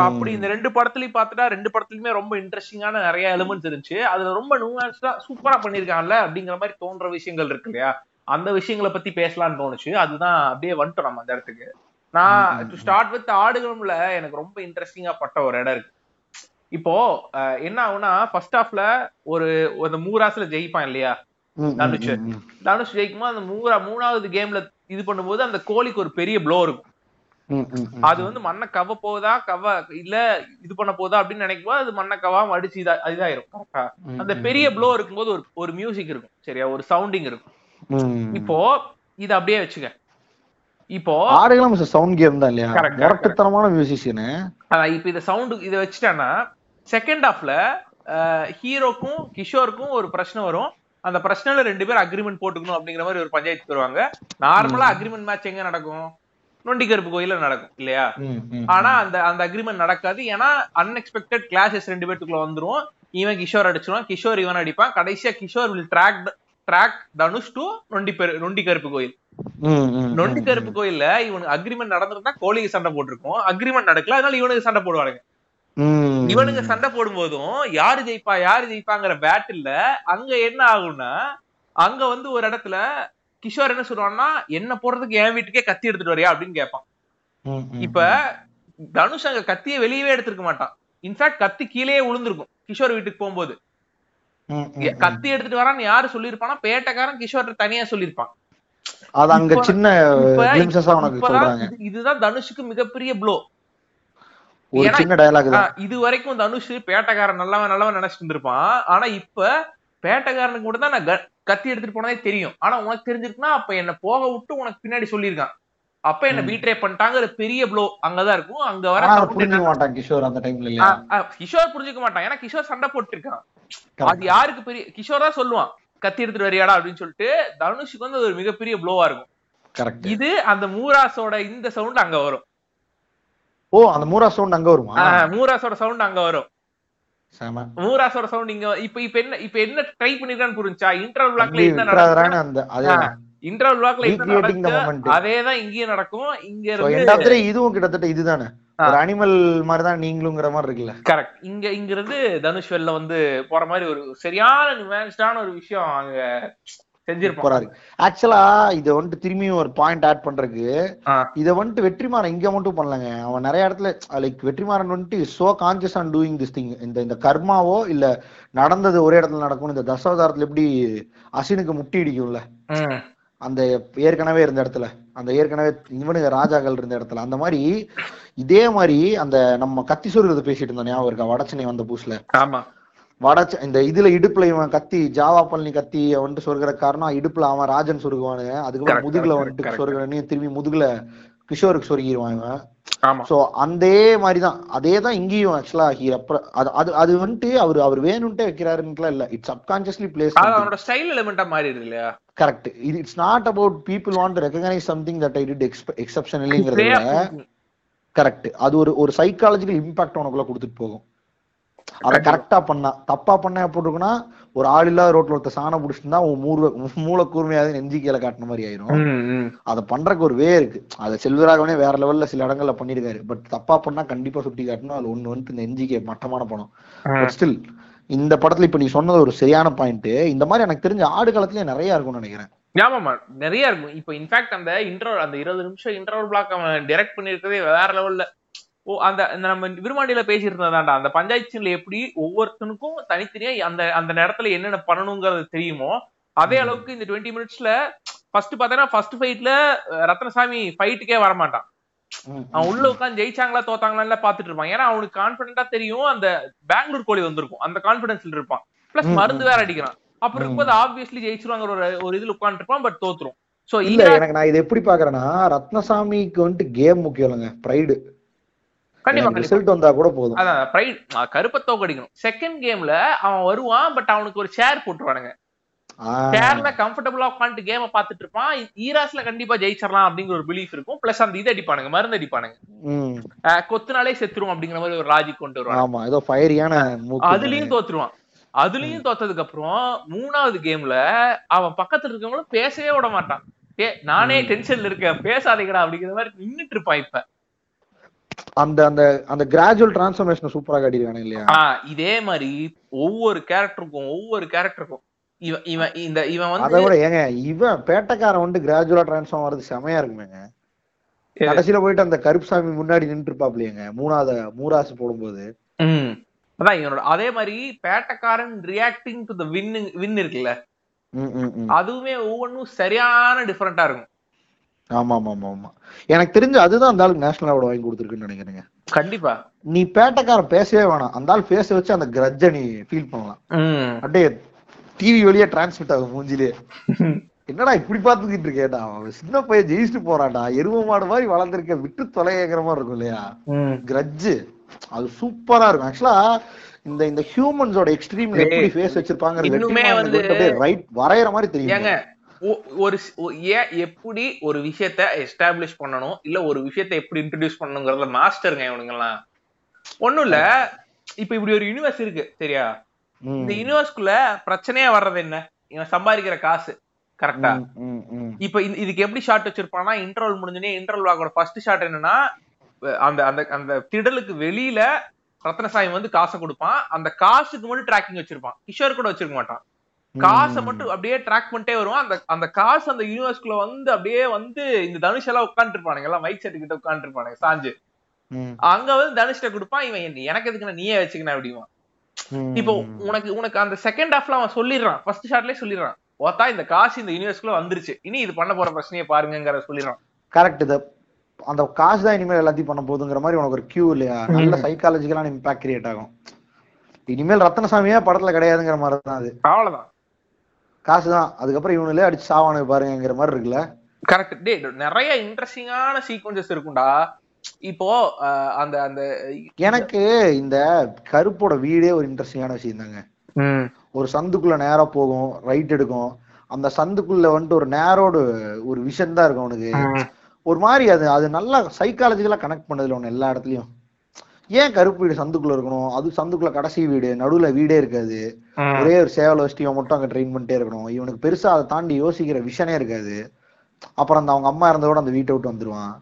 அப்படி இந்த ரெண்டு படத்துலயும் பார்த்துட்டா ரெண்டு படத்துலயுமே ரொம்ப இன்ட்ரெஸ்டிங்கான நிறைய எலிமெண்ட்ஸ் இருந்துச்சு. அதுல ரொம்ப நூஆன்ஸ்டா சூப்பரா பண்ணிருக்காங்கல்ல அப்படிங்கிற மாதிரி தோன்ற விஷயங்கள் இருக்கு இல்லையா? அந்த விஷயங்களை பத்தி பேசலாம்னு தோணுச்சு. அதுதான் அப்படியே வந்துட்டோம் நம்ம அந்த இடத்துக்கு. நான் டு ஸ்டார்ட் வித் ஆடுகளம்ல எனக்கு ரொம்ப இன்ட்ரெஸ்டிங்கா பட்ட ஒரு இடம் இருக்கு. இப்போ என்ன ஆகும்னா ஃபர்ஸ்ட் ஹாஃப்ல ஒரு ஒரு மூராஸ்ல ஜெயிப்பான் இல்லையா? தனுஷ். தனுஷ் ஜெயிக்கும்போது அந்த மூரா மூணாவது கேம்ல இது பண்ணும்போது அந்த கோழிக்கு ஒரு பெரிய ப்ளோ இருக்கும். அது வந்து மண்ணை கவ போதா கவ இல்ல இது பண்ண போதா அப்படின்னு நினைக்கும் போது அது மண்ணை கவாம அடிச்சு இதா இதாயிரும். கரெக்டா அந்த பெரிய ப்ளோ இருக்கும்போது ஒரு ஒரு மியூசிக் இருக்கும். சரியா? ஒரு சவுண்டிங் இருக்கும். இப்போ இது அப்படியே வச்சுக்க. இப்போ ஆடுகளும் சவுண்ட் கேம் தான் இல்லையா? முரட்டுத்தனமான மியூசிஷியனு அதான் இப்ப இந்த சவுண்டு இதை வச்சுட்டானா செகண்ட் ஹாஃப்ல ஹீரோக்கும் கிஷோருக்கும் ஒரு பிரச்சனை வரும். அந்த பிரச்சனைல ரெண்டு பேரும் அக்ரிமெண்ட் போட்டுக்கணும் அப்படிங்கிற மாதிரி ஒரு பஞ்சாயத்து வருவாங்க நார்மலா அக்ரிமெண்ட் மேட்ச் எங்க நடக்கும்? நொண்டி கருப்பு கோயில்ல நடக்கும் இல்லையா? ஆனா அந்த அந்த அக்ரிமெண்ட் நடக்காது. ஏன்னா அன்எக்ஸ்பெக்டட் கிளாஷஸ் ரெண்டு பேத்துக்குள்ள வந்துரும். இவன் கிஷோர் அடிச்சிருவான் கிஷோர் இவன் அடிப்பான். கடைசியா Kishore will track track Dhanush to நொண்டி பெரு நொண்டி கருப்பு கோயில் நொண்டி கருப்பு கோயில்ல இவனுக்கு அக்ரிமெண்ட் நடந்திருந்தா கோழிக்கு சண்டை போட்டிருக்கும். அக்ரிமெண்ட் நடக்கல அதனால இவனுக்கு சண்டை போடுவானுங்க. இவனுங்க சண்டை போடும் போதும் யாரு ஜெயிப்பா யாரு ஜெயிப்பாங்கிற பேட்டில்ல அங்க என்ன ஆகும்னா அங்க வந்து ஒரு இடத்துல கிஷோர் என்ன சொல்லுவான்னா என்ன போடுறதுக்கு என் வீட்டுக்கே கத்தி எடுத்துட்டு வரியா? அப்படின்னு கேட்பான். இப்ப தனுஷ் அங்க கத்திய வெளியவே எடுத்திருக்க மாட்டான். இன்ஃபேக்ட் கத்தி கீழேயே விழுந்திருக்கும் கிஷோர் வீட்டுக்கு போகும்போது. கத்தி எடுத்துட்டு வரான்னு யாரு சொல்லிருப்பானா பேட்டைக்காரன் கிஷோர் தனியா சொல்லிருப்பான் அது அங்க சின்ன இதுதான் தனுஷுக்கு மிகப்பெரிய ப்ளோ இது வரைக்கும் தனுஷ் பேட்டைக்காரன் நல்லவன் நல்லவன் நினைச்சிட்டு இருந்திருப்பான். ஆனா இப்ப பேட்டைக்காரனுக்கு மட்டும் தான் நான் க- கத்தி எடுத்துட்டு போனதே தெரியும். ஆனா உனக்கு தெரிஞ்சிருக்குன்னா அப்ப என்ன போக விட்டு உனக்கு பின்னாடி சொல்லியிருக்கான். அப்ப என்ன பீட்ரே பண்ணிட்டாங்கிற பெரிய ப்ளோ அங்கதான் இருக்கும். அங்க வர புரிஞ்சுக்க மாட்டான் கிஷோர் அந்த டைம்ல கிஷோர் புரிஞ்சுக்க மாட்டான். ஏன்னா கிஷோர் சண்டை போட்டு இருக்கான் Correct. அது யாருக்கு பெரிய கிஷோர் தான் சொல்லுவான். கத்தி எடுத்துட்டு வரியாடா அப்படின்னு சொல்லிட்டு தனுஷுக்கு வந்து அது ஒரு மிகப்பெரிய ப்ளோவா இருக்கும். கரெக்ட் இது அந்த மூராஸோட இந்த சவுண்ட் அங்க வரும். ஓ அந்த மூரா சவுண்ட் அங்க வருமா? ஆ, மூராஸோட சவுண்ட் அங்க வரும். செம. மூராஸோட சவுண்ட் இங்க இப்ப இப்ப என்ன இப்ப என்ன ட்ரை பண்ணிருக்கான்னு புரிஞ்சா இன்டர்வல் பிளாக்ல என்ன நடக்கும் அந்த இன்டர்வல் பிளாக்ல என்ன. அதேதான் இங்கேயும் நடக்கும். இங்க இருந்து இதுவும் கிட்டத்தட்ட இதுதானே. ஒரு அனிமல் மாதிரி தான் மாதிரி இருக்குல்ல. கரெக்ட் இங்க இங்க இருந்து தனுஷ் வெளில வந்து போற மாதிரி ஒரு சரியான நியூவான்ஸ்டான ஒரு விஷயம் அங்க இருக்கு ஆக்சுவலா இத வந்துட்டு திரும்பியும் ஒரு பாயிண்ட் ஆட் பண்றதுக்கு. இத வந்துட்டு வெற்றிமாறன் இங்க மட்டும் பண்ணலங்க. அவன் நிறைய இடத்துல லைக் வெற்றிமாறன் வந்துட்டு so conscious on doing this thing இந்த இந்த கர்மாவோ இல்ல நடந்தது ஒரே இடத்துல நடக்கும் இந்த தசாவதாரத்துல எப்படி அசினுக்கு முட்டி இடிக்கும்ல. அந்த ஏற்கனவே இருந்த இடத்துல அந்த ஏற்கனவே இவனுங்க ராஜாக்கள் இருந்த இடத்துல அந்த மாதிரி இதே மாதிரி அந்த நம்ம கத்தி சொருகிறத பேசிட்டு இருந்தோம். ஞாபகம் இருக்கா? வடச்சென்னை வந்த புதுசுல. ஆமா. வடச்ச இந்த இதுல இடுப்புல இவன் கத்தி ஜாவா பழனி கத்தி வந்துட்டு சொருகிற காரணம் இடுப்புல அவன் ராஜன் சொருகுவானுங்க. அதுக்கப்புறம் முதுகுல வந்துட்டு correct. சொருகிறனே திரும்பி முதுகுல கிஷோருக்கு சொருகிடுவான் இவன். சோ அதே மாதிரிதான். அதே தான் இங்கேயும் ஆக்சுவலா ஹீ அது அது அது வந்துட்டு அவர் அவர் வேணும்ட்டே வைக்கிறாருன்னுலாம் இல்ல. இட்ஸ் சப்கான்சியஸ்லி பிளேஸ் அவனோட ஸ்டைல் எலிமெண்டா மாறிடுது இல்லையா? கரெக்ட் இது it's not about people want recognise something that I did எக்ஸப்ஷனலிங்கிறத விட thinking. கரெக்ட் அது ஒரு ஒரு சைக்காலஜிக்கல் இம்பாக்ட் உனக்குள்ள கொடுத்துட்டு போகும். அத கரெக்டா பண்ணா. தப்பா பண்ண எப்படி இருக்குன்னா ஒரு ஆள் இல்லாத ரோட்ல ஒருத்த சாணம் புடிச்சிருந்தா உன் மூல மூளை கூர்மையாவது நெஞ்சி கீழே காட்டின மாதிரி ஆயிரும். அத பண்றதுக்கு ஒரு வே இருக்கு. அத செல்வராகவனே வேற லெவல்ல சில இடங்கள்ல பண்ணிருக்காரு பட் தப்பா பண்ணா கண்டிப்பா சுட்டி காட்டணும். அது ஒண்ணு இந்த நெஞ்சிக்கு மட்டமான படம் பட் ஸ்டில் இந்த படத்துல இப்ப நீ சொன்னது ஒரு சரியான பாயிண்ட் இந்த மாதிரி எனக்கு தெரிஞ்ச ஆடு காலத்துல நிறைய இருக்கும்னு நினைக்கிறேன். ஆமாமா நிறைய இருக்கும் இப்போ இன்ஃபேக்ட் அந்த இன்டர்வல் அந்த இருபது நிமிஷம் இன்டர்வல் பிளாக் அவன் டைரக்ட் பண்ணிருக்கதே வேற லெவல்ல ஓ அந்த நம்ம விருமாண்டியில பேசியிருந்ததாண்டா அந்த பஞ்சாயத்து சீன்ல எப்படி ஒவ்வொருத்தனுக்கும் தனித்தனியா அந்த அந்த நேரத்துல என்னென்ன பண்ணணுங்கிறது தெரியுமோ அதே. அளவுக்கு இந்த டுவெண்ட்டி மினிட்ஸ்ல ஃபர்ஸ்ட் பார்த்தா ஃபர்ஸ்ட் ஃபைட்ல ரத்னசாமி ஃபைட்டுக்கே வரமாட்டான். அவன் உள்ள உட்காந்து ஜெயிச்சாங்களா தோத்தாங்களா பாத்துட்டு இருப்பான். ஏன்னா அவனுக்கு கான்பிடண்டா தெரியும் அந்த பெங்களூர் கோழி வந்திருக்கும். அந்த கான்பிடன்ஸ்ல இருப்பான். பிளஸ் மருந்து. வேற அடிக்கிறான். அப்ப ம். இருக்கும்போது ஆப்வியஸ்லி ஜெயிச்சிருவாங்கிற ஒரு ஒரு இதுல உட்காந்துட்டு இருப்பான் பட் தோத்துரும். சோ இல்ல எனக்கு நான் இதை எப்படி பாக்குறேன்னா ரத்னசாமிக்கு வந்துட்டு கேம் முக்கியம் இல்லைங்க ப்ரைடு கண்டிப்பா ரிசல்ட் வந்தா கூட போதும். அதான் ப்ரைட் கருப்பை தோக்கடிக்கணும். செகண்ட் கேம்ல அவன் வருவான் பட் அவனுக்கு ஒரு சேர் போட்டுருவானுங்க. சேர்ல கம்ஃபர்டபுளா உட்காந்துட்டு கேம பாத்துட்டு இருப்பான். ஈராஸ்ல கண்டிப்பா ஜெயிச்சிடலாம் அப்படிங்கிற ஒரு பிலீஃப் இருக்கும். பிளஸ் அந்த இது அடிப்பானுங்க மருந்து அடிப்பானுங்க. கொத்துனாலே செத்துரும் அப்படிங்கிற மாதிரி ஒரு லாஜிக் கொண்டு வருவாங்க ஆமா ஏதோ ஃபயரியான மூக்கு அதுலயும் தோத்துருவான். அதுலயும் தோத்ததுக்கு அப்புறம் மூணாவது கேம்ல அவன் பக்கத்துல இருக்கவங்களும் பேசவே விட மாட்டான். ஏ நானே டென்ஷன்ல இருக்கேன் பேசாதீங்கடா அப்படிங்கிற மாதிரி நின்னுட்டு இருப்பான் இப்ப. அந்த அந்த அந்த கிராஜுவல் டிரான்ஸ்ஃபர்மேஷன் சூப்பரா காட்டியிருக்கானே இல்லையா இதே மாதிரி ஒவ்வொரு கேரக்டருக்கும் ஒவ்வொரு கேரக்டருக்கும் இவன் இவன் இந்த இவன் அதை வந்து விட ஏங்க இவன் பேட்டைக்காரன் வந்து கிராஜுவலா டிரான்ஸ்ஃபார்ம் வர்றது செமையா இருக்குமேங்க? கடைசியில போயிட்டு அந்த கருப்புசாமி முன்னாடி நின்று இருப்பாப்லையேங்க மூணாவது மூராசு போடும்போது ம். அதான் இவனோட அதே மாதிரி Pettaikaaran reacting to the win win இருக்குல்ல. அதுவுமே ஒவ்வொன்றும் சரியான டிஃபரெண்டா இருக்கும் ஆமா ஆமா ஆமா ஆமா எனக்கு தெரிஞ்சு அதுதான் அந்த ஆளுக்கு நேஷனல் அவார்டு வாங்கி கொடுத்துருக்குன்னு நினைக்கிறேங்க. கண்டிப்பா. நீ பேட்டைக்காரன் பேசவே வேணாம். அந்த ஆள் பேச வச்சு அந்த கிரட்ஜை நீ ஃபீல் பண்ணலாம். அப்படியே டிவி வழியா டிரான்ஸ்மிட் ஆகும் மூஞ்சிலே. என்னடா இப்படி பாத்துக்கிட்டு இருக்கேடா? அவன் சின்ன பையன் ஜெயிச்சுட்டு போறான்டா. எருவ மாடு மாதிரி வளர்ந்துருக்க விட்டு தொலைங்கிற மாதிரி இருக்கும் இல்லையா. கிரட்ஜு அது சூப்பரா இருக்கும். ஆக்சுவலா இந்த இந்த ஹியூமன்ஸோட எக்ஸ்ட்ரீம்ல எப்படி ஃபேஸ் வச்சிருப்பாங்க ரைட் வரையற மாதிரி தெரியும். ஒரு ஏன் எப்படி ஒரு விஷயத்த எஸ்டாப்ளிஷ் பண்ணணும்? இல்ல ஒரு விஷயத்த எப்படி இன்ட்ரடியூஸ் பண்ணணுங்கிறதுல மாஸ்டருங்க இவனுங்கெல்லாம். ஒண்ணும் இல்ல. இப்ப இப்படி ஒரு யூனிவர்ஸ் இருக்கு சரியா? இந்த யூனிவர்ஸ்குள்ள பிரச்சனையா வர்றது என்ன? இவன் சம்பாதிக்கிற காசு கரெக்டா. இப்ப இதுக்கு எப்படி ஷாட் வச்சிருப்பான்னா இன்டர்வல் முடிஞ்சனே இன்டர்வல் ஆகோட ஃபர்ஸ்ட் ஷாட் என்னன்னா அந்த அந்த அந்த திடலுக்கு வெளியில ரத்னசாமி வந்து காசை கொடுப்பான். அந்த காசுக்கு மட்டும் ட்ராக்கிங் வச்சிருப்பான். கிஷோர் கூட வச்சிருக்க மாட்டான். காசை மட்டும் அப்படியே ட்ராக் பண்ணிட்டே வருவான் அந்த அந்த காசு அந்த யூனிவர்ஸ்குள்ள வந்து அப்படியே வந்து இந்த தனுஷ் எல்லாம் உட்காந்துட்டு இருப்பானுங்க எல்லாம் மைக் செட்டு கிட்ட உட்காந்துட்டு இருப்பானுங்க சாஞ்சு. ம், அங்க வந்து தனுஷ்ட கொடுப்பான். இவன் எனக்கு எதுக்கு நீயே வச்சுக்கணும் அப்படிமா இப்போ உனக்கு உனக்கு அந்த செகண்ட் ஹாஃப்ல அவன் சொல்லிடுறான். ஃபர்ஸ்ட் ஷாட்லயே சொல்லிடுறான். ஓத்தா இந்த காசு இந்த யூனிவர்ஸ்குள்ள வந்துருச்சு. இனி இது பண்ண போற பிரச்சனையை பாருங்கிற சொல்லிடுறான். கரெக்ட் இது அந்த காசு தான் இனிமேல் எல்லாத்தையும் பண்ண போகுதுங்கிற மாதிரி உனக்கு ஒரு கியூ இல்லையா? நல்ல சைக்காலஜிக்கலான இம்பாக்ட் கிரியேட் ஆகும். இனிமேல் ரத்னசாமியே படத்துல கிடையாதுங்கிற மாதிரி தான் அது. அவ்வளவுதான். காசு தான் அதுக்கப்புறம் இவனுங்களே அடிச்சு சாவானு பாருங்கிற மாதிரி இருக்குல்ல? கரெக்ட் டே நிறைய இன்ட்ரெஸ்டிங்கான சீக்வன்சஸ் இருக்கும்டா. இப்போ அந்த அந்த எனக்கு இந்த கருப்போட வீடே ஒரு இன்ட்ரெஸ்டிங்கான விஷயம் தாங்க. ஒரு சந்துக்குள்ள நேரா போகும் ரைட் எடுக்கும். அந்த சந்துக்குள்ள வந்துட்டு ஒரு நேரோடு ஒரு விஷன் தான் இருக்கும் அவனுக்கு. ஒரு மாதிரி அது அது நல்லா சைக்காலஜிக்கலா கனெக்ட் பண்ணதுல ஒண்ணு எல்லா இடத்துலயும். ஏன் கருப்பு வீடு சந்துக்குள்ள இருக்கணும்? அது சந்துக்குள்ள கடைசி வீடு நடுவுல வீடே இருக்காது. ஒரே ஒரு சேவல வச்சுட்டு இவன் மட்டும் அங்க ட்ரெயின் பண்ணிட்டே இருக்கணும். இவனுக்கு பெருசா அதை தாண்டி யோசிக்கிற விஷனே இருக்காது. அப்புறம் அந்த அவங்க அம்மா இருந்ததோட அந்த வீட்டை விட்டு வந்துருவான்.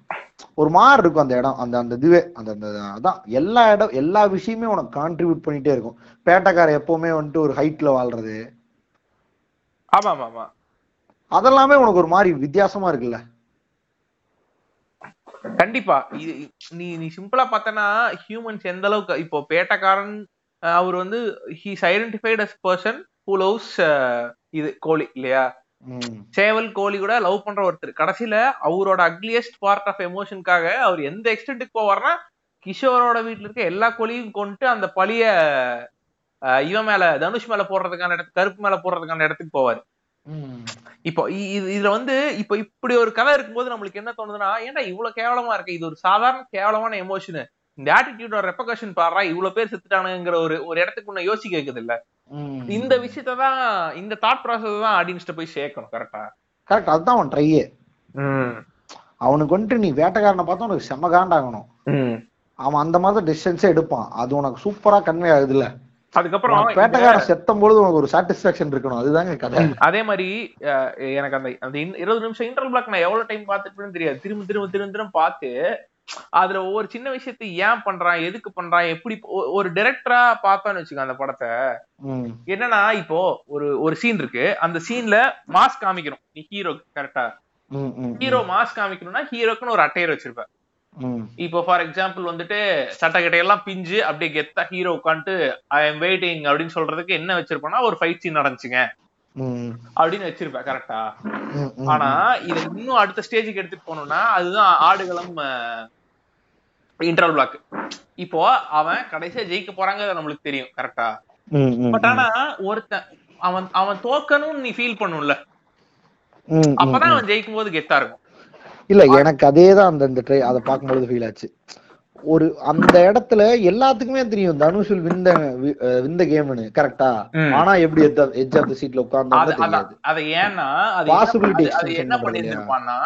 ஒரு மாதிரி இருக்கும் அந்த இடம் அந்த அந்த இதுவே. அந்த அந்த அதான். எல்லா இடம் எல்லா விஷயமே உனக்கு கான்ட்ரிபியூட் பண்ணிட்டே இருக்கும். பேட்டைக்கார எப்பவுமே வந்துட்டு ஒரு ஹைட்ல வாழ்றது. ஆமா ஆமா அதெல்லாமே உனக்கு ஒரு மாதிரி வித்தியாசமா இருக்குல்ல? கண்டிப்பா. இது நீ நீ சிம்பிளா பார்த்தனா ஹியூமன்ஸ் எந்த அளவுக்கு இப்போ பேட்டக்காரன் அவர் வந்து he's identified as person who loves இது கோழி இல்லையா? சேவல் கோழி கூட லவ் பண்ற ஒருத்தர். கடைசியில அவரோட அக்லியஸ்ட் பார்ட் ஆஃப் எமோஷனுக்காக அவர் எந்த எக்ஸ்டென்ட்டுக்கு போவார்னா கிஷோரோட வீட்டுல இருக்க எல்லா கோழியும் கொண்டு அந்த பழிய இவன் மேல தனுஷ் மேல போடுறதுக்கான இடத்துக்கு கருப்பு மேல போடுறதுக்கான இடத்துக்கு போவாரு. இப்போ இதுல வந்து இப்போ இப்படி ஒரு கதை இருக்கும்போது நம்மளுக்கு என்ன தோணுதுன்னா ஏன்டா இவ்வளவு கேவலமா இருக்கு? இது ஒரு சாதாரண கேவலமான எமோஷன் இந்த ஆட்டிடியூடோட ரெப்பகஷன் பாடுறா இவ்வளவு பேர் செத்துட்டானுங்கிற ஒரு ஒரு இடத்துக்கு உன்னை யோசிக்க வைக்குது இல்ல. இந்த விஷயத்த தான் இந்த தாட் ப்ராசஸ் தான் ஆடியன்ஸ்ட போய் சேர்க்கணும் கரெக்டா கரெக்ட் அதுதான் அவன் ட்ரையே அவனுக்கு வந்துட்டு நீ வேட்டைக்காரனை பார்த்தா உனக்கு செம்ம காண்டாகணும் அவன் அந்த மாதிரி டிஸ்டன்ஸே எடுப்பான். அது உனக்கு சூப்பரா கன்வே ஆகுதுல்ல. அதுக்கப்புறம் வேட்டைக்காரன் செத்தும் பொழுது உனக்கு ஒரு சாட்டிஸ்பாக்சன் இருக்கணும். அதுதாங்க கதை. [laughs] அதே மாதிரி எனக்கு அந்த அந்த இருபது நிமிஷம் இன்டர்வல் பிளாக் நான் எவ்வளவு டைம் பார்த்துட்டு தெரியாது. திரும்ப திரும்ப திரும்ப திரும்ப பார்த்து அதுல ஒவ்வொரு சின்ன விஷயத்தை ஏன் பண்றான் எதுக்கு பண்றான் எப்படி ஒரு டைரக்டரா பார்த்தோன்னு வச்சுக்கோ அந்த படத்தை. என்னன்னா இப்போ ஒரு ஒரு சீன் இருக்கு. அந்த சீன்ல மாஸ் காமிக்கணும். நீ ஹீரோ கரெக்டா ஹீரோ மாஸ் காமிக்கணும்னா ஹீரோக்குன்னு ஒரு அட்டையர் வச்சிருப்ப ம் இப்போ ஃபார் எக்ஸாம்பிள் வந்துட்டு சட்டக்கட்டையெல்லாம் பிஞ்சு அப்படியே கெத்தா ஹீரோ உட்காந்துட்டு ஐ எம் வெயிட்டிங் அப்படின்னு சொல்றதுக்கு என்ன வச்சிருப்பேன்னா ஒரு ஃபைட் சீன் நடந்துச்சுங்க. அப்படின்னு வச்சிருப்பேன் கரெக்டா. ஆனா இதை இன்னும் அடுத்த ஸ்டேஜுக்கு எடுத்துட்டு போகணும்னா அதுதான் ஆடுகளம் இன்டர்வல் பிளாக் இப்போ அவன் கடைசியா ஜெயிக்க போறாங்க நம்மளுக்கு தெரியும் கரெக்டா பட் ஆனா ஒருத்தன் அவன் அவன் தோக்கணும்னு நீ ஃபீல் பண்ணும்ல. அப்பதான். அவன் ஜெயிக்கும் போது கெத்தா இருக்கும். இல்ல எனக்கு அதேதான் அந்த இந்த ட்ரை அதை பார்க்கும்பொழுது ஃபீல் ஆச்சு. ஒரு அந்த இடத்துல எல்லாத்துக்குமே தெரியும் தனுஷ் விந்த விந்த கேம்னு கரெக்டா. ஆனா எப்படி எட்ஜ் ஆஃப் த சீட்ல உட்கார்ந்தா அது அது ஏன்னா அது என்ன- அது- அது பண்ணிருந்திருப்பான்னா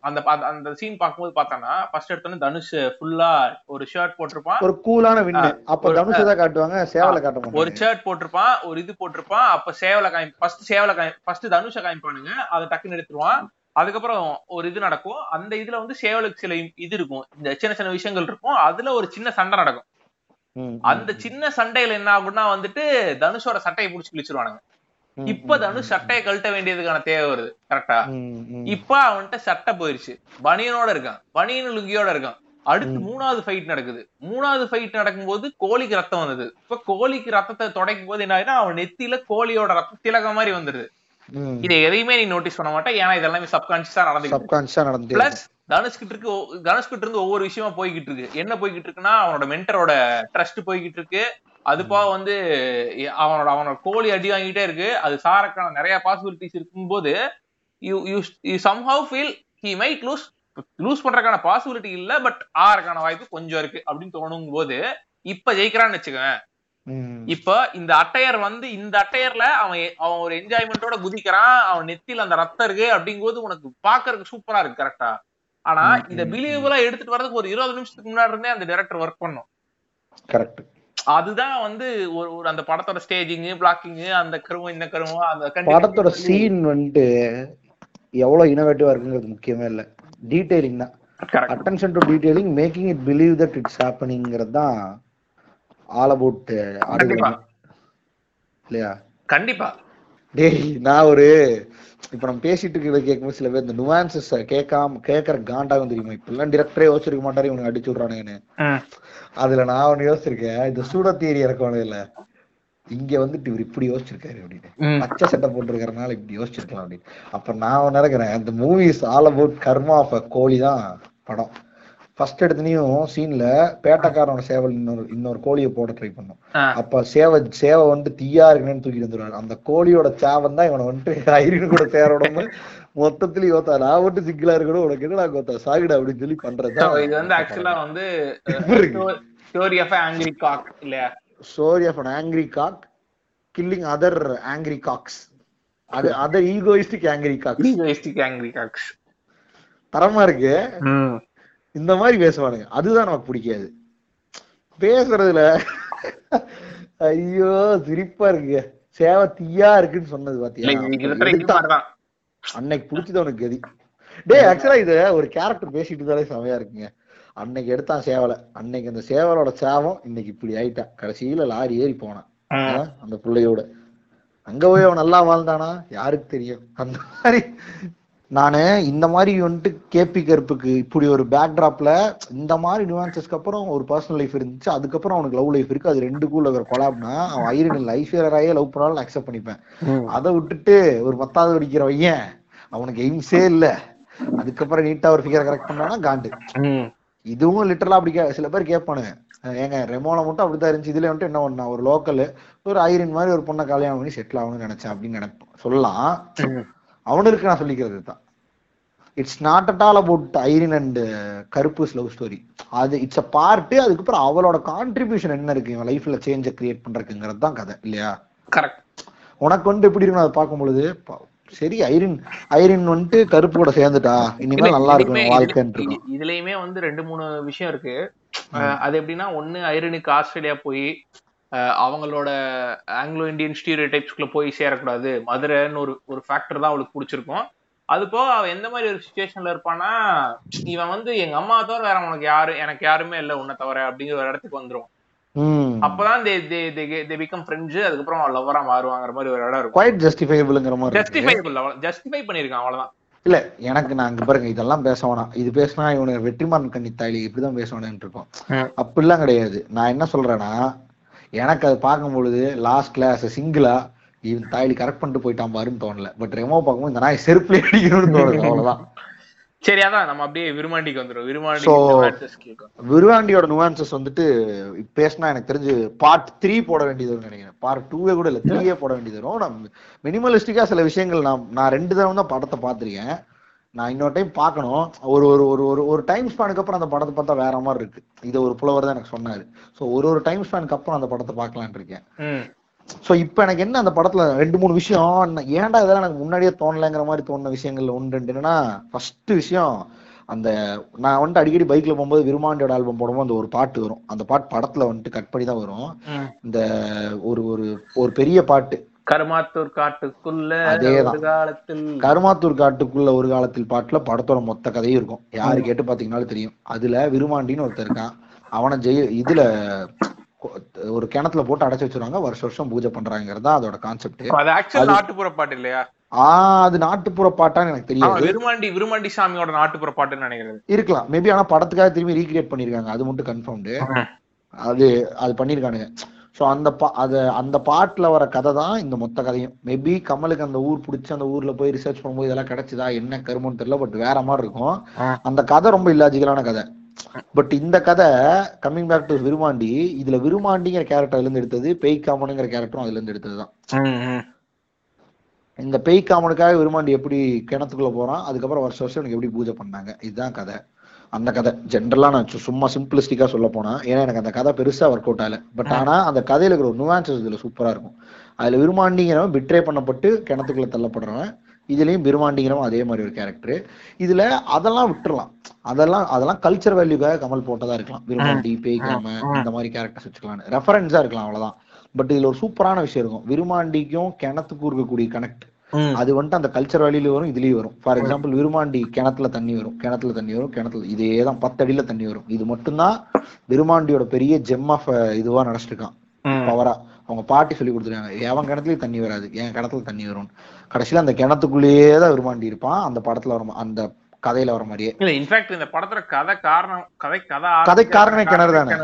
அந்த அந்த சீன் பார்க்கும்போது பார்த்தானா ஃபர்ஸ்ட் எடுத்தோன்னு தனுஷ் ஃபுல்லா ஒரு ஷர்ட் போட்டிருப்பான். ஒரு கூலான வின்னு. ஆ, அப்ப தனுஷ் தான் காட்டுவாங்க? சேவல காட்ட ஒரு ஷர்ட் போட்டிருப்பான் ஒரு இது போட்டிருப்பான் அப்ப சேவல காமி ஃபர்ஸ்ட் சேவல காமி ஃபர்ஸ்ட் தனுஷ காமிப்பானுங்க அதை டக்குன்னு எடுத்துருவான். அதுக்கப்புறம் ஒரு இது நடக்கும். அந்த இதுல வந்து சேவலுக்கு சில இது இருக்கும். இந்த சின்ன சின்ன விஷயங்கள் இருக்கும். அதுல ஒரு சின்ன சண்டை நடக்கும். அந்த சின்ன சண்டையில என்ன ஆகும்னா வந்துட்டு தனுஷோட சட்டையை புடிச்சு கிழிச்சிருவானுங்க. இப்ப தனுஷ் சட்டையை கழட்ட வேண்டியதுக்கான தேவை வருது. கரெக்டா. இப்ப அவன்கிட்ட சட்டை போயிருச்சு. பனியனோட இருக்கான். பனியன் லுங்கியோட இருக்கான். அடுத்து மூணாவது ஃபைட் நடக்குது. மூணாவது ஃபைட் நடக்கும்போது கோழிக்கு ரத்தம் வந்தது. இப்ப கோழிக்கு ரத்தத்தை துடைக்கும் போது என்ன ஆகுதுன்னா அவன் நெத்தியில கோழியோட ரத்தம் திலக மாதிரி வந்துருது. இதை எதையுமே நீ நோட்டீஸ் பண்ண மாட்டே. ஏன்னா இதெல்லாமே சப்கான்சியஸா நடந்துக்கிட்டு சப்கான்ஷியஸா நடந்துட்டே பிளஸ் தனுஷ் கிட்ட இருக்கு. ஒ- தனுஷ் கிட்ட இருந்து ஒவ்வொரு விஷயமா போய்கிட்டு இருக்கு. என்ன போய்கிட்டு இருக்குன்னா அவனோட மென்டரோட ட்ரஸ்ட் போய்கிட்டு இருக்கு. அது போக வந்து அவனோட அவனோட கோழி அடி வாங்கிட்டே இருக்கு. அது சாரக்கான நிறைய பாசிபிலிட்டிஸ் இருக்கும்போது you you you somehow feel he might lose lose பண்றதுக்கான பாசிபிலிட்டி இல்ல பட் ஆறக்கான வாய்ப்பு கொஞ்சம் இருக்கு அப்படின்னு தோணும் போது இப்ப ஜெயிக்கிறான்னு வச்சுக்கோங்க ம். இப்ப இந்த அட்டையர் வந்து இந்த அட்டையர்ல அவன் அவன் ஒரு என்ஜாய்மெண்டோட குதிக்கிறான் அவன் நெத்தியில அந்த ரத்தம் இருக்கு அப்படிங்கும்போது உனக்கு பாக்குறதுக்கு சூப்பரா இருக்கு கரெக்டா ஆனா ம், பிலீவபிளா எடுத்துட்டு வரதுக்கு ஒரு இருபது நிமிஷத்துக்கு முன்னாடி இருந்தே அந்த டைரக்டர் ஒர்க் பண்ணும். கரெக்ட் அதுதான் வந்து ஒரு ஒரு அந்த படத்தோட ஸ்டேஜிங் பிளாக்கிங் அந்த கருவம் இந்த கருவம் அந்த படத்தோட சீன் வந்துட்டு எவ்வளவு இனோவேட்டிவா இருக்குங்கிறது முக்கியமே இல்ல. டீடைலிங் தான். Attention to detailing making it believe that it's ஹேப்பனிங்கிறது தான் ஆல் அபவுட் கண்டிப்பா. இல்லையா? கண்டிப்பா. டேய் நான் ஒரு இப்ப நம்ம பேசிட்டு இருக்கிறத கேட்கும்போது சில பேர் இந்த நுவான்சஸ் கேட்காம கேட்கற காண்டாகும் தெரியுமா? இப்ப எல்லாம் டிரெக்டரே யோசிச்சிருக்க மாட்டாரு இவனுக்கு அடிச்சு விடுறானுங்கன்னு. அதுல நான் ஒண்ணு யோசிச்சிருக்கேன். இந்த சூட தியரி இறக்கணும் இல்ல இங்க வந்துட்டு இவர் இப்படி யோசிச்சிருக்காரு அப்படின்னு. பச்சை சட்டை போட்டிருக்கறனால இப்படி யோசிச்சிருக்கலாம் அப்படின்னு. அப்ப நான் நினைக்கிறேன் இந்த movies all about karma of கோழி தான் படம். ஃபர்ஸ்ட் எடுத்தனையும் சீன்ல பேட்டக்காரனோட சேவல் இன்னொரு இன்னொரு கோழியை போட ட்ரை பண்ணும். அப்ப சேவை சேவை வந்து தீயா இருக்குன்னு தூக்கிட்டு வந்துருவாரு. அந்த கோழியோட சேவன் தான் இவனை வந்துட்டு ஐரின் கூட சேரோட மொத்தத்துல யோத்தா நான் மட்டும் சிங்கிளா இருக்கணும் உனக்கு என்ன நான் கோத்தா சாகுடா அப்படின்னு சொல்லி So, பண்றதுதான் இது வந்து ஆக்சுவலா வந்து. ஸ்டோரி ஆஃப் ஆங்கிரி காக் இல்லையா? Story of an angry cock killing other angry cocks. அது other egoistic angry cocks. Egoistic angry cocks தரமா இருக்கு. இந்த மாதிரி பேசுவானுங்க. அதுதான் நமக்கு பிடிக்காது. பேசுறதுல ஐயோ சிரிப்பா இருக்கு சேவை தீயா இருக்குன்னு சொன்னது. மாதிரிதான் அன்னைக்கு பிடிச்சது உனக்கு கதி. டேய் ஆக்சுவலா இது ஒரு கேரக்டர் பேசிட்டு இருந்தாலே செமையா இருக்குங்க. அன்னைக்கு எடுத்தான் சேவலை. அன்னைக்கு அந்த சேவலோட சேவம் இன்னைக்கு இப்படி ஆயிட்டான் கடைசியில லாரி ஏறி போனான். அந்த பிள்ளையோட. அங்க போய் அவன் நல்லா வாழ்ந்தானா? யாருக்கு தெரியும்? அந்த மாதிரி நானு இந்த மாதிரி வந்துட்டு கேபி கருப்புக்கு இப்படி ஒரு பேக்டிராப்ல இந்த மாதிரி நியூவான்சஸ்க்கு அப்புறம் ஒரு பர்சனல் லைஃப் இருந்துச்சு. அதுக்கப்புறம் அவனுக்கு லவ் லைஃப் இருக்கு. அது ரெண்டுக்குள்ள இருக்கிற கொலாப்னா அவன் ஐரன் ஐஸ்வர்யாயே லவ் பண்ணாலும் அக்செப்ட் பண்ணிப்பேன். அதை விட்டுட்டு ஒரு பத்தாவது படிக்கிற பையன் அவனுக்கு எய்ம்ஸே இல்ல. அதுக்கப்புறம் நீட்டா ஒரு ஃபிகரை கரெக்ட் பண்ணானா காண்டு. இதுவும் லிட்டரலா அப்படி சில பேர் கேட்பானுங்க. அஹ் ஏங்க ரெமோல மட்டும் அப்படித்தான் இருந்துச்சு. இதுல வந்துட்டு என்ன பண்ணா ஒரு லோக்கல் ஒரு ஐரின் மாதிரி ஒரு பொண்ணை கல்யாணம் பண்ணி செட்டில் ஆகணும்னு நினைச்சேன் அப்படின்னு நினைப்போம். சொல்லலாம். அவனுக்கு நான் சொல்லிக்கிறது தான் it's not at all about Irene and Karuppu's love story அது இட்ஸ் அ பார்ட் அதுக்கப்புறம் அவளோட கான்ட்ரிபியூஷன் என்ன இருக்கு? இவன் லைஃப்ல சேஞ்ச கிரியேட் பண்றதுங்கிறது தான் கதை இல்லையா? கரெக்ட் உனக்கு வந்து எப்படி இருக்கும் அதை பார்க்கும் பொழுது சரி ஐரின் ஐரின் வந்துட்டு கருப்பு கூட சேர்ந்துட்டா இனிமேல் நல்லா இருக்கும் வாழ்க்கைன்னு இருக்கும் இதுலயுமே வந்து ரெண்டு மூணு விஷயம் இருக்கு. அது எப்படின்னா ஒண்ணு ஐரனுக்கு ஆஸ்திரேலியா போய் அவங்களோட ஆங்கிலோ இந்தியன் ஸ்டீரியோ டைப்ஸ்குள்ள போய் சேரக்கூடாது. மதுரைன்னு ஒரு ஒரு ஃபேக்டர் தான் அவளுக்கு பிடிச்சிருக்கும். அது போக அவ எந்த மாதிரி ஒரு சுச்சுவேஷன்ல இருப்பான்னா இவன் வந்து எங்க அம்மா தவிர வேற உனக்கு யாரு எனக்கு யாருமே இல்ல உன்னை தவிர அப்படிங்கிற ஒரு இடத்துக்கு வந்துரும் ம். அப்பதான் தே தே தே பிகம் ஃப்ரெண்ட்ஸ் அதுக்கப்புறம் லவ்வரா மாறுவாங்கிற மாதிரி ஒரு இடம் இருக்கும். குவைட் ஜஸ்டிஃபைபிள்ங்கிற மாதிரி. ஜஸ்டிஃபைபிள் ஜஸ்டிஃபை பண்ணிருக்கான் அவ்வளவுதான். இல்ல எனக்கு நான் அங்க பாருங்க இதெல்லாம் பேச வேணாம். இது பேசினா இவனுக்கு வெற்றிமாறன் கண்ணி தாயலி இப்படிதான் பேசணும்னு இருக்கும் அப்படிலாம் கிடையாது. நான் என்ன சொல்றேன்னா எனக்கு அது பார்க்கும் பொழுது லாஸ்ட் கிளாஸ் சிங்கிளா இவன் தாயலி கரெக்ட் பண்ணிட்டு போயிட்டான் பாருன்னு தோணல. பட் ரெமோ பார்க்கும்போது இந்த நாய் செருப்புல அடிக்கணும்னு தோணுது அவ்வளவுதான். சரி அதான் நம்ம அப்படியே விருமாண்டிக்கு வந்துரும். So- விருமாண்டி கேட்கும் விருவாண்டியோட நுவான்சஸ் வந்துட்டு பேசினா எனக்கு தெரிஞ்சு பார்ட் த்ரீ போட வேண்டியது நினைக்கிறேன். பார்ட் டூவே கூட இல்ல த்ரீயே போட வேண்டியது வரும் நான் மினிமலிஸ்டிக்கா சில விஷயங்கள் நான் நான் ரெண்டு தடவை தான் படத்தை பார்த்திருக்கேன். நான் இன்னொரு டைம் பார்க்கணும். ஒரு ஒரு ஒரு ஒரு ஒரு டைம் ஸ்பேனுக்கு அப்புறம் அந்த படத்தை பார்த்தா வேற மாதிரி இருக்கு. இது ஒரு புலவர் தான் எனக்கு சொன்னாரு. ஸோ ஒரு ஒரு டைம் ஸ்பேனுக்கு அப்புறம் அந்த படத்தை பார்க்கலான்னு இருக்கேன். ஸோ இப்போ எனக்கு என்ன அந்த படத்துல ரெண்டு மூணு விஷயம் ஏன்டா இதெல்லாம் எனக்கு முன்னாடியே தோணலைங்கிற மாதிரி தோணுன விஷயங்கள்ல ஒன்று ரெண்டு என்னன்னா ஃபர்ஸ்ட் விஷயம் அந்த நான் வந்துட்டு அடிக்கடி பைக்ல போகும்போது விருமாண்டியோட ஆல்பம் போடும்போது அந்த ஒரு பாட்டு வரும். அந்த பாட்டு படத்துல வந்துட்டு கட் பண்ணி தான் வரும். இந்த ஒரு ஒரு ஒரு பெரிய பாட்டு. கருமாத்தூர் காட்டுக்குள்ள அதேதான். ஒரு காலத்தில் கருமாத்தூர் காட்டுக்குள்ள ஒரு காலத்தில் பாட்டுல படத்தோட மொத்த கதையும் இருக்கும். யாரு கேட்டு பாத்தீங்கன்னாலும் தெரியும். அதுல விருமாண்டின்னு ஒருத்தர் இருக்கான். அவனை ஜெய இதுல ஒரு கிணத்துல போட்டு அடைச்சு வச்சிருவாங்க. வருஷம் வருஷம் பூஜை பண்றாங்கிறது அதோட கான்செப்ட் நாட்டுப்புற பாட்டு இல்லையா? ஆஹ் அது நாட்டுப்புற பாட்டான்னு எனக்கு தெரியாது. விருமாண்டி விருமாண்டி சாமியோட நாட்டுப்புற பாட்டுன்னு நினைக்கிறேன். இருக்கலாம். மேபி ஆனா படத்துக்காக திரும்பி ரீக்ரியேட் பண்ணிருக்காங்க. அது மட்டும் கன்ஃபார்ம்டு அது அது பண்ணிருக்கானுங்க. சோ அந்த பா அது அந்த பாட்டுல வர கதை தான் இந்த மொத்த கதையும். மேபி கமலுக்கு அந்த ஊர் பிடிச்சி அந்த ஊர்ல போய் ரிசர்ச் பண்ணும்போது இதெல்லாம் கிடைச்சதா என்ன கருமன்னு தெரியல பட் வேற மாதிரி இருக்கும். அந்த கதை ரொம்ப இல்லாஜிக்கலான கதை. பட் இந்த கதை கம்மிங் பேக் டு விருமாண்டி இதுல விருமாண்டிங்கிற கேரக்டர்ல இருந்து எடுத்தது பேய் காமனுங்கிற கேரக்டரும் அதுல இருந்து எடுத்ததுதான் ம், ம். இந்த பேய் காமனுக்காக விருமாண்டி எப்படி கிணத்துக்குள்ள போறான் அதுக்கப்புறம் வருஷம் வருஷம் எனக்கு எப்படி பூஜை பண்ணாங்க. இதுதான் கதை. அந்த கதை. ஜென்ரலா நான் சும்மா சிம்பிளிஸ்டிக்கா சொல்ல போனா ஏன்னா எனக்கு அந்த கதை பெருசா ஒர்க் அவுட் ஆகல. பட் ஆனா அந்த கதையில இருக்கிற ஒரு நுவான்சஸ் இதுல சூப்பரா இருக்கும். அதுல விருமாண்டிங்கிறவன் பிட்ரே பண்ணப்பட்டு கிணத்துக்குள்ள தள்ளப்படுறவன். இதுலயும் விருமாண்டிங்கிறவன் அதே மாதிரி ஒரு கேரக்டர் இதுல அதெல்லாம் விட்டுறலாம். அதெல்லாம் அதெல்லாம் கல்ச்சர் வேல்யூக்காக கமல் போட்டதா இருக்கலாம். விருமாண்டி பேய் காம இந்த மாதிரி கேரக்டர்ஸ் வச்சுக்கலாம் ரெஃபரன்ஸா இருக்கலாம் அவ்வளவுதான். பட் இதுல ஒரு சூப்பரான விஷயம் இருக்கும். விருமாண்டிக்கும் கிணத்துக்கும் இருக்கக்கூடிய கனெக்ட். அது வந்துட்டு அந்த கல்ச்சர் வேலையில வரும் இதுலயும் வரும். ஃபார் எக்ஸாம்பிள் விருமாண்டி கிணத்துல தண்ணி வரும். கிணத்துல தண்ணி வரும் கிணத்துல இதே தான் பத்து அடியில தண்ணி வரும். இது மட்டும்தான் விருமாண்டியோட பெரிய ஜெம் ஆஃப் இதுவா நடச்சிட்டு இருக்கான். பவரா அவங்க பாட்டி சொல்லி கொடுத்துருக்காங்க எவன் கிணத்துலயும் தண்ணி வராது. என் கிணத்துல தண்ணி வரும் கடைசியில அந்த கிணத்துக்குள்ளேயே தான் விருமாண்டி இருப்பான். அந்த படத்துல வர அந்த கதையில வர மாதிரியே. இல்ல இன்ஃபேக்ட் இந்த படத்துல கதை காரணம் கதை கதை கதை காரணமே கிணறு தானே.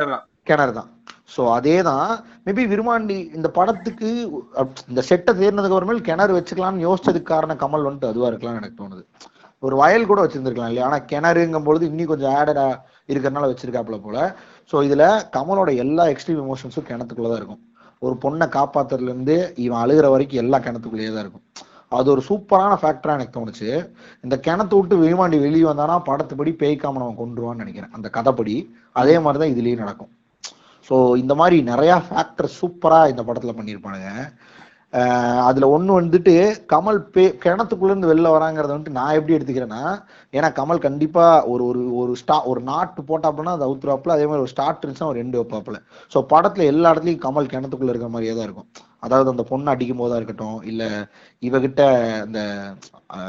கிணறு தான். ஸோ அதே தான் மேபி விருமாண்டி இந்த படத்துக்கு அப்- இந்த செட்டை தேர்ந்ததுக்கு அப்புறமேல் கிணறு வச்சுக்கலாம்னு யோசிச்சதுக்கு காரணம் கமல் வந்துட்டு அதுவா இருக்கலாம்னு எனக்கு தோணுது. ஒரு வயல் கூட வச்சிருந்துருக்கலாம் இல்லையா? ஆனா கிணறுங்கும் பொழுது இன்னும் கொஞ்சம் ஆடடா இருக்கிறனால வச்சிருக்காப்புல போல. ஸோ இதுல கமலோட எல்லா எக்ஸ்ட்ரீம் எமோஷன்ஸும் கிணத்துக்குள்ளதான் இருக்கும். ஒரு பொண்ணை காப்பாத்துறதுல இருந்து இவன் அழுகிற வரைக்கும் எல்லா கிணத்துக்குள்ளேயே தான் இருக்கும். அது ஒரு சூப்பரான ஃபேக்டரா எனக்கு தோணுச்சு. இந்த கிணத்து விட்டு விருமாண்டி வெளியே வந்தானா படத்துப்படி பேய்க்காம அவன் கொண்டுருவான்னு நினைக்கிறேன். அந்த கதைப்படி அதே மாதிரிதான் இதுலயும் நடக்கும். ஸோ இந்த மாதிரி நிறையா ஃபேக்டர் சூப்பராக இந்த படத்தில் பண்ணியிருப்பானுங்க. அதில் ஒன்று வந்துட்டு கமல் பே கிணத்துக்குள்ளேருந்து வெளில வராங்கிறத வந்துட்டு நான் எப்படி எடுத்துக்கிறேன்னா ஏன்னா கமல் கண்டிப்பாக ஒரு ஒரு ஒரு ஸ்டா ஒரு நாட்டு போட்டாப்புனா அது அவுத்துறாப்புல அதே மாதிரி ஒரு ஸ்டார்ட் இருந்துச்சுன்னா ஒரு ரெண்டு வைப்பாப்புல. ஸோ படத்தில் எல்லா இடத்துலையும் கமல் கிணத்துக்குள்ளே இருக்கிற மாதிரியே தான் இருக்கும். அதாவது அந்த பொண்ணை அடிக்கும் போதா இருக்கட்டும் இல்ல இவகிட்ட இந்த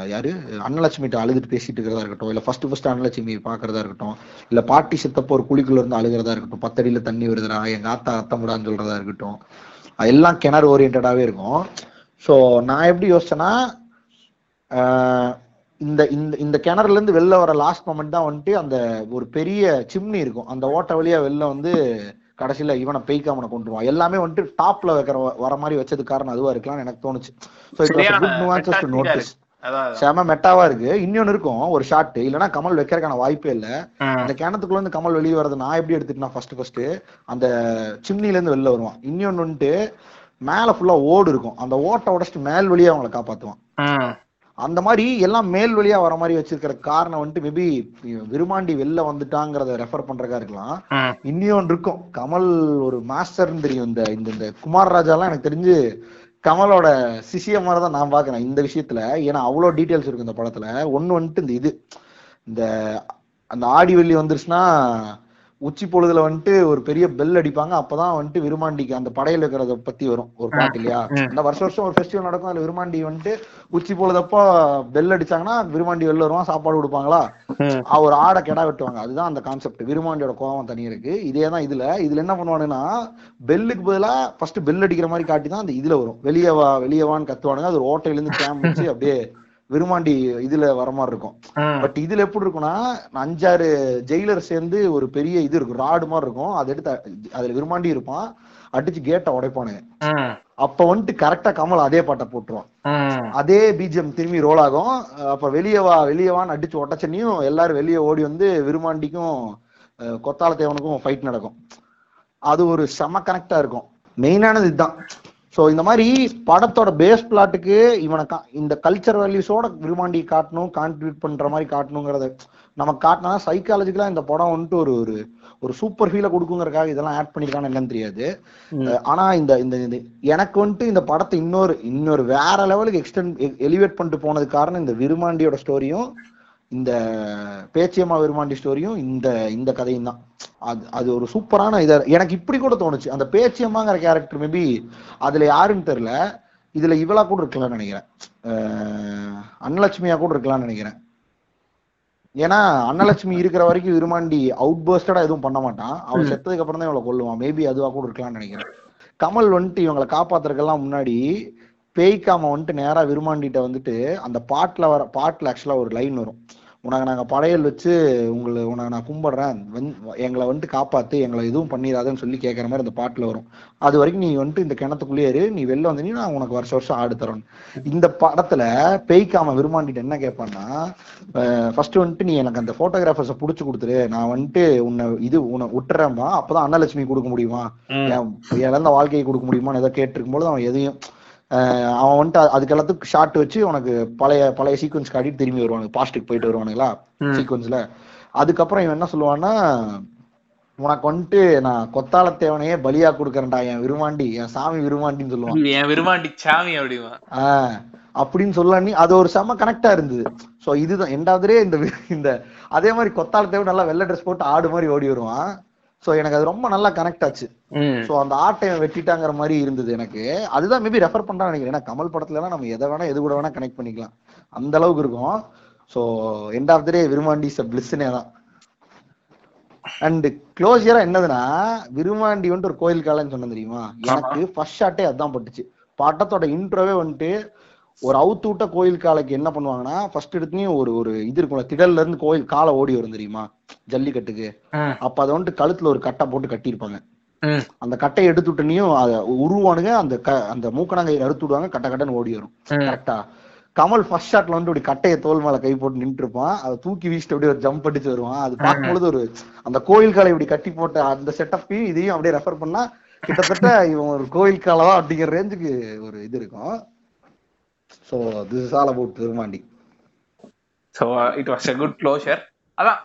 யாரு யாரு? அன்னலட்சுமிட்ட அழுதுட்டு பேசிட்டு இருக்கிறதா இருக்கட்டும் இல்ல ஃபர்ஸ்ட் ஃபர்ஸ்ட் அன்னலட்சுமி பாக்குறதா இருக்கட்டும் இல்ல பாட்டி சித்தப்போ ஒரு குழிக்குள்ள இருந்து அழுகிறதா இருக்கட்டும் பத்தடியில தண்ணி வருதுடா எங்க ஆத்தா அத்தமுடான்னு சொல்றதா இருக்கட்டும் அது எல்லாம் கிணறு ஓரியன்டாவே இருக்கும். ஸோ நான் எப்படி யோசிச்சேன்னா இந்த இந்த இந்த கிணறுல இருந்து வெளில வர லாஸ்ட் மொமெண்ட் தான் வந்துட்டு அந்த ஒரு பெரிய சிம்னி இருக்கும். அந்த ஓட்ட வழியா வெளில வந்து கடைசியில இவனை பெய்க்காமனை கொண்டுருவான் எல்லாமே வந்துட்டு டாப்ல வைக்கிற வர மாதிரி வச்சது காரணம் அதுவா இருக்கலாம்னு எனக்கு தோணுச்சு. So it. அதான் செம மெட்டாவா இருக்கு. இன்னொன்னு இருக்கும் ஒரு ஷாட் இல்லைன்னா கமல் வைக்கிறதுக்கான வாய்ப்பே இல்ல. அந்த கிணத்துக்குள்ள இருந்து கமல் வெளியே வர்றது நான் எப்படி எடுத்துட்டேன்னா ஃபர்ஸ்ட் ஃபர்ஸ்ட் அந்த சிம்னில இருந்து வெளில வருவான். இன்னொன்னு வந்துட்டு மேல ஃபுல்லா ஓடு இருக்கும். அந்த ஓட்டை உடைச்சிட்டு மேல் வழியா அவங்கள காப்பாத்துவான். அந்த மாதிரி எல்லாம் மேல் வழியா வர மாதிரி வச்சிருக்கிற காரணம் வந்துட்டு மேபி விருமாண்டி வெளில வந்துட்டாங்கிறத ரெஃபர் பண்றதா இருக்கலாம். ம். இன்னொன்று இருக்கும். கமல் ஒரு மாஸ்டர்னு தெரியும். இந்த இந்த இந்த குமார் ராஜாலாம் எனக்கு தெரிஞ்சு கமலோட சிசிய மாதிரி தான் நான் பாக்குறேன் இந்த விஷயத்துல. ஏன்னா அவ்வளோ டீட்டெயில்ஸ் இருக்கு இந்த படத்துல. ஒண்ணு வந்துட்டு இந்த இது. இந்த அந்த ஆடி வெள்ளி வந்துருச்சுன்னா உச்சி பொழுதுல வந்துட்டு ஒரு பெரிய பெல் அடிப்பாங்க. அப்பதான் வந்துட்டு விருமாண்டிக்கு அந்த படையில இருக்கிறத பத்தி வரும். ஒரு பாட்டு இல்லையா? ம். இந்த வருஷம் வருஷம் ஒரு ஃபெஸ்டிவல் நடக்கும். அதுல விருமாண்டி வந்துட்டு உச்சி பொழுதப்போ பெல் அடிச்சாங்கன்னா விருமாண்டி வெளில வருவான் சாப்பாடு கொடுப்பாங்களா? ஒரு ஆடை கெடா வெட்டுவாங்க. அதுதான் அந்த கான்செப்ட் விருமாண்டியோட கோவம் தனி இருக்கு. இதே தான் இதுல. இதுல என்ன பண்ணுவானுன்னா பெல்லுக்கு பதிலா ஃபர்ஸ்ட் பெல் அடிக்கிற மாதிரி காட்டி தான் அந்த இதுல வரும். வெளியே வா வெளியே வான்னு கத்துவானுங்க. அது ஒரு ஓட்டையில இருந்து கேம் வச்சு அப்படியே விருமாண்டி இதுல வர மாதிரி இருக்கும். பட் இதுல எப்படி இருக்கும்னா அஞ்சாறு ஜெயிலர் சேர்ந்து ஒரு பெரிய இது இருக்கும் ராடு மாதிரி இருக்கும். அதை எடுத்து அதுல விருமாண்டி இருப்பான். அடிச்சு கேட்டை உடைப்பானுங்க. அப்ப வந்துட்டு கரெக்டா கமல் அதே பாட்டை போட்டுருவான். அதே பிஜிஎம் திரும்பி ரோல் ஆகும். அப்ப வெளியே வா வெளியே வான்னு அடிச்சு ஒட்டச்சனையும் எல்லாரும் வெளியே ஓடி வந்து விருமாண்டிக்கும் கொத்தால தேவனுக்கும் ஃபைட் நடக்கும். அது ஒரு செம கனெக்டா இருக்கும். மெயினானது இதுதான். சோ இந்த மாதிரி படத்தோட பேஸ் பிளாட்டுக்கு இவனை இந்த கல்ச்சர் வேல்யூஸோட விரும்பாண்டி காட்டணும் கான்ட்ரிபியூட் பண்ற மாதிரி காட்டணுங்கிறத நமக்கு காட்டினா சைக்காலஜிக்கலா இந்த படம் வந்துட்டு ஒரு ஒரு ஒரு சூப்பர் ஃபீலை கொடுக்குங்கிறக்காக இதெல்லாம் ஆட் பண்ணிருக்கான்னு என்னன்னு தெரியாது. ஆனா இந்த இந்த எனக்கு வந்துட்டு இந்த படத்தை இன்னொரு இன்னொரு வேற லெவலுக்கு எக்ஸ்டெண்ட் எலிவேட் பண்ணிட்டு போனது காரணம் இந்த விருமாண்டியோட ஸ்டோரியும் இந்த பேச்சியம்மா விருமாண்டி ஸ்டோரியும் இந்த இந்த கதையும் தான். அது அது ஒரு சூப்பரான இத எனக்கு இப்படி கூட தோணுச்சு. அந்த பேச்சியம்மாங்கிற கேரக்டர் மேபி அதுல யாருன்னு தெரியல. இதுல இவளா கூட இருக்கலாம்னு நினைக்கிறேன். அன்னலட்சுமியா கூட இருக்கலாம்னு நினைக்கிறேன். ஏன்னா அன்னலட்சுமி இருக்கிற வரைக்கும் விருமாண்டி அவுட் பர்ஸ்டடா எதுவும் பண்ண மாட்டான். அவன் ம். செத்ததுக்கு அப்புறம் தான் இவளை கொல்லுவான். மேபி அதுவா கூட இருக்கலாம்னு நினைக்கிறேன். கமல் வந்துட்டு இவங்களை காப்பாத்துறதுக்கெல்லாம் முன்னாடி பேய்க்காம வந்துட்டு நேரா விருமாண்டிட்ட வந்துட்டு அந்த பாட்டுல வர பாட்டுல ஆக்சுவலா ஒரு லைன் வரும். உனக்கு நாங்க படையல் வச்சு உங்களை உனக்கு நான் கும்பிடுறேன். எங்களை வந்துட்டு காப்பாத்து. எங்களை எதுவும் பண்ணிடாதன்னு சொல்லி கேட்கற மாதிரி அந்த பாட்டுல வரும். அது வரைக்கும் நீ வந்துட்டு இந்த கிணத்துக்குள்ளேயே இரு. நீ வெளில வந்து நான் உனக்கு வருஷம் வருஷம் ஆடு தரோம் இந்த படத்துல பேய்க்காம விரும்பாண்டிட்டு என்ன கேட்பான்னா ஃபர்ஸ்ட் வந்துட்டு நீ எனக்கு அந்த போட்டோகிராஃபர்ஸை புடிச்சு கொடுத்துரு. நான் வந்துட்டு உன்னை இது உன்னை விட்டுறேம்மா அப்பதான் அன்னலட்சுமி கொடுக்க முடியுமா? இழந்த வாழ்க்கையை கொடுக்க முடியுமான்னு ஏதோ கேட்டிருக்கும்போது அவன் எதையும் அவன் வந்துட்டு அது- அதுக்கு எல்லாத்துக்கும் ஷார்ட் வச்சு உனக்கு பழைய பழைய சீக்வன்ஸ் காட்டிட்டு திரும்பி வருவானுங்க. பாஸ்ட்டுக்கு போயிட்டு வருவானுங்களா. சீக்வன்ஸ்ல அதுக்கப்புறம் இவன் என்ன சொல்லுவான்னா உனக்கு வந்துட்டு நான் கொத்தாளத்தேவனையே பலியா கொடுக்கறேன்டா என் விருமாண்டி என் சாமி விருமாண்டின்னு சொல்லுவான். என் விரும்பாண்டி சாமி அப்படிமா. ஆஹ் அப்படின்னு சொல்ல அது ஒரு செம கனெக்டா இருந்தது. சோ இதுதான் எண்டாவதுலே இந்த இந்த அதே மாதிரி கொத்தாளத்தேவன் நல்லா வெள்ளை ட்ரெஸ் போட்டு ஆடு மாதிரி ஓடி வருவான். சோ எனக்கு அது ரொம்ப நல்லா கனெக்ட் ஆச்சு. சோ அந்த ஆட்டை இவன் வெட்டிட்டாங்கிற மாதிரி இருந்தது எனக்கு. அதுதான் மேபி ரெஃபர் பண்றான்னு நினைக்கிறேன். ஏன்னா கமல் படத்துல நம்ம எதை வேணா எது கூட வேணா கனெக்ட் பண்ணிக்கலாம். அந்த அளவுக்கு இருக்கும். So end of the day Virumaandi பிளிஸ்னே தான் அண்ட் க்ளோசியரா என்னதுன்னா விருமாண்டி வந்துட்டு ஒரு கோயில் காலன்னு சொன்னது தெரியுமா? எனக்கு ஃபர்ஸ்ட் ஷாட்டே அதான் பட்டுச்சு. படத்தோட இன்ட்ரோவே வந்துட்டு ஒரு அவுத்து விட்ட கோயில் காலைக்கு என்ன பண்ணுவாங்கன்னா ஃபர்ஸ்ட் எடுத்துனே ஒரு ஒரு இது இருக்கும்ல திடல்ல இருந்து கோயில் காலை ஓடி வரும் தெரியுமா? ஜல்லிக்கட்டுக்கு. அப்ப அதை வந்துட்டு கழுத்துல ஒரு கட்டை போட்டு கட்டியிருப்பாங்க. அந்த கட்டையை எடுத்து விட்டனையும் அதை உருவானுங்க அந்த அந்த மூக்கணாங்கை அறுத்து விடுவாங்க கட்ட கட்டன்னு ஓடி வரும். கரெக்டா கமல் ஃபர்ஸ்ட் ஷாட்ல வந்து இப்படி கட்டைய தோல் மேல கை போட்டு நின்று இருப்பான் அதை தூக்கி வீசிட்டு அப்படியே ஒரு ஜம்ப் அடிச்சு வருவான். அது பார்க்கும்பொழுது ஒரு அந்த கோயில் காலை இப்படி கட்டி போட்ட அந்த செட்டப்பையும் இதையும் அப்படியே ரெஃபர் பண்ணா கிட்டத்தட்ட இவன் ஒரு கோயில் காலவா அப்படிங்கிற ரேஞ்சுக்கு ஒரு இது இருக்கும். So this is all about Virumaandi so it was a good closure அதான்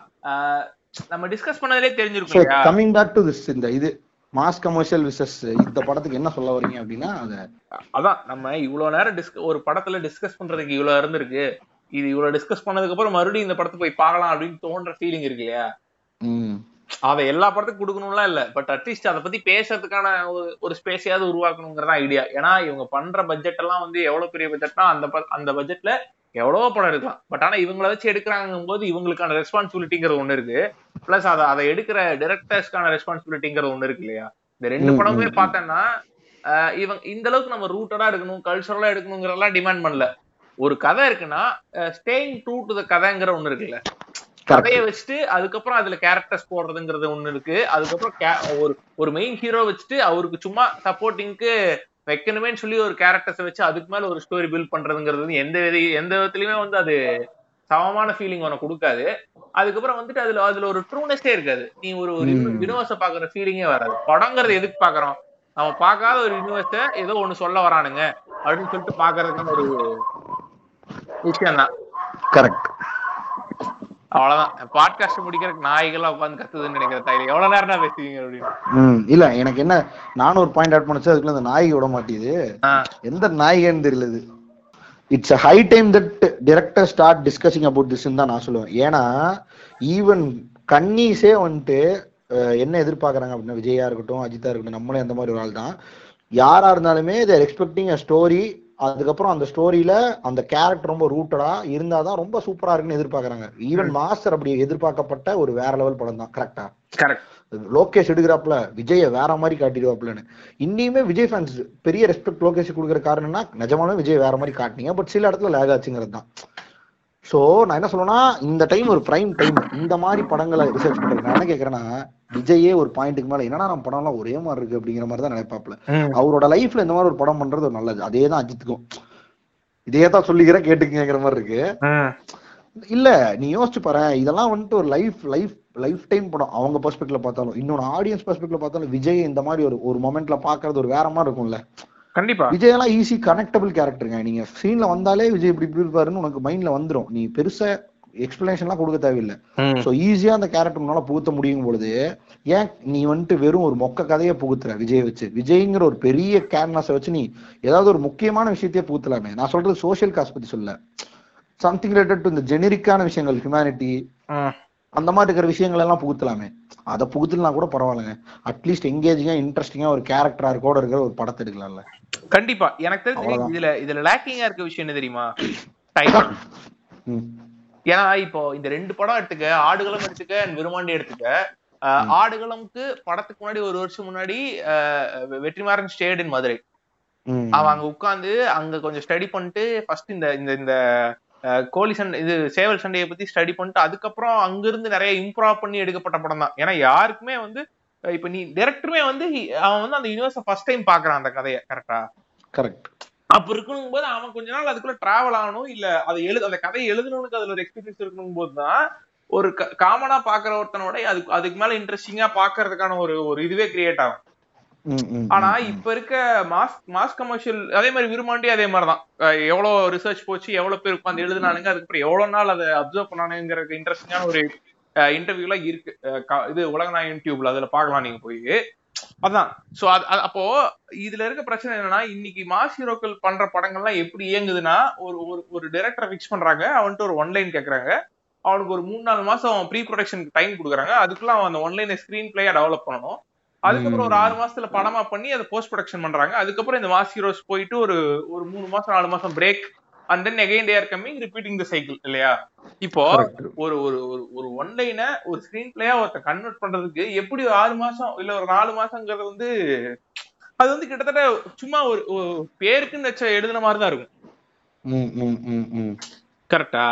நம்ம டிஸ்கஸ் பண்ணதுலே ஸோ தெரிஞ்சிருக்கும் கம்மிங் பேக் டு திஸ் இந்த இது மாஸ் கமர்ஷியல் விசஸ் இந்த படத்துக்கு என்ன சொல்ல வரீங்க அப்படின்னா அத அதான் நம்ம இவ்வளவு நேரம் டிஸ்க ஒரு படத்துல டிஸ்கஸ் பண்றதுக்கு இவ்வளவு இருந்திருக்கு இது இவ்வளவு டிஸ்கஸ் பண்ணதுக்கு அப்புறம் மறுபடியும் இந்த படத்தை போய் பார்க்கலாம் அப்படின்னு தோன்ற ஃபீலிங் இருக்கு இல்லையா? அதை எல்லா படத்துக்கும் கொடுக்கணும்லாம் இல்ல. பட் அட்லீஸ்ட் அதை பத்தி பேசுறதுக்கான ஒரு- ஒரு ஸ்பேஸையாவது உருவாக்கணுங்கிறதா ஐடியா ஏன்னா இவங்க பண்ற பட்ஜெட் எல்லாம் வந்து எவ்வளவு பெரிய பட்ஜெட்னா அந்த அந்த பட்ஜெட்ல எவ்வளவோ படம் எடுக்கலாம். பட் ஆனா இவங்கள வச்சு எடுக்கிறாங்கும் போது இவங்களுக்கான ரெஸ்பான்சிபிலிட்டிங்கிறது ஒண்ணு இருக்கு. பிளஸ் அதை அதை எடுக்கிற டிரெக்டர்ஸ்க்கான ரெஸ்பான்சிபிலிட்டிங்கிறது ஒண்ணு இருக்கு இல்லையா? இந்த ரெண்டு படமுமே ஆஹ் இவங்க இந்த அளவுக்கு நம்ம ரூட்டடா எடுக்கணும் கல்ச்சரலா எடுக்கணுங்கிறதெல்லாம் டிமாண்ட் பண்ணல. ஒரு கதை இருக்குன்னா ஸ்டேயிங் ட்ரூ டு த கதைங்கிற ஒண்ணு இருக்குல்ல. கதையை வச்சுட்டு அதுக்கப்புறம் அதுல கேரக்டர்ஸ் போடுறதுங்கிறது ஒண்ணு இருக்கு. அதுக்கப்புறம் ஒரு ஒரு மெயின் ஹீரோ வச்சுட்டு அவருக்கு சும்மா சப்போர்ட்டிங்க்கு வைக்கணுமேன்னு சொல்லி ஒரு கேரக்டர்ஸ் வச்சு அதுக்கு மேல ஒரு ஸ்டோரி பில்ட் பண்றதுங்கிறது எந்த வித எந்த விதத்துலயுமே வந்து அது சமமான ஃபீலிங் உனக்கு கொடுக்காது. அதுக்கப்புறம் வந்துட்டு அதுல அதுல ஒரு ட்ரூனஸே இருக்காது. நீ ஒரு ஒரு. யூனிவர்ஸ பாக்குற ஃபீலிங்கே வராது. படங்கிறது எதுக்கு பாக்குறோம் நம்ம பார்க்காத ஒரு யூனிவர்ஸ ஏதோ ஒண்ணு சொல்ல வரானுங்க அப்படின்னு சொல்லிட்டு பாக்குறதுக்கான ஒரு விஷயம் தான் கரெக்ட் அவ்வளவுதான். பாட்காஸ்ட் முடிக்கிறதுக்கு நாய்களா உட்காந்து கத்துதுன்னு நினைக்கிற தாயில. எவ்வளவு நேரம் தான் பேசுவீங்க அப்படின்னு? ம் இல்ல எனக்கு என்ன நானும் ஒரு பாயிண்ட் ஆட் பண்ணுச்சு அதுக்குள்ள அந்த நாய்க்கு விட மாட்டேங்குது. ஆஹ் எந்த நாய்கன்னு தெரியல it's a high time that director start discussing about this தான் நான் சொல்லுவேன். ஏன்னா ஈவன் கன்னீஸே வந்துட்டு என்ன எதிர்பார்க்கறாங்க அப்படின்னா விஜயா இருக்கட்டும் அஜித்தா இருக்கட்டும் நம்மளே அந்த மாதிரி ஒரு ஆள் தான். யாரா இருந்தாலுமே தேர் எக்ஸ்பெக்டிங் அ ஸ்டோரி அதுக்கப்புறம் அந்த ஸ்டோரியில அந்த கேரக்டர் ரொம்ப ரூட்டடா இருந்தாதான் ரொம்ப சூப்பரா இருக்குன்னு எதிர்பார்க்கறாங்க. ஈவன் மாஸ்டர் அப்படி எதிர்பார்க்கப்பட்ட ஒரு வேற லெவல் படம் தான் கரெக்டா லோகேஷ் எடுக்கிறாப்புல விஜய வேற மாதிரி காட்டிடுவாப்புலன்னு. இன்னியுமே விஜய் ஃபேன்ஸ் பெரிய ரெஸ்பெக்ட் லோகேஷ் கொடுக்குற காரணம்னா நிஜமாலுமே விஜய் வேற மாதிரி காட்டினீங்க பட் சில இடத்துல லேக் ஆச்சுங்கிறது தான். சோ நான் என்ன சொல்லுவேன்னா இந்த டைம் ஒரு பிரைம் டைம் இந்த மாதிரி படங்களை ரிசர்ச் பண்றது. நான் என்ன கேக்குறேன்னா விஜயே ஒரு பாயிண்ட்டுக்கு மேல என்னடா நம்ம படம்லாம் ஒரே மாதிரி இருக்கு அப்படிங்கிற மாதிரி தான் நினைப்பாப்ல அவரோட லைஃப்ல இந்த மாதிரி ஒரு படம் பண்றது ஒரு நல்லது. அதே தான் அஜித்துக்கும். இதே தான் சொல்லிக்கிறேன் கேட்டுக்கங்கிற மாதிரி இருக்கு. இல்ல நீ யோசிச்சு பாரு. இதெல்லாம் வந்துட்டு ஒரு லைஃப் லைஃப் லைஃப் டைம் படம். அவங்க பெர்ஸ்பெக்ட்ல பார்த்தாலும். இன்னொரு ஆடியன்ஸ் பெர்ஸ்பெக்ட்ல பார்த்தாலும் விஜய் இந்த மாதிரி ஒரு ஒரு மொமெண்ட்ல பாக்குறது ஒரு வேற மாதிரி இருக்கும்ல. கண்டிப்பா. விஜய் எல்லாம் ஈஸி கனெக்டபிள் கேரக்டருங்க நீங்க சீன்ல வந்தாலே விஜய் இப்படி இப்படி இருப்பாருன்னு உனக்கு மைண்ட்ல வந்துரும். நீ பெருசா எக்ஸ்பிளனேஷன்லாம் கொடுக்க தேவையில்லை. சோ ஈஸியா அந்த கேரக்டர் உன்னால புகுத்த முடியும் பொழுது ஏன் நீ வந்துட்டு வெறும் ஒரு மொக்க கதையை புகுத்துற விஜய் வச்சு? விஜய்ங்கிற ஒரு பெரிய கேன்வாஸை வச்சு நீ ஏதாவது ஒரு முக்கியமான விஷயத்தையே புகுத்தலாமே. நான் சொல்றது சோஷியல் காஸ்ட் பத்தி சொல்ல. சம்திங் ரிலேட்டட் டு இந்த ஜெனரிக்கான விஷயங்கள் ஹியூமனிட்டி. அந்த மாதிரி இருக்கிற விஷயங்கள் எல்லாம் புகுத்தலாமே. அதை புகுத்தலாம் கூட பரவாயில்லைங்க. அட்லீஸ்ட் எங்கேஜிங்கா இன்ட்ரெஸ்டிங்கா ஒரு கேரக்டரா கூட இருக்கிற ஒரு படத்தை எடுக்கலாம்ல. கண்டிப்பா. எனக்கு தெரிஞ்சு. இதுல இதுல லேக்கிங்கா இருக்க விஷயம் என்ன தெரியுமா? ஏன்னா இப்போ இந்த ரெண்டு படம் எடுத்துக்க ஆடுகளம் எடுத்துக்க and விருமாண்டி எடுத்துக்க ஆடுகளம்க்கு படத்துக்கு முன்னாடி ஒரு வருஷம் முன்னாடி வெற்றிமாறன் ஸ்டேட் இன் மதுரை. அவன் அங்க உட்கார்ந்து அங்க கொஞ்சம் ஸ்டடி பண்ணிட்டு ஃபர்ஸ்ட் இந்த இந்த கோழி சண்டை இது சேவல் சண்டையை பத்தி ஸ்டடி பண்ணிட்டு அதுக்கப்புறம் அங்கிருந்து நிறைய இம்ப்ரூவ் பண்ணி எடுக்கப்பட்ட படம் தான். ஏன்னா யாருக்குமே வந்து இப்ப நீ டைரக்டருமே வந்து அவன் வந்து அந்த யூனிவர்ஸ ஃபர்ஸ்ட் டைம் பாக்குறான் அந்த கதையை கரெக்டா கரெக்ட் அப்ப இருக்கணும் போது அவன் கொஞ்ச நாள் அதுக்குள்ள டிராவல் ஆகணும் இல்ல அதை எழுத அந்த கதையை எழுதணும்னு அதுல ஒரு எக்ஸ்பீரியன்ஸ் இருக்கணும் போதுதான் ஒரு காமனா பாக்குற ஒருத்தனோட அதுக்கு அதுக்கு மேல இன்ட்ரெஸ்டிங்கா பாக்குறதுக்கான ஒரு ஒரு இதுவே கிரியேட் ஆகும். ஆனா இப்ப இருக்க மாஸ் மாஸ் கமர்ஷியல் அதே மாதிரி விரும்பாண்டி அதே மாதிரிதான். எவ்வளவு ரிசர்ச் போச்சு எவ்வளவு பேர் உட்காந்து எழுதுனானுங்க அதுக்கப்புறம் எவ்வளவு நாள் அதை அப்சர்வ் பண்ணானுங்கிற இன்ட்ரெஸ்டிங்கான ஒரு இன்டர்வியூலாம் இருக்கு. இது உலகநாயகன் டியூப்ல அதுல பார்க்கலாம் நீங்க போய். அதான். சோ அது அப்போ இதுல இருக்க பிரச்சனை என்னன்னா இன்னைக்கு மாஸ் ஹீரோக்கள் பண்ற படங்கள்லாம் எப்படி இயங்குதுன்னா ஒரு ஒரு ஒரு டைரக்டரை ஃபிக்ஸ் பண்றாங்க அவன்கிட்ட ஒரு ஒன்லைன் கேக்குறாங்க. அவனுக்கு ஒரு மூணு நாலு மாசம் ப்ரீ ப்ரொடக்ஷனுக்கு டைம் கொடுக்குறாங்க. அதுக்குள்ள அவன் அந்த ஒன்லைனை ஸ்கிரீன் பிளேயா டெவலப் பண்ணணும். அதுக்கப்புறம் ஒரு ஆறு மாசத்துல படமா பண்ணி அதை போஸ்ட் ப்ரொடக்ஷன் பண்றாங்க. அதுக்கப்புறம் இந்த மாஸ் ஹீரோஸ் போயிட்டு ஒரு ஒரு மூணு மாசம் நாலு மாசம் break and then again there coming repeating the cycle இல்லையா? இப்போ. ஒரு ஒரு ஒரு ஒரு ஒன்லைனை ஒரு ஸ்கிரீன் பிளேயா ஒருத்த கன்வெர்ட் பண்றதுக்கு எப்படி ஒரு ஆறு மாசம் இல்ல ஒரு நாலு மாசங்கிறது வந்து அது வந்து கிட்டத்தட்ட சும்மா ஒரு பேருக்குன்னு வச்ச எழுதுன மாதிரி தான் இருக்கும். கரெக்டா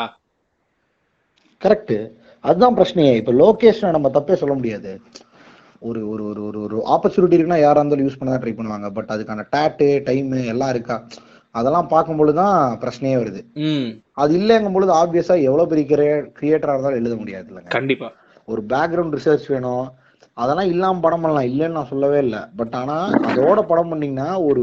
கரெக்ட் அதுதான் பிரச்சனையே. இப்ப லோகேஷ் நம்ம தப்பே சொல்ல முடியாது. ஒரு ஒரு ஒரு ஒரு ஒரு ஆப்பர்ச்சுனிட்டி இருக்குன்னா யாரா இருந்தாலும் யூஸ் பண்ண ட்ரை பண்ணுவாங்க. பட் அதுக்கான டேட்டு டைம் எல்லாம் இருக்கா? அதெல்லாம் பார்க்கும்பொழுது தான் பிரச்சனையே வருது. அது இல்லைங்கும் பொழுது ஆப்வியஸா எவ்வளவு பெரிய கிரியேட்டரா இருந்தாலும் எழுத முடியாது இல்லைங்க. கண்டிப்பா. ஒரு பேக்ரவுண்ட் ரிசர்ச் வேணும். அதெல்லாம் இல்லாம படம் பண்ணலாம். இல்லைன்னு நான் சொல்லவே இல்லை. பட் ஆனா அதோட படம் பண்ணீங்கன்னா ஒரு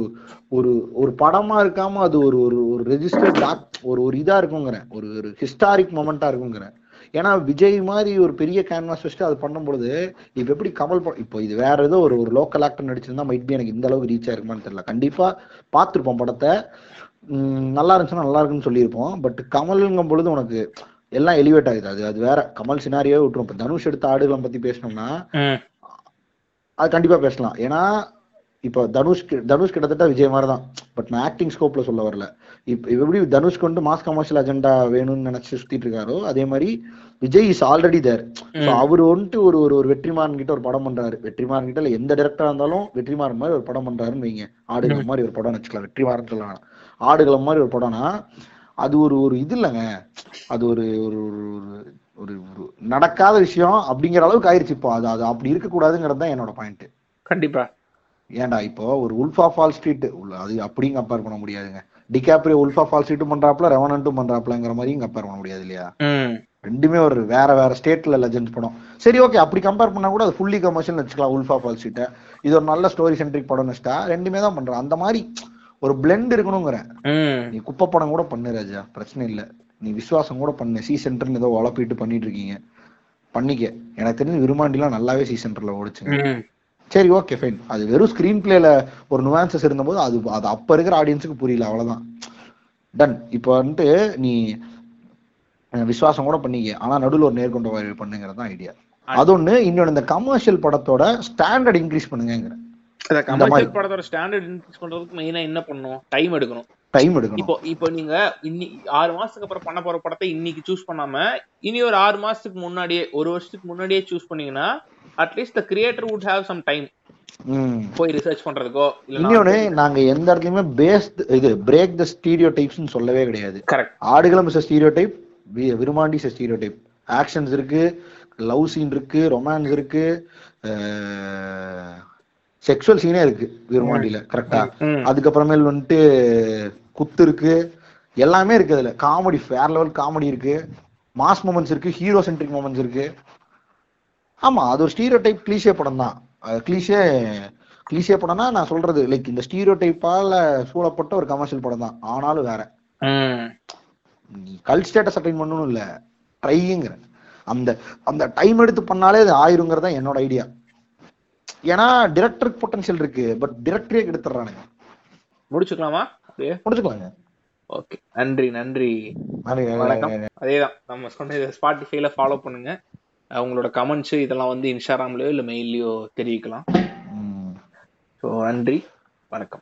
ஒரு ஒரு படமா இருக்காம அது ஒரு ஒரு ஒரு ரெஜிஸ்டர்ட் ஒரு ஒரு இதா இருக்குங்கிறேன் ஒரு ஒரு ஹிஸ்டாரிக் மொமெண்டா இருக்குங்கிறேன் ஏன்னா விஜய் மாதிரி ஒரு பெரிய கேன்வாஸ் வச்சுட்டு அது பண்ணும்பொழுது இப்ப எப்படி கமல் படம் இப்போ இது வேற ஏதோ ஒரு ஒரு லோக்கல் ஆக்டர் நடிச்சிருந்தா மைட் பி எனக்கு இந்த அளவுக்கு ரீச் ஆயிருக்குமான்னு தெரியல. கண்டிப்பா பார்த்திருப்போம் படத்தை. நல்லா இருந்துச்சுன்னா நல்லா இருக்குன்னு சொல்லியிருப்போம். பட் கமல்ங்கும் பொழுது உனக்கு எல்லாம் எலிவேட் ஆகுது. அது அது வேற கமல் சினாரியாவே விட்டுரும். இப்ப தனுஷ் எடுத்த ஆடுகளை பத்தி பேசணும்னா அது கண்டிப்பா பேசலாம். ஏன்னா இப்போ தனுஷ் தனுஷ் கிட்டத்தட்ட விஜய் மாதிரி தான் பட் நான் ஆக்டிங் ஸ்கோப்ல சொல்ல வரல. இப்ப எப்படி தனுஷ்க்கு வந்து மாஸ் கமர்ஷியல் அஜெண்டா வேணும்னு நினைச்சு சுத்திட்டு இருக்காரோ அதே மாதிரி விஜய் இஸ் ஆல்ரெடி தேர் அவர் வந்துட்டு ஒரு ஒரு ஒரு வெற்றிமாறன் கிட்ட ஒரு படம் பண்றாரு. வெற்றிமாறன் கிட்ட எந்த டேரக்டரா இருந்தாலும் வெற்றிமாறன் மாதிரி ஒரு படம் பண்றாருன்னு வைங்க. ஆடுகளம் மாதிரி ஒரு படம் வச்சுக்கலாம் வெற்றிமாறன் சொல்ல வேணாம் ஆடுகளம் மாதிரி ஒரு படம்னா அது ஒரு ஒரு இது இல்லைங்க. அது ஒரு ஒரு ஒரு நடக்காத விஷயம் அப்படிங்கிற அளவுக்கு ஆயிருச்சு இப்போ. அது அது அப்படி இருக்கக்கூடாதுங்கிறது தான் என்னோட பாயிண்ட் கண்டிப்பா. ஏன்டா இப்போ ஒரு உல்ஃபா ஃபால் ஸ்ட்ரீட் அது அப்படியும் கம்பேர் பண்ண முடியாதுங்க. டிகாப்ரியோ உல்ஃபா ஃபால் ஸ்ட்ரீட்டும் பண்றாப்ல ரெவனண்ட்டும் பண்றாப்லங்கிற மாதிரியும் கம்பேர் பண்ண முடியாது இல்லையா? ரெண்டுமே ஒரு வேற வேற ஸ்டேட்ல லெஜெண்ட்ஸ் படம். சரி ஓகே அப்படி கம்பேர் பண்ணா கூட அது ஃபுல்லி கமர்ஷியல் வச்சுக்கலாம் உல்ஃபா ஃபால் ஸ்ட்ரீட்டை இது ஒரு நல்ல ஸ்டோரி சென்ட்ரிக் படம் வச்சுட்டா ரெண்டுமே தான் பண்றேன். அந்த மாதிரி ஒரு பிளெண்ட் இருக்கணுங்கிறேன் நீ குப்பை படம் கூட பண்ணு ராஜா. பிரச்சனை இல்ல. நீ விசுவாசம் கூட பண்ணு. சி சென்டர்னு ஏதோ உழப்பிட்டு பண்ணிட்டு இருக்கீங்க. பண்ணிக்க. எனக்கு தெரிஞ்சு விரும்மாண்டிலாம் நல்லாவே சி சென்டர்ல ஓடிச்சுங்க. சரி ஓகே ஃபைன் அது வெறும் ஸ்கிரீன் பிளேல ஒரு நுவான்சஸ் இருந்தபோது அது அது அப்ப இருக்கிற ஆடியன்ஸுக்கு புரியல அவ்வளவுதான். டன் இப்போ வந்துட்டு நீ விசுவாசம் கூட பண்ணிக்க ஆனா நடுவில் ஒரு நேர்கொண்ட வாழ்வு பண்ணுங்கிறது தான் ஐடியா அது ஒண்ணு. இன்னொன்னு இந்த கமர்ஷியல் படத்தோட ஸ்டாண்டர்ட் இன்க்ரீஸ் மாதிரி. கமர்ஷியல் படத்தோட ஸ்டாண்டர்ட் இன்க்ரீஸ் பண்றதுக்கு மெயினா என்ன பண்ணணும்? டைம் எடுக்கணும். டைம் எடுக்கணும். இப்போ இப்போ நீங்க இன்னி ஆறு மாசத்துக்கு அப்புறம் பண்ண போற படத்தை இன்னைக்கு சூஸ் பண்ணாம இனி ஒரு ஆறு மாசத்துக்கு முன்னாடியே ஒரு வருஷத்துக்கு முன்னாடியே சூஸ் பண்ணீங்கன்னா at least the creator would have some time போய் ரிசர்ச் பண்றதுக்கோ இன்னொன்னு நாங்க எந்த இடத்துலயுமே பேஸ்ட் இது பிரேக் த ஸ்டீரியோ டைப்ஸ்னு சொல்லவே கிடையாது. Correct Aadukalam is stereotype Virumaandi is stereotype actions இருக்கு லவ் சீன் இருக்கு ரொமான்ஸ் இருக்கு செக்ஷுவல் சீனே இருக்கு விருமாண்டியில கரெக்டா. அதுக்கப்புறமேல் வந்துட்டு குத்து இருக்கு எல்லாமே இருக்கு அதுல. காமெடி ஃபேர் லெவல் காமெடி இருக்கு. மாஸ் மூமெண்ட்ஸ் இருக்கு ஹீரோ சென்ட்ரிக் மூமெண்ட்ஸ் இருக்கு. ஆமா அது ஒரு ஸ்டீரியோ டைப் கிளீஷே படம் தான் கிளீஷே கிளிஷே படம்னா நான் சொல்றது லைக் இந்த ஸ்டீரியோ டைப்பால சூழப்பட்ட ஒரு கமர்ஷியல் படம் தான் ஆனாலும் வேற. நீ கல் ஸ்டேட்டஸ் அட்டைன் பண்ணணும் இல்ல. ட்ரைங்கிற அந்த அந்த டைம் எடுத்து பண்ணாலே அது ஆயிருங்கிறது தான் என்னோட ஐடியா ஏன்னா டிரெக்டருக்கு பொட்டன்ஷியல் இருக்கு பட் டிரெக்டரே கெடுத்துறானுங்க முடிச்சுக்கலாமா? முடிச்சுக்கலாங்க. ஓகே. நன்றி நன்றி. வணக்கம். அதேதான். நம்ம சொன்ன ஸ்பாட்டிஃபைல ஃபாலோ பண்ணுங்க. அஹ் உங்களோட கமெண்ட்ஸ் இதெல்லாம் வந்து இன்ஸ்டாகிராம்லயோ இல்ல மெயில்லயோ தெரிவிக்கலாம். ஸோ நன்றி. வணக்கம்.